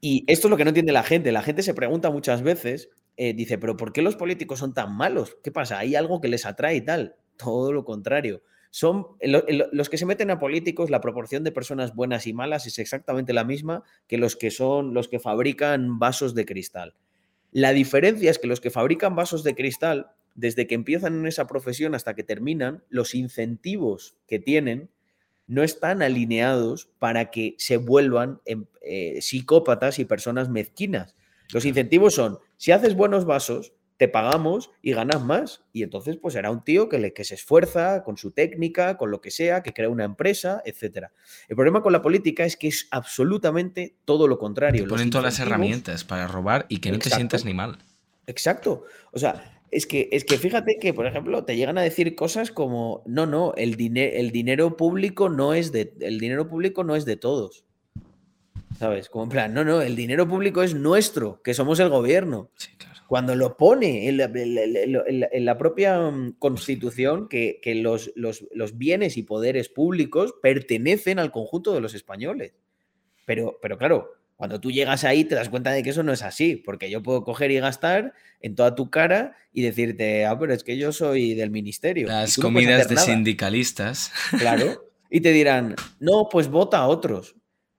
Speaker 2: Y esto es lo que no entiende la gente. La gente se pregunta muchas veces, eh, dice, pero ¿por qué los políticos son tan malos? ¿Qué pasa? ¿Hay algo que les atrae y tal? Todo lo contrario. Son los que se meten a políticos, la proporción de personas buenas y malas es exactamente la misma que los que son los que fabrican vasos de cristal. La diferencia es que los que fabrican vasos de cristal, desde que empiezan en esa profesión hasta que terminan, los incentivos que tienen no están alineados para que se vuelvan eh, psicópatas y personas mezquinas. Los incentivos son, si haces buenos vasos, te pagamos y ganas más. Y entonces, pues será un tío que, le, que se esfuerza con su técnica, con lo que sea, que crea una empresa, etc. El problema con la política es que es absolutamente todo lo contrario.
Speaker 1: Te ponen todas las herramientas para robar y que no te sientas ni mal.
Speaker 2: Exacto. O sea, es que, es que fíjate que, por ejemplo, te llegan a decir cosas como, no, no, el, el dinero público no es de, el dinero público no es de todos. ¿Sabes? Como en plan, no, no, el dinero público es nuestro, que somos el gobierno. Sí, claro cuando lo pone en la, propia constitución que, los, bienes y poderes públicos pertenecen al conjunto de los españoles. Pero, pero claro, cuando tú llegas ahí te das cuenta de que eso no es así, porque yo puedo coger y gastar en toda tu cara y decirte, ah, pero es que yo soy del ministerio.
Speaker 1: Las comidas de sindicalistas.
Speaker 2: Claro. Y te dirán, no, pues vota a otros.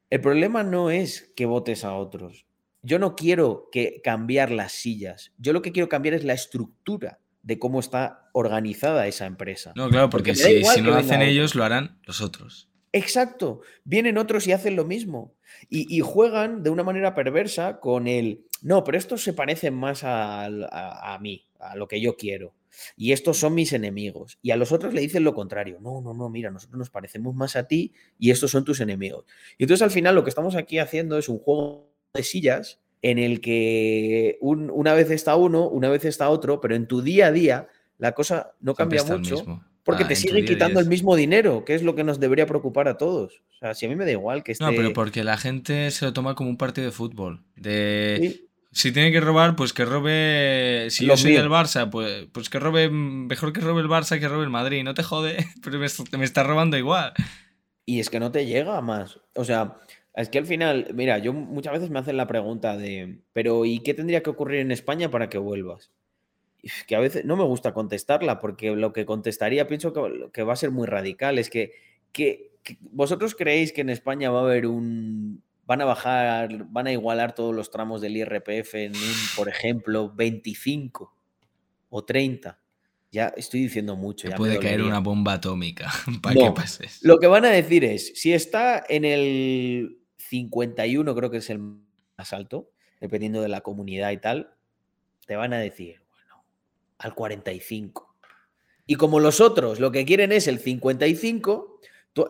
Speaker 2: El problema no es que votes a otros. Yo no quiero que cambiar las sillas. Yo lo que quiero cambiar es la estructura de cómo está organizada esa empresa.
Speaker 1: No, claro, porque, si, no lo hacen ellos, lo harán los otros.
Speaker 2: Exacto. Vienen otros y hacen lo mismo. Y, juegan de una manera perversa con el, no, pero estos se parecen más a, a, mí, a lo que yo quiero. Y estos son mis enemigos. Y a los otros le dicen lo contrario. No, no, no, mira, nosotros nos parecemos más a ti y estos son tus enemigos. Y entonces al final lo que estamos aquí haciendo es un juego de sillas en el que una vez está uno, una vez está otro, pero en tu día a día la cosa no cambia mucho. Porque ah, te siguen quitando el mismo dinero, que es lo que nos debería preocupar a todos. O sea, si a mí me da igual que esté...
Speaker 1: No, pero porque la gente se lo toma como un partido de fútbol. De... Si tiene que robar, pues que robe. Si yo soy del Barça, pues, pues que robe. Mejor que robe el Barça que robe el Madrid. No te jode, pero me, me está robando igual.
Speaker 2: Y es que no te llega más. O sea, es que al final, mira, yo muchas veces me hacen la pregunta de, pero ¿y qué tendría que ocurrir en España para que vuelvas? que a veces no me gusta contestarla porque lo que contestaría pienso que, va a ser muy radical. Es que, que, vosotros creéis que en España va a haber un... van a bajar, van a igualar todos los tramos del IRPF en un, por ejemplo, 25 o 30. Ya estoy diciendo mucho.
Speaker 1: Ya puede caer una bomba atómica para que pases.
Speaker 2: Lo que van a decir es, si está en el 51 creo que es el más alto, dependiendo de la comunidad y tal, te van a decir, bueno, al 45. Y como los otros lo que quieren es el 55,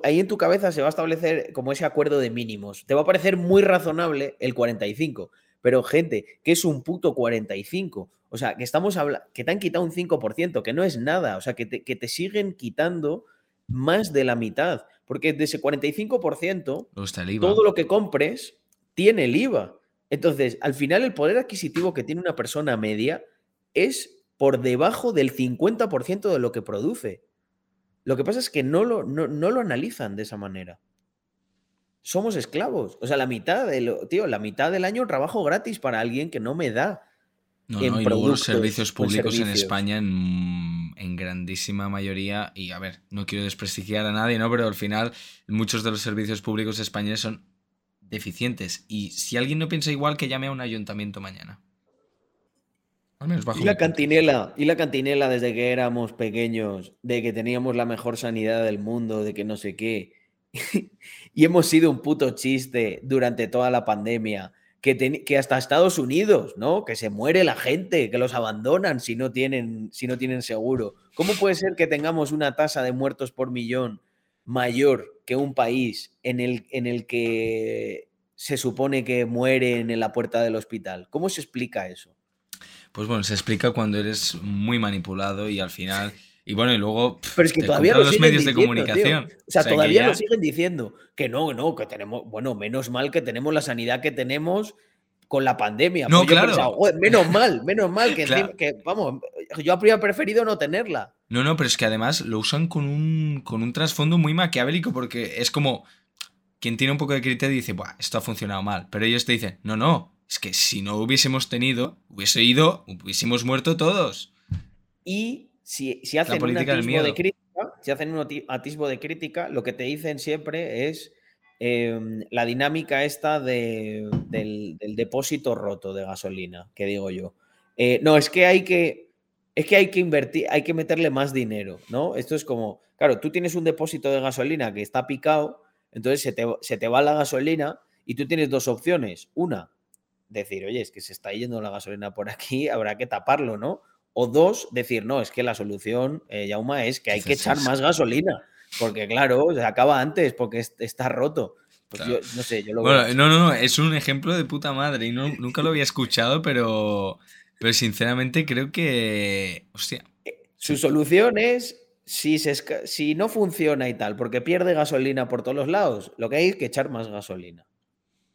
Speaker 2: ahí en tu cabeza se va a establecer como ese acuerdo de mínimos. Te va a parecer muy razonable el 45. Pero gente, que es un puto 45. O sea, que estamos hablando, que te han quitado un 5%, que no es nada. O sea, que que te siguen quitando más de la mitad. Porque de ese 45%, todo lo que compres tiene el IVA. Entonces, al final, el poder adquisitivo que tiene una persona media es por debajo del 50% de lo que produce. Lo que pasa es que no lo, no, lo analizan de esa manera. Somos esclavos. O sea, la mitad, del, tío, la mitad del año trabajo gratis para alguien que no me da.
Speaker 1: No, no, y luego los servicios públicos en España en, en, grandísima mayoría, y a ver, no quiero desprestigiar a nadie, ¿no? Pero al final muchos de los servicios públicos españoles son deficientes. Y si alguien no piensa igual, que llame a un ayuntamiento mañana.
Speaker 2: y la cantinela, y la cantinela desde que éramos pequeños, de que teníamos la mejor sanidad del mundo, de que no sé qué. y hemos sido un puto chiste durante toda la pandemia. Que, que, hasta Estados Unidos, ¿no? Que se muere la gente, que los abandonan si no, tienen, si no tienen seguro. ¿Cómo puede ser que tengamos una tasa de muertos por millón mayor que un país en el, en el que se supone que mueren en la puerta del hospital? ¿Cómo se explica eso?
Speaker 1: Pues bueno, se explica cuando eres muy manipulado y al final. Y bueno, y luego.
Speaker 2: Pero es que todavía los medios de comunicación. O sea, todavía lo siguen diciendo. Que no, no, que tenemos. Bueno, menos mal que tenemos la sanidad que tenemos con la pandemia.
Speaker 1: No, pues claro.
Speaker 2: menos mal, menos mal que, que, vamos, yo habría preferido no tenerla.
Speaker 1: No, no, pero es que además lo usan con un, con un trasfondo muy maquiavélico porque es como quien tiene un poco de criterio dice, Buah, esto ha funcionado mal, pero ellos te dicen, no, no, es que si no hubiésemos tenido, hubiese ido, hubiésemos muerto todos.
Speaker 2: Y si, hacen un atisbo de crítica, si hacen un atisbo de crítica, lo que te dicen siempre es em, la dinámica esta del, depósito roto de gasolina, que digo yo. Eh, no, es que hay que. Es que hay que invertir, hay que meterle más dinero, ¿no? Esto es como, claro, tú tienes un depósito de gasolina que está picado, entonces se te, se te va la gasolina y tú tienes dos opciones. Una, decir, oye, es que se está yendo la gasolina por aquí, habrá que taparlo, ¿no? O dos, decir, no, es que la solución, eh, Yauma, es que hay que echar más gasolina, porque claro, se acaba antes, porque está roto. Pues yo, no sé, yo lo
Speaker 1: bueno, No, no, no, es un ejemplo de puta madre y no, nunca lo había escuchado, pero, pero sinceramente creo que, hostia.
Speaker 2: Eh, su solución es, si, se, si no funciona y tal, porque pierde gasolina por todos los lados, lo que hay es que echar más gasolina.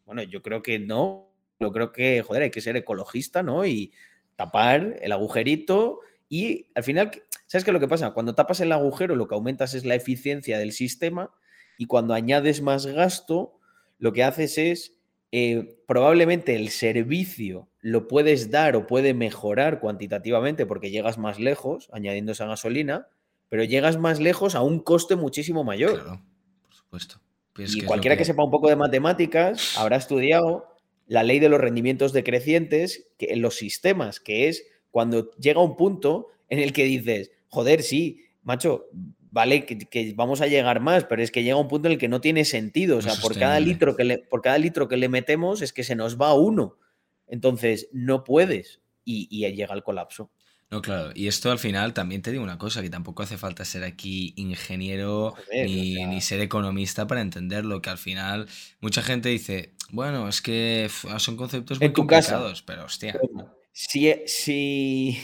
Speaker 2: Bueno, yo creo que no, yo creo que, joder, hay que ser ecologista, ¿no? Y tapar el agujerito y al final, ¿sabes qué es lo que pasa? Cuando tapas el agujero, lo que aumentas es la eficiencia del sistema y cuando añades más gasto, lo que haces es, eh, probablemente el servicio lo puedes dar o puede mejorar cuantitativamente porque llegas más lejos añadiendo esa gasolina, pero llegas más lejos a un coste muchísimo mayor.
Speaker 1: Claro, por supuesto.
Speaker 2: y cualquiera que... sepa un poco de matemáticas habrá estudiado la ley de los rendimientos decrecientes que en los sistemas, que es cuando llega un punto en el que dices, joder, sí, macho, vale que, vamos a llegar más, pero es que llega un punto en el que no tiene sentido. O sea, por cada, litro que le, por cada litro que le metemos es que se nos va uno. Entonces, no puedes. Y, y llega el colapso.
Speaker 1: No, claro, y esto al final también te digo una cosa, que tampoco hace falta ser aquí ingeniero ni, ser economista para entenderlo, que al final mucha gente dice, bueno, es que son conceptos muy complicados, pero hostia.
Speaker 2: Si, si,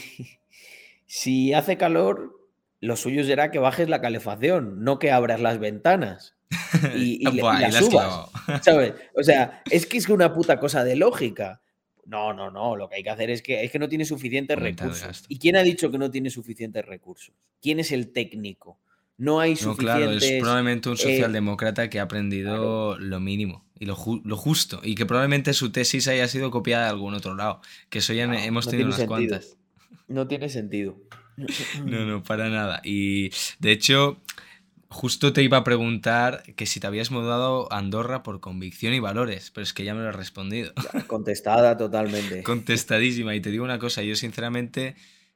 Speaker 2: si hace calor, lo suyo será que bajes la calefacción, no que abras las ventanas. Y, y, las subas, ¿sabes? O sea, es que es una puta cosa de lógica. No, no, no. Lo que hay que hacer es que, es que no tiene suficientes recursos. ¿Y quién ha dicho que no tiene suficientes recursos? ¿Quién es el técnico? No hay suficientes... No, claro, es
Speaker 1: probablemente un eh, socialdemócrata que ha aprendido lo mínimo y lo, justo. Y que probablemente su tesis haya sido copiada de algún otro lado. Que eso ya hemos tenido unas cuantas.
Speaker 2: No tiene sentido.
Speaker 1: No, no, para nada. Y de hecho, Justo te iba a preguntar que si te habías mudado a Andorra por convicción y valores, pero es que ya me lo has respondido.
Speaker 2: Contestada totalmente.
Speaker 1: Contestadísima. Y te digo una cosa, yo sinceramente,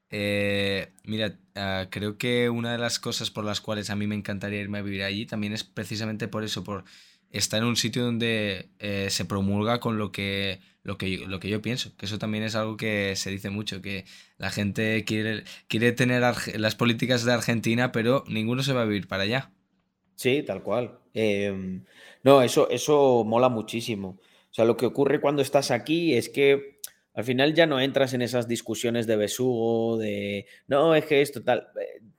Speaker 1: eh, mira, ah, creo que una de las cosas por las cuales a mí me encantaría irme a vivir allí también es precisamente por eso, por estar en un sitio donde eh, se promulga con lo que, lo, que, lo que yo pienso, que eso también es algo que se dice mucho, que la gente quiere, quiere tener las políticas de Argentina, pero ninguno se va a vivir para allá.
Speaker 2: Sí, tal cual. Em, no, eso, eso mola muchísimo. O sea, lo que ocurre cuando estás aquí es que al final ya no entras en esas discusiones de besugo, de no, es que esto tal.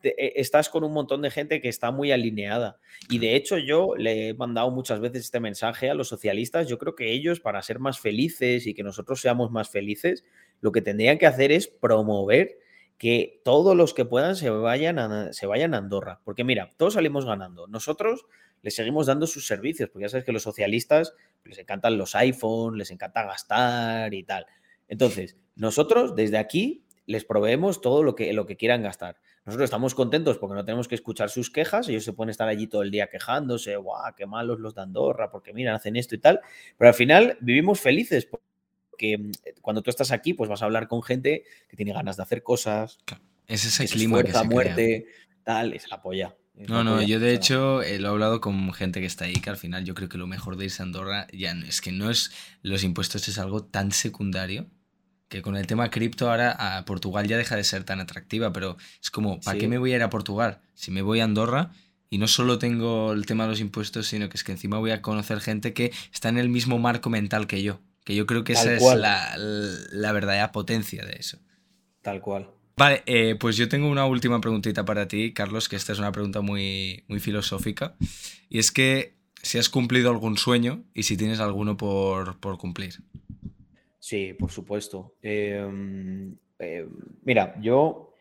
Speaker 2: Eh, eh, estás con un montón de gente que está muy alineada. Y de hecho, yo le he mandado muchas veces este mensaje a los socialistas. Yo creo que ellos, para ser más felices y que nosotros seamos más felices, lo que tendrían que hacer es promover que todos los que puedan se vayan a, se vayan a Andorra. Porque mira, todos salimos ganando. Nosotros les seguimos dando sus servicios, porque ya sabes que los socialistas les encantan los iPhones, les encanta gastar y tal. Entonces, nosotros desde aquí les proveemos todo lo que, lo que quieran gastar. Nosotros estamos contentos porque no tenemos que escuchar sus quejas, ellos se pueden estar allí todo el día quejándose, guau, qué malos los de Andorra, porque miran, hacen esto y tal, pero al final vivimos felices porque mm, cuando tú estás aquí, pues vas a hablar con gente que tiene ganas de hacer cosas.
Speaker 1: Es ese clima que se
Speaker 2: muerte, tal, es la polla.
Speaker 1: no, no, yo de hecho eh, lo he hablado con gente que está ahí, que al final yo creo que lo mejor de irse a Andorra ya es que no es los impuestos, es algo tan secundario que con el tema cripto ahora a Portugal ya deja de ser tan atractiva, pero es como, ¿para qué me voy a ir a Portugal? Si me voy a Andorra y no solo tengo el tema de los impuestos, sino que es que encima voy a conocer gente que está en el mismo marco mental que yo, que yo creo que esa es la, la, verdadera potencia de eso.
Speaker 2: Tal cual.
Speaker 1: Vale, eh, pues yo tengo una última preguntita para ti, Carlos, que esta es una pregunta muy, muy filosófica, y es que si has cumplido algún sueño y si tienes alguno por, por cumplir.
Speaker 2: Sí, por supuesto. Em, em, mira, yo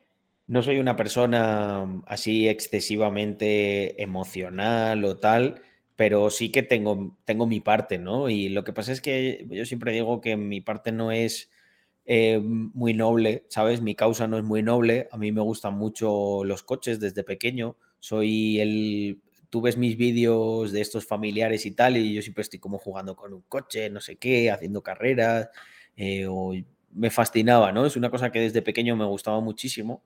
Speaker 2: no soy una persona así excesivamente emocional o tal, pero sí que tengo, tengo mi parte, ¿no? Y lo que pasa es que yo siempre digo que mi parte no es eh, muy noble, ¿sabes? Mi causa no es muy noble. A mí me gustan mucho los coches desde pequeño. Soy el... Tú ves mis vídeos de estos familiares y tal, y yo siempre estoy como jugando con un coche, no sé qué, haciendo carreras. Eh, o me fascinaba, ¿no? Es una cosa que desde pequeño me gustaba muchísimo.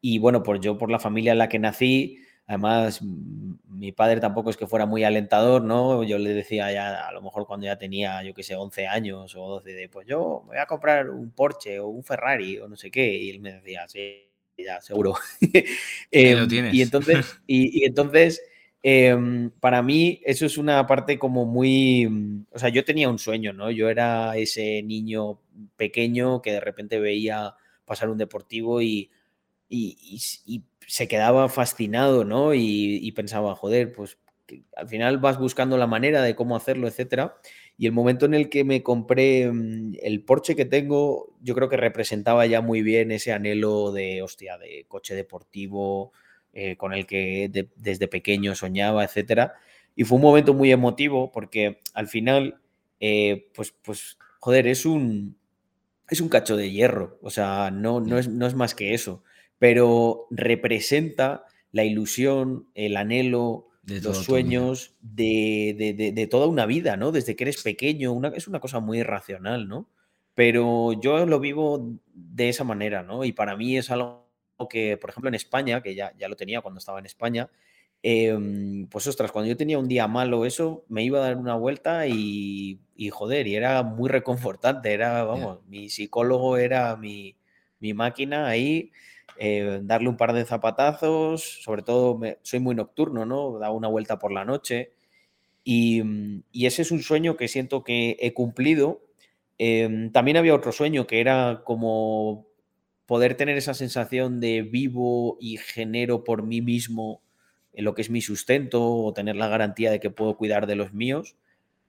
Speaker 2: Y bueno, pues yo por la familia en la que nací, además mi padre tampoco es que fuera muy alentador, ¿no? Yo le decía ya, a lo mejor cuando ya tenía, yo qué sé, 11 años o 12, de pues yo me voy a comprar un Porsche o un Ferrari o no sé qué. Y él me decía, sí, ya, seguro. Em, y entonces, y entonces Em, para mí eso es una parte como muy, mm, o sea, yo tenía un sueño, ¿no? Yo era ese niño pequeño que de repente veía pasar un deportivo y, y, se quedaba fascinado, ¿no? Y, pensaba, joder, pues al final vas buscando la manera de cómo hacerlo, etcétera. Y el momento en el que me compré mm, el Porsche que tengo, yo creo que representaba ya muy bien ese anhelo de, hostia, de coche deportivo, eh, con el que desde pequeño soñaba, etcétera. Y fue un momento muy emotivo porque al final, eh, pues, pues, joder, es un, es un cacho de hierro, o sea, no, no, es, no es más que eso, pero representa la ilusión, el anhelo, de los sueños de, de, toda una vida, ¿no? Desde que eres pequeño, una, es una cosa muy irracional, ¿no? Pero yo lo vivo de esa manera, ¿no? Y para mí es algo que, por ejemplo, en España, que ya, ya lo tenía cuando estaba en España, em, pues ostras, cuando yo tenía un día malo, eso me iba a dar una vuelta y, joder, y era muy reconfortante, era, vamos, mi psicólogo era mi, máquina ahí, eh, darle un par de zapatazos, sobre todo soy muy nocturno, ¿no? Da una vuelta por la noche y, y, ese es un sueño que siento que he cumplido. Em, también había otro sueño que era como poder tener esa sensación de vivo y genero por mí mismo lo que es mi sustento o tener la garantía de que puedo cuidar de los míos.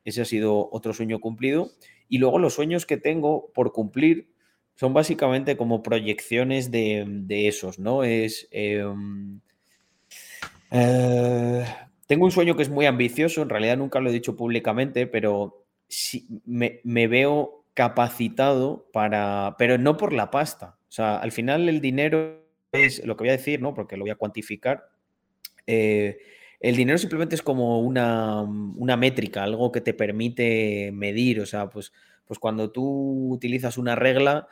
Speaker 2: Ese ha sido otro sueño cumplido. Y luego los sueños que tengo por cumplir son básicamente como proyecciones de, esos, ¿no? Es... Em, eh, tengo un sueño que es muy ambicioso, en realidad nunca lo he dicho públicamente, pero sí, me veo capacitado para, pero no por la pasta, o sea, al final el dinero es lo que voy a decir, ¿no? Porque lo voy a cuantificar. Eh, el dinero simplemente es como una, métrica, algo que te permite medir. O sea, pues, pues cuando tú utilizas una regla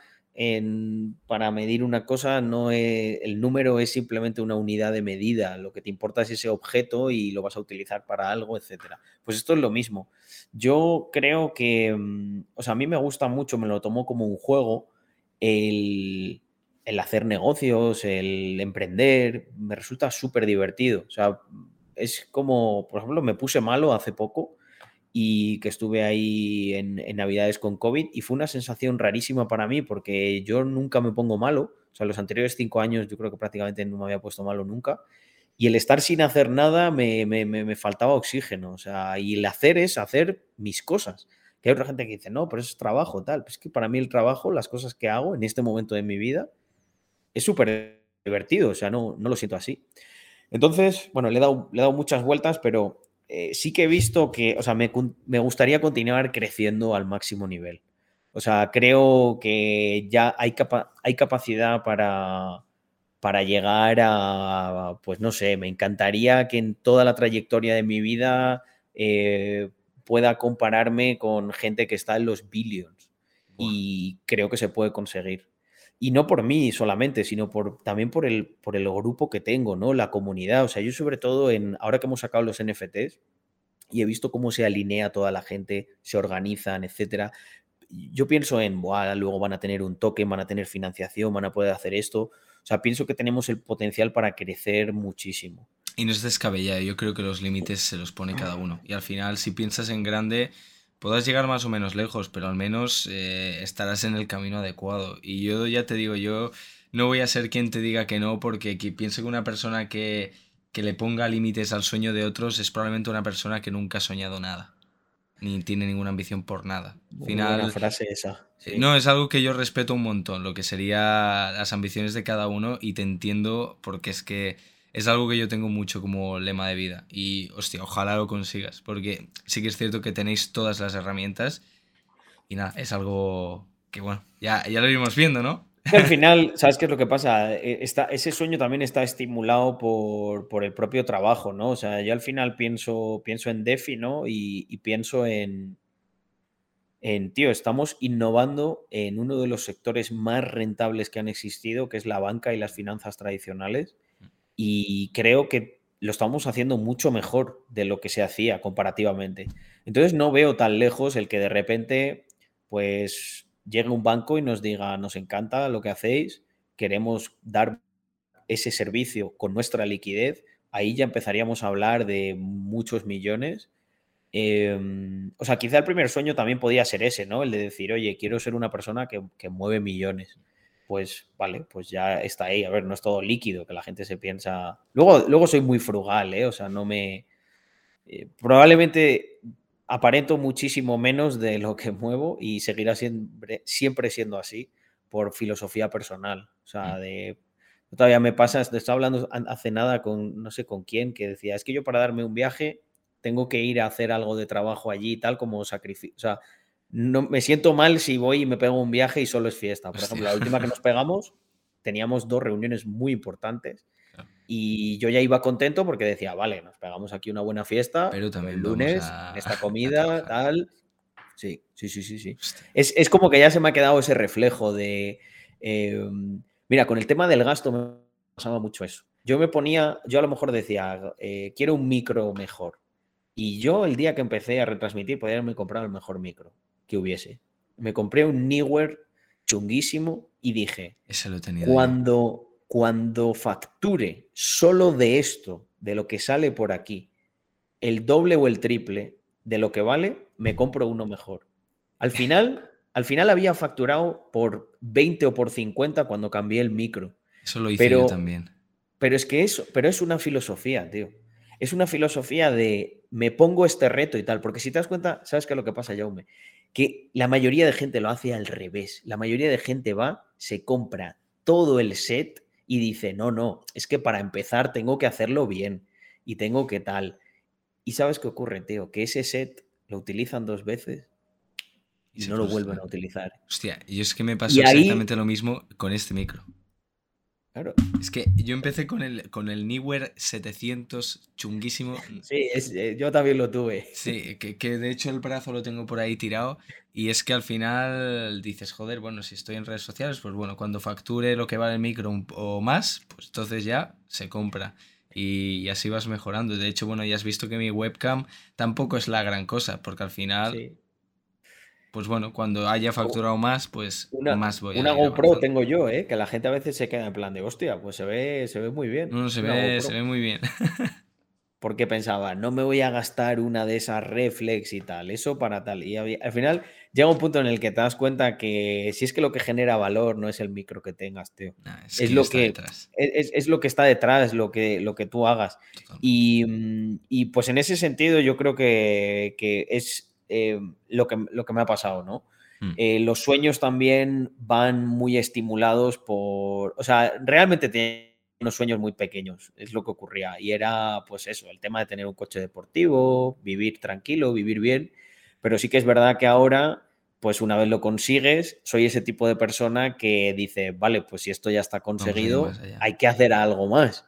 Speaker 2: para medir una cosa, no el número es simplemente una unidad de medida. Lo que te importa es ese objeto y lo vas a utilizar para algo, etcétera. Pues esto es lo mismo. Yo creo que, mm, o sea, a mí me gusta mucho, me lo tomo como un juego el, hacer negocios, el emprender, me resulta súper divertido. O sea, es como, por ejemplo, me puse malo hace poco y que estuve ahí en, Navidades con COVID y fue una sensación rarísima para mí porque yo nunca me pongo malo. O sea, los anteriores cinco años yo creo que prácticamente no me había puesto malo nunca. Y el estar sin hacer nada me, me, me faltaba oxígeno. O sea, y el hacer es hacer mis cosas hay otra gente que dice, no, pero eso es trabajo, tal. Pues es que para mí el trabajo, las cosas que hago en este momento de mi vida, es súper divertido, o sea, no, no lo siento así. Entonces, bueno, le he dado, le he dado muchas vueltas, pero eh, sí que he visto que, o sea, me, gustaría continuar creciendo al máximo nivel. O sea, creo que ya hay, hay capacidad para, para llegar a, pues no sé, me encantaría que en toda la trayectoria de mi vida eh, pueda compararme con gente que está en los billions. y creo que se puede conseguir. Y no por mí solamente, sino por, también por el, por el grupo que tengo, ¿no? La comunidad. O sea, yo sobre todo en, ahora que hemos sacado los NFTs y he visto cómo se alinea toda la gente, se organizan, etcétera. Yo pienso en, luego van a tener un token, van a tener financiación, van a poder hacer esto. O sea, pienso que tenemos el potencial para crecer muchísimo.
Speaker 1: Y no es descabellado, yo creo que los límites se los pone cada uno. Y al final, si piensas en grande, podrás llegar más o menos lejos, pero al menos eh, estarás en el camino adecuado. Y yo ya te digo, yo no voy a ser quien te diga que no, porque pienso que una persona que, que le ponga límites al sueño de otros es probablemente una persona que nunca ha soñado nada, ni tiene ninguna ambición por nada.
Speaker 2: Final, frase esa.
Speaker 1: No, es algo que yo respeto un montón, lo que sería las ambiciones de cada uno y te entiendo porque es que es algo que yo tengo mucho como lema de vida. Y, hostia, ojalá lo consigas. Porque sí que es cierto que tenéis todas las herramientas. Y nada, es algo que, bueno, ya, ya lo iremos viendo, ¿no?
Speaker 2: Al final, ¿sabes qué es lo que pasa? E, ese sueño también está estimulado por, por, el propio trabajo, ¿no? O sea, yo al final pienso, pienso en DeFi, ¿no? Y, y pienso en, en, tío, estamos innovando en uno de los sectores más rentables que han existido, que es la banca y las finanzas tradicionales y creo que lo estamos haciendo mucho mejor de lo que se hacía comparativamente. Entonces no veo tan lejos el que de repente pues llegue un banco y nos diga, nos encanta lo que hacéis, queremos dar ese servicio con nuestra liquidez, ahí ya empezaríamos a hablar de muchos millones. Em, o sea, quizá el primer sueño también podía ser ese, ¿no? El de decir, oye, quiero ser una persona que, que mueve millones pues vale, pues ya está ahí. A ver, no es todo líquido, que la gente se piensa. Luego, luego soy muy frugal, ¿eh? O sea, no me. Eh, probablemente aparento muchísimo menos de lo que muevo y seguirá siempre, siempre siendo así por filosofía personal. O sea, mm. de. Todavía me pasa, estaba hablando hace nada con no sé con quién, que decía, es que yo para darme un viaje tengo que ir a hacer algo de trabajo allí, tal como sacrificio. O sea, no, me siento mal si voy y me pego un viaje y solo es fiesta. Por ejemplo, la última que nos pegamos, teníamos dos reuniones muy importantes. Y yo ya iba contento porque decía, vale, nos pegamos aquí una buena fiesta. Pero también el lunes, esta comida, tal. Sí, sí, sí, sí, sí. Es, como que ya se me ha quedado ese reflejo de. Em, mira, con el tema del gasto me pasaba mucho eso. Yo me ponía, yo a lo mejor decía, eh, quiero un micro mejor. Y yo el día que empecé a retransmitir podía haberme comprado el mejor micro que hubiese. Me compré un Newer chunguísimo y dije,
Speaker 1: lo tenía
Speaker 2: cuando, cuando facture solo de esto, de lo que sale por aquí, el doble o el triple de lo que vale, me compro uno mejor. Al final, al final había facturado por 20 o por 50 cuando cambié el micro.
Speaker 1: Eso lo hice yo también.
Speaker 2: Pero es que eso, pero es una filosofía, tío. Es una filosofía de me pongo este reto y tal. Porque si te das cuenta, ¿sabes qué es lo que pasa, Jaume? Que la mayoría de gente lo hace al revés. La mayoría de gente va, se compra todo el set y dice, no, no, es que para empezar tengo que hacerlo bien y tengo que tal. ¿Y sabes qué ocurre, Teo? Que ese set lo utilizan dos veces y, no lo vuelven a utilizar.
Speaker 1: Hostia, y es que me pasó exactamente lo mismo con este micro. Es que yo empecé con el, con el Newer 700 chunguísimo.
Speaker 2: Sí, eh, yo también lo tuve.
Speaker 1: Sí, que, de hecho el brazo lo tengo por ahí tirado. Y es que al final dices, joder, bueno, si estoy en redes sociales, pues bueno, cuando facture lo que vale el micro o más, pues entonces ya se compra. Y, así vas mejorando. De hecho, bueno, ya has visto que mi webcam tampoco es la gran cosa, porque al final pues bueno, cuando haya facturado más, pues más voy
Speaker 2: a Una GoPro tengo yo, ¿eh? que la gente a veces se queda en plan de, hostia, pues se ve, se ve muy bien.
Speaker 1: No, se, ve, se ve muy bien.
Speaker 2: Porque pensaba, no me voy a gastar una de esas reflex y tal, eso para tal. Y al final llega un punto en el que te das cuenta que si es que lo que genera valor no es el micro que tengas, tío. es, lo que es, lo que está detrás, lo que, lo que tú hagas. Y, mm, y, pues en ese sentido yo creo que, que es eh, lo, que, lo que me ha pasado, ¿no? Mm. Eh, los sueños también van muy estimulados por, o sea, realmente tienen unos sueños muy pequeños, es lo que ocurría. Y era, pues eso, el tema de tener un coche deportivo, vivir tranquilo, vivir bien. Pero sí que es verdad que ahora, pues una vez lo consigues, soy ese tipo de persona que dice, vale, pues si esto ya está conseguido, hay que hacer algo más.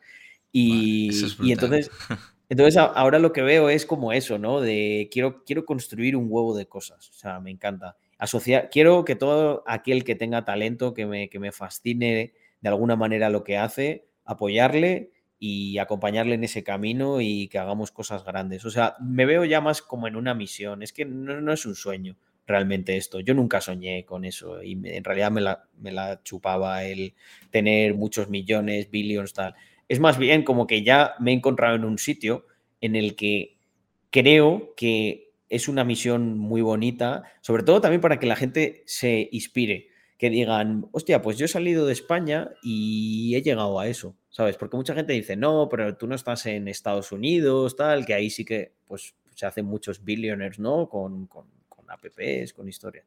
Speaker 2: Y, y entonces Entonces ahora lo que veo es como eso, ¿no? De quiero, quiero construir un huevo de cosas. O sea, me encanta. asociar, quiero que todo aquel que tenga talento, que me, que me fascine de alguna manera lo que hace, apoyarle y acompañarle en ese camino y que hagamos cosas grandes. O sea, me veo ya más como en una misión. Es que no, es un sueño realmente esto. Yo nunca soñé con eso y en realidad me la, me la chupaba el tener muchos millones, billions, tal. Es más bien como que ya me he encontrado en un sitio en el que creo que es una misión muy bonita, sobre todo también para que la gente se inspire que digan, hostia, pues yo he salido de España y he llegado a eso, ¿sabes? Porque mucha gente dice, no, pero tú no estás en Estados Unidos, tal, que ahí sí que, pues, se hacen muchos billionaires, ¿no? Con, con, con apps, con historias.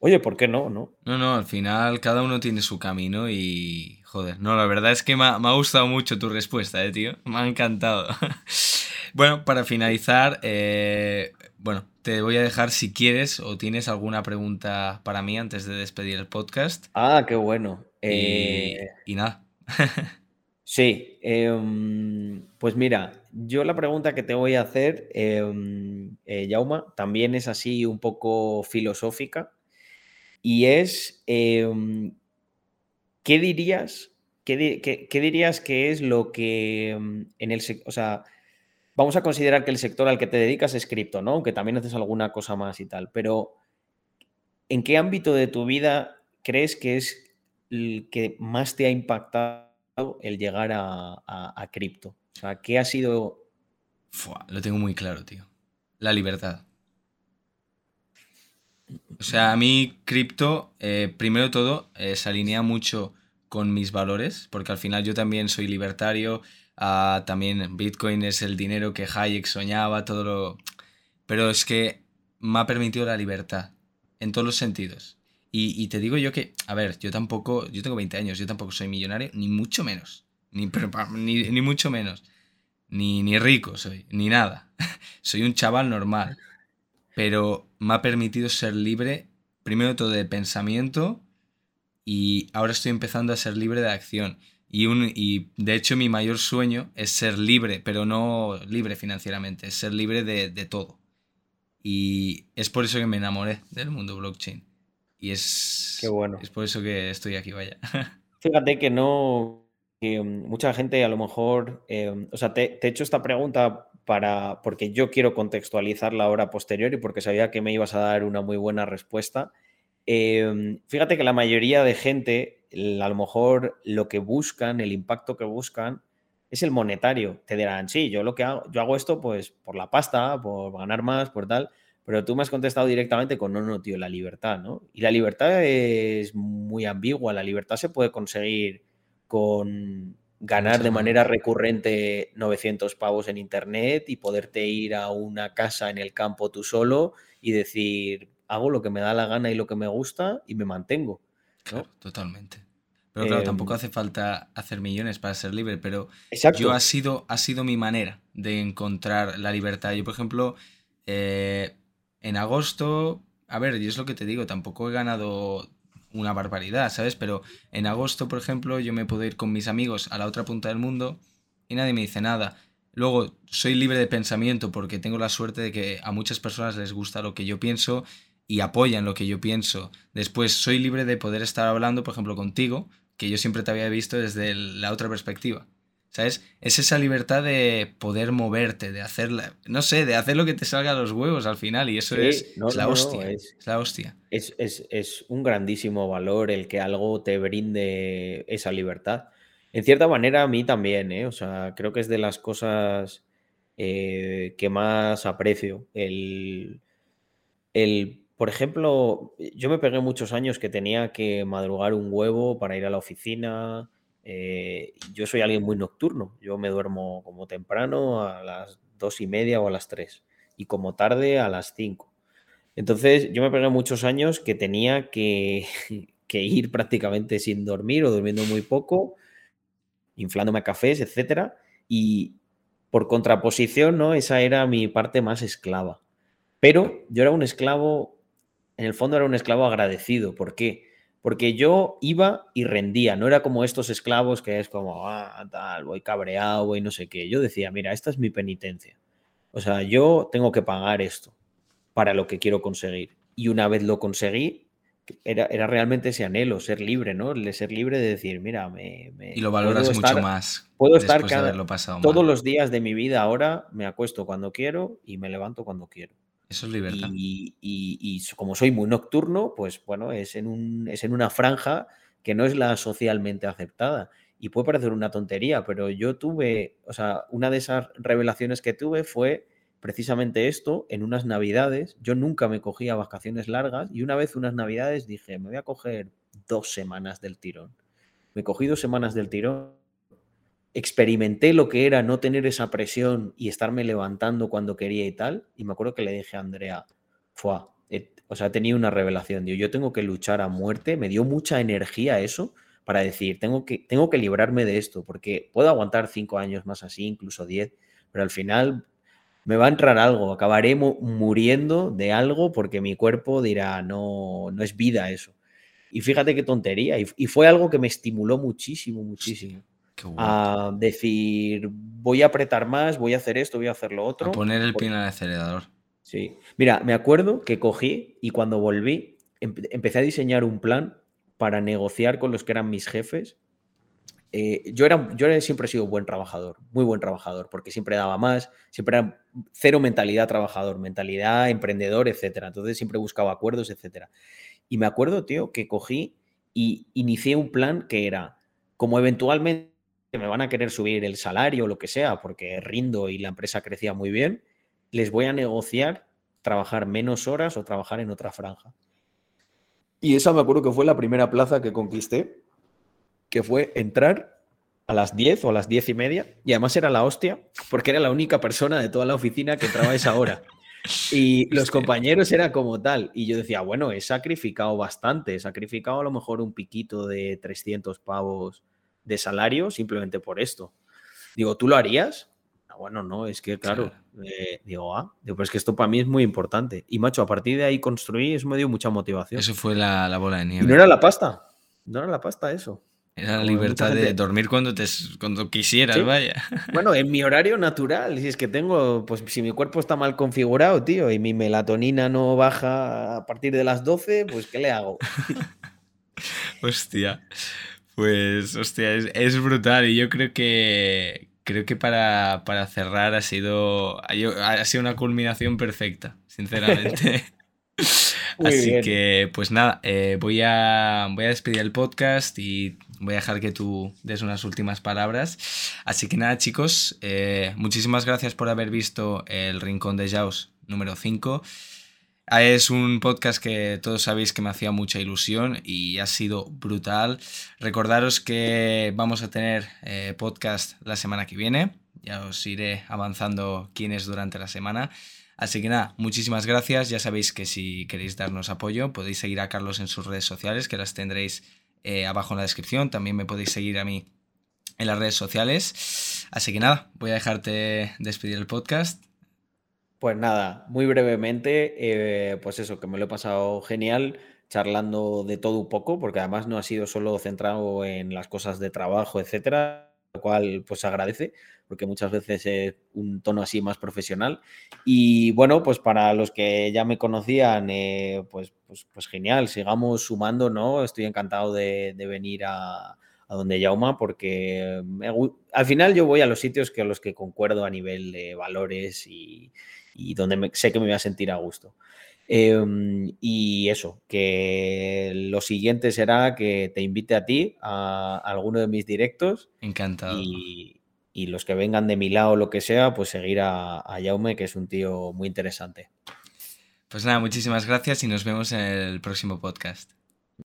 Speaker 2: Oye, ¿por qué no, no?
Speaker 1: No, no, al final cada uno tiene su camino y, joder, no, la verdad es que me ha, me ha gustado mucho tu respuesta, eh, tío. Me ha encantado. bueno, para finalizar, eh, bueno, te voy a dejar si quieres o tienes alguna pregunta para mí antes de despedir el podcast.
Speaker 2: Ah, qué bueno.
Speaker 1: Y,
Speaker 2: Eh,
Speaker 1: y nada.
Speaker 2: sí, em, pues mira, yo la pregunta que te voy a hacer, em, eh, Jauma, también es así un poco filosófica y es, em, ¿qué dirías? ¿Qué, qué- dirías que es lo que em, en el, sec- o sea, vamos a considerar que el sector al que te dedicas es cripto, ¿no? Aunque también haces alguna cosa más y tal, pero ¿en qué ámbito de tu vida crees que es el que más te ha impactado el llegar a, a- a cripto? O sea, ¿qué ha sido...
Speaker 1: Lo tengo muy claro, tío. La libertad. O sea, a mí cripto, eh, primero todo, eh, se alinea mucho con mis valores, porque al final yo también soy libertario, ah, también Bitcoin es el dinero que Hayek soñaba, todo lo... Pero es que me ha permitido la libertad, en todos los sentidos. Y, y te digo yo que, a ver, yo tampoco, yo tengo 20 años, yo tampoco soy millonario, ni mucho menos, ni, ni, ni mucho menos, ni, ni rico soy, ni nada. soy un chaval normal pero me ha permitido ser libre, primero de todo de pensamiento, y ahora estoy empezando a ser libre de acción. Y, un, y de hecho mi mayor sueño es ser libre, pero no libre financieramente, es ser libre de, de todo. Y es por eso que me enamoré del mundo blockchain. Y es,
Speaker 2: Qué bueno.
Speaker 1: es por eso que estoy aquí, vaya.
Speaker 2: Fíjate que no, que mm, mucha gente a lo mejor, eh, o sea, te, te he hecho esta pregunta para, porque yo quiero contextualizar la hora posterior y porque sabía que me ibas a dar una muy buena respuesta. Eh, fíjate que la mayoría de gente, a lo mejor lo que buscan, el impacto que buscan, es el monetario. Te dirán, sí, yo lo que hago, yo hago esto pues por la pasta, por ganar más, por tal, pero tú me has contestado directamente con no, no, tío, la libertad, ¿no? Y la libertad es muy ambigua. La libertad se puede conseguir con ganar de manera recurrente 900 pavos en internet y poderte ir a una casa en el campo tú solo y decir, hago lo que me da la gana y lo que me gusta y me mantengo,
Speaker 1: Claro, totalmente. Pero claro, tampoco
Speaker 2: Em,
Speaker 1: hace falta hacer millones para ser libre, pero yo ha
Speaker 2: exacto.
Speaker 1: sido, ha sido mi manera de encontrar la libertad. Yo, por ejemplo, eh, en agosto, a ver, y es lo que te digo, tampoco he ganado una barbaridad, ¿sabes? Pero en agosto, por ejemplo, yo me puedo ir con mis amigos a la otra punta del mundo y nadie me dice nada. Luego, soy libre de pensamiento porque tengo la suerte de que a muchas personas les gusta lo que yo pienso y apoyan lo que yo pienso. Después, soy libre de poder estar hablando, por ejemplo, contigo, que yo siempre te había visto desde la otra perspectiva. ¿Sabes? Es esa libertad de poder moverte, de hacer, la- no sé, de hacer lo que te salga a los huevos al final. Y eso es,
Speaker 2: no,
Speaker 1: es la
Speaker 2: no, no,
Speaker 1: hostia.
Speaker 2: es,
Speaker 1: Es la hostia.
Speaker 2: es, es- es un grandísimo valor el que algo te brinde esa libertad. En cierta manera, a mí también, ¿eh? O sea, creo que es de las cosas eh, que más aprecio. El, el, por ejemplo, yo me pegué muchos años que tenía que madrugar un huevo para ir a la oficina. Eh, yo soy alguien muy nocturno. Yo me duermo como temprano a las dos y media o a las tres y como tarde a las cinco. Entonces, yo me pegué muchos años que tenía que, ir prácticamente sin dormir o durmiendo muy poco, inflándome a cafés, etcétera. Y por contraposición, ¿no? Esa era mi parte más esclava. Pero yo era un esclavo, en el fondo era un esclavo agradecido. ¿Por qué? Porque yo iba y rendía, no era como estos esclavos que es como, ah, tal, voy cabreado, voy no sé qué. Yo decía, mira, esta es mi penitencia. O sea, yo tengo que pagar esto para lo que quiero conseguir. y una vez lo conseguí, era, era, realmente ese anhelo, ser libre, ¿no? El ser libre de decir, mira, me...
Speaker 1: y lo valoras mucho más.
Speaker 2: Puedo estar todos los días de mi vida ahora, me acuesto cuando quiero y me levanto cuando quiero.
Speaker 1: Eso es libertad.
Speaker 2: Y, y, como soy muy nocturno, pues bueno, es en, un, es en una franja que no es la socialmente aceptada. Y puede parecer una tontería, pero yo tuve, o sea, una de esas revelaciones que tuve fue precisamente esto en unas navidades. Yo nunca me cogía vacaciones largas y una vez unas navidades dije, me voy a coger dos semanas del tirón. Me cogí dos semanas del tirón, experimenté lo que era no tener esa presión y estarme levantando cuando quería y tal. Y me acuerdo que le dije a Andrea, fue, o sea, tenía una revelación, digo, yo tengo que luchar a muerte, me dio mucha energía eso para decir, tengo que, tengo que librarme de esto, porque puedo aguantar cinco años más así, incluso diez, pero al final me va a entrar algo, acabaré muriendo de algo porque mi cuerpo dirá, no, no es vida eso. Y fíjate qué tontería, y, fue algo que me estimuló muchísimo, muchísimo. A decir, voy a apretar más, voy a hacer esto, voy a hacer lo otro. A
Speaker 1: poner el pie en el acelerador.
Speaker 2: Sí. Mira, me acuerdo que cogí y cuando volví empecé a diseñar un plan para negociar con los que eran mis jefes. Eh, yo, era, yo siempre he sido buen trabajador, muy buen trabajador, porque siempre daba más, siempre era cero mentalidad trabajador, mentalidad emprendedor, etcétera. Entonces siempre buscaba acuerdos, etcétera. Y me acuerdo, tío, que cogí y inicié un plan que era, como eventualmente me van a querer subir el salario o lo que sea, porque rindo y la empresa crecía muy bien, les voy a negociar trabajar menos horas o trabajar en otra franja. Y esa me acuerdo que fue la primera plaza que conquisté, que fue entrar a las 10 o a las 10 y media, y además era la hostia, porque era la única persona de toda la oficina que entraba a esa hora. Y los compañeros era como tal. Y yo decía, bueno, he sacrificado bastante, he sacrificado a lo mejor un piquito de 300 pavos de salario simplemente por esto. Digo, ¿tú lo harías? bueno, no, es que claro, eh, digo, ah, digo, pues que esto para mí es muy importante. Y macho, a partir de ahí construí, eso me dio mucha motivación.
Speaker 1: Eso fue la, bola de nieve.
Speaker 2: Y no era la pasta, no era la pasta eso.
Speaker 1: Era la libertad de dormir cuando, te, cuando quisieras, vaya.
Speaker 2: Bueno, en mi horario natural, si es que tengo, pues si mi cuerpo está mal configurado, tío, y mi melatonina no baja a partir de las 12, pues ¿qué le hago?
Speaker 1: hostia, pues hostia, es brutal y yo creo que, creo que para, cerrar ha sido, ha sido una culminación perfecta, sinceramente. Así que, pues nada, eh, voy, a, voy a despedir el podcast y voy a dejar que tú des unas últimas palabras. Así que nada, chicos, eh, muchísimas gracias por haber visto el Rincón de Jaws número 5. Ah, es un podcast que todos sabéis que me hacía mucha ilusión y ha sido brutal. Recordaros que vamos a tener eh, podcast la semana que viene. Ya os iré avanzando quién es durante la semana. Así que nada, muchísimas gracias. Ya sabéis que si queréis darnos apoyo podéis seguir a Carlos en sus redes sociales, que las tendréis eh, abajo en la descripción. También me podéis seguir a mí en las redes sociales. Así que nada, voy a dejarte despedir el podcast.
Speaker 2: Pues nada, muy brevemente, eh, pues eso, que me lo he pasado genial charlando de todo un poco, porque además no ha sido solo centrado en las cosas de trabajo, etcétera, lo cual pues agradece, porque muchas veces es un tono así más profesional. Y bueno, pues para los que ya me conocían, eh, pues, pues, pues, genial, sigamos sumando, ¿no? Estoy encantado de, venir a, a donde Yauma, porque al final yo voy a los sitios que a los que concuerdo a nivel de valores y, y donde sé que me voy a sentir a gusto. Em, y eso, que lo siguiente será que te invite a ti a, alguno de mis directos.
Speaker 1: Encantado.
Speaker 2: Y, los que vengan de mi lado o lo que sea, pues seguir a, a Jaume, que es un tío muy interesante.
Speaker 1: Pues nada, muchísimas gracias y nos vemos en el próximo podcast.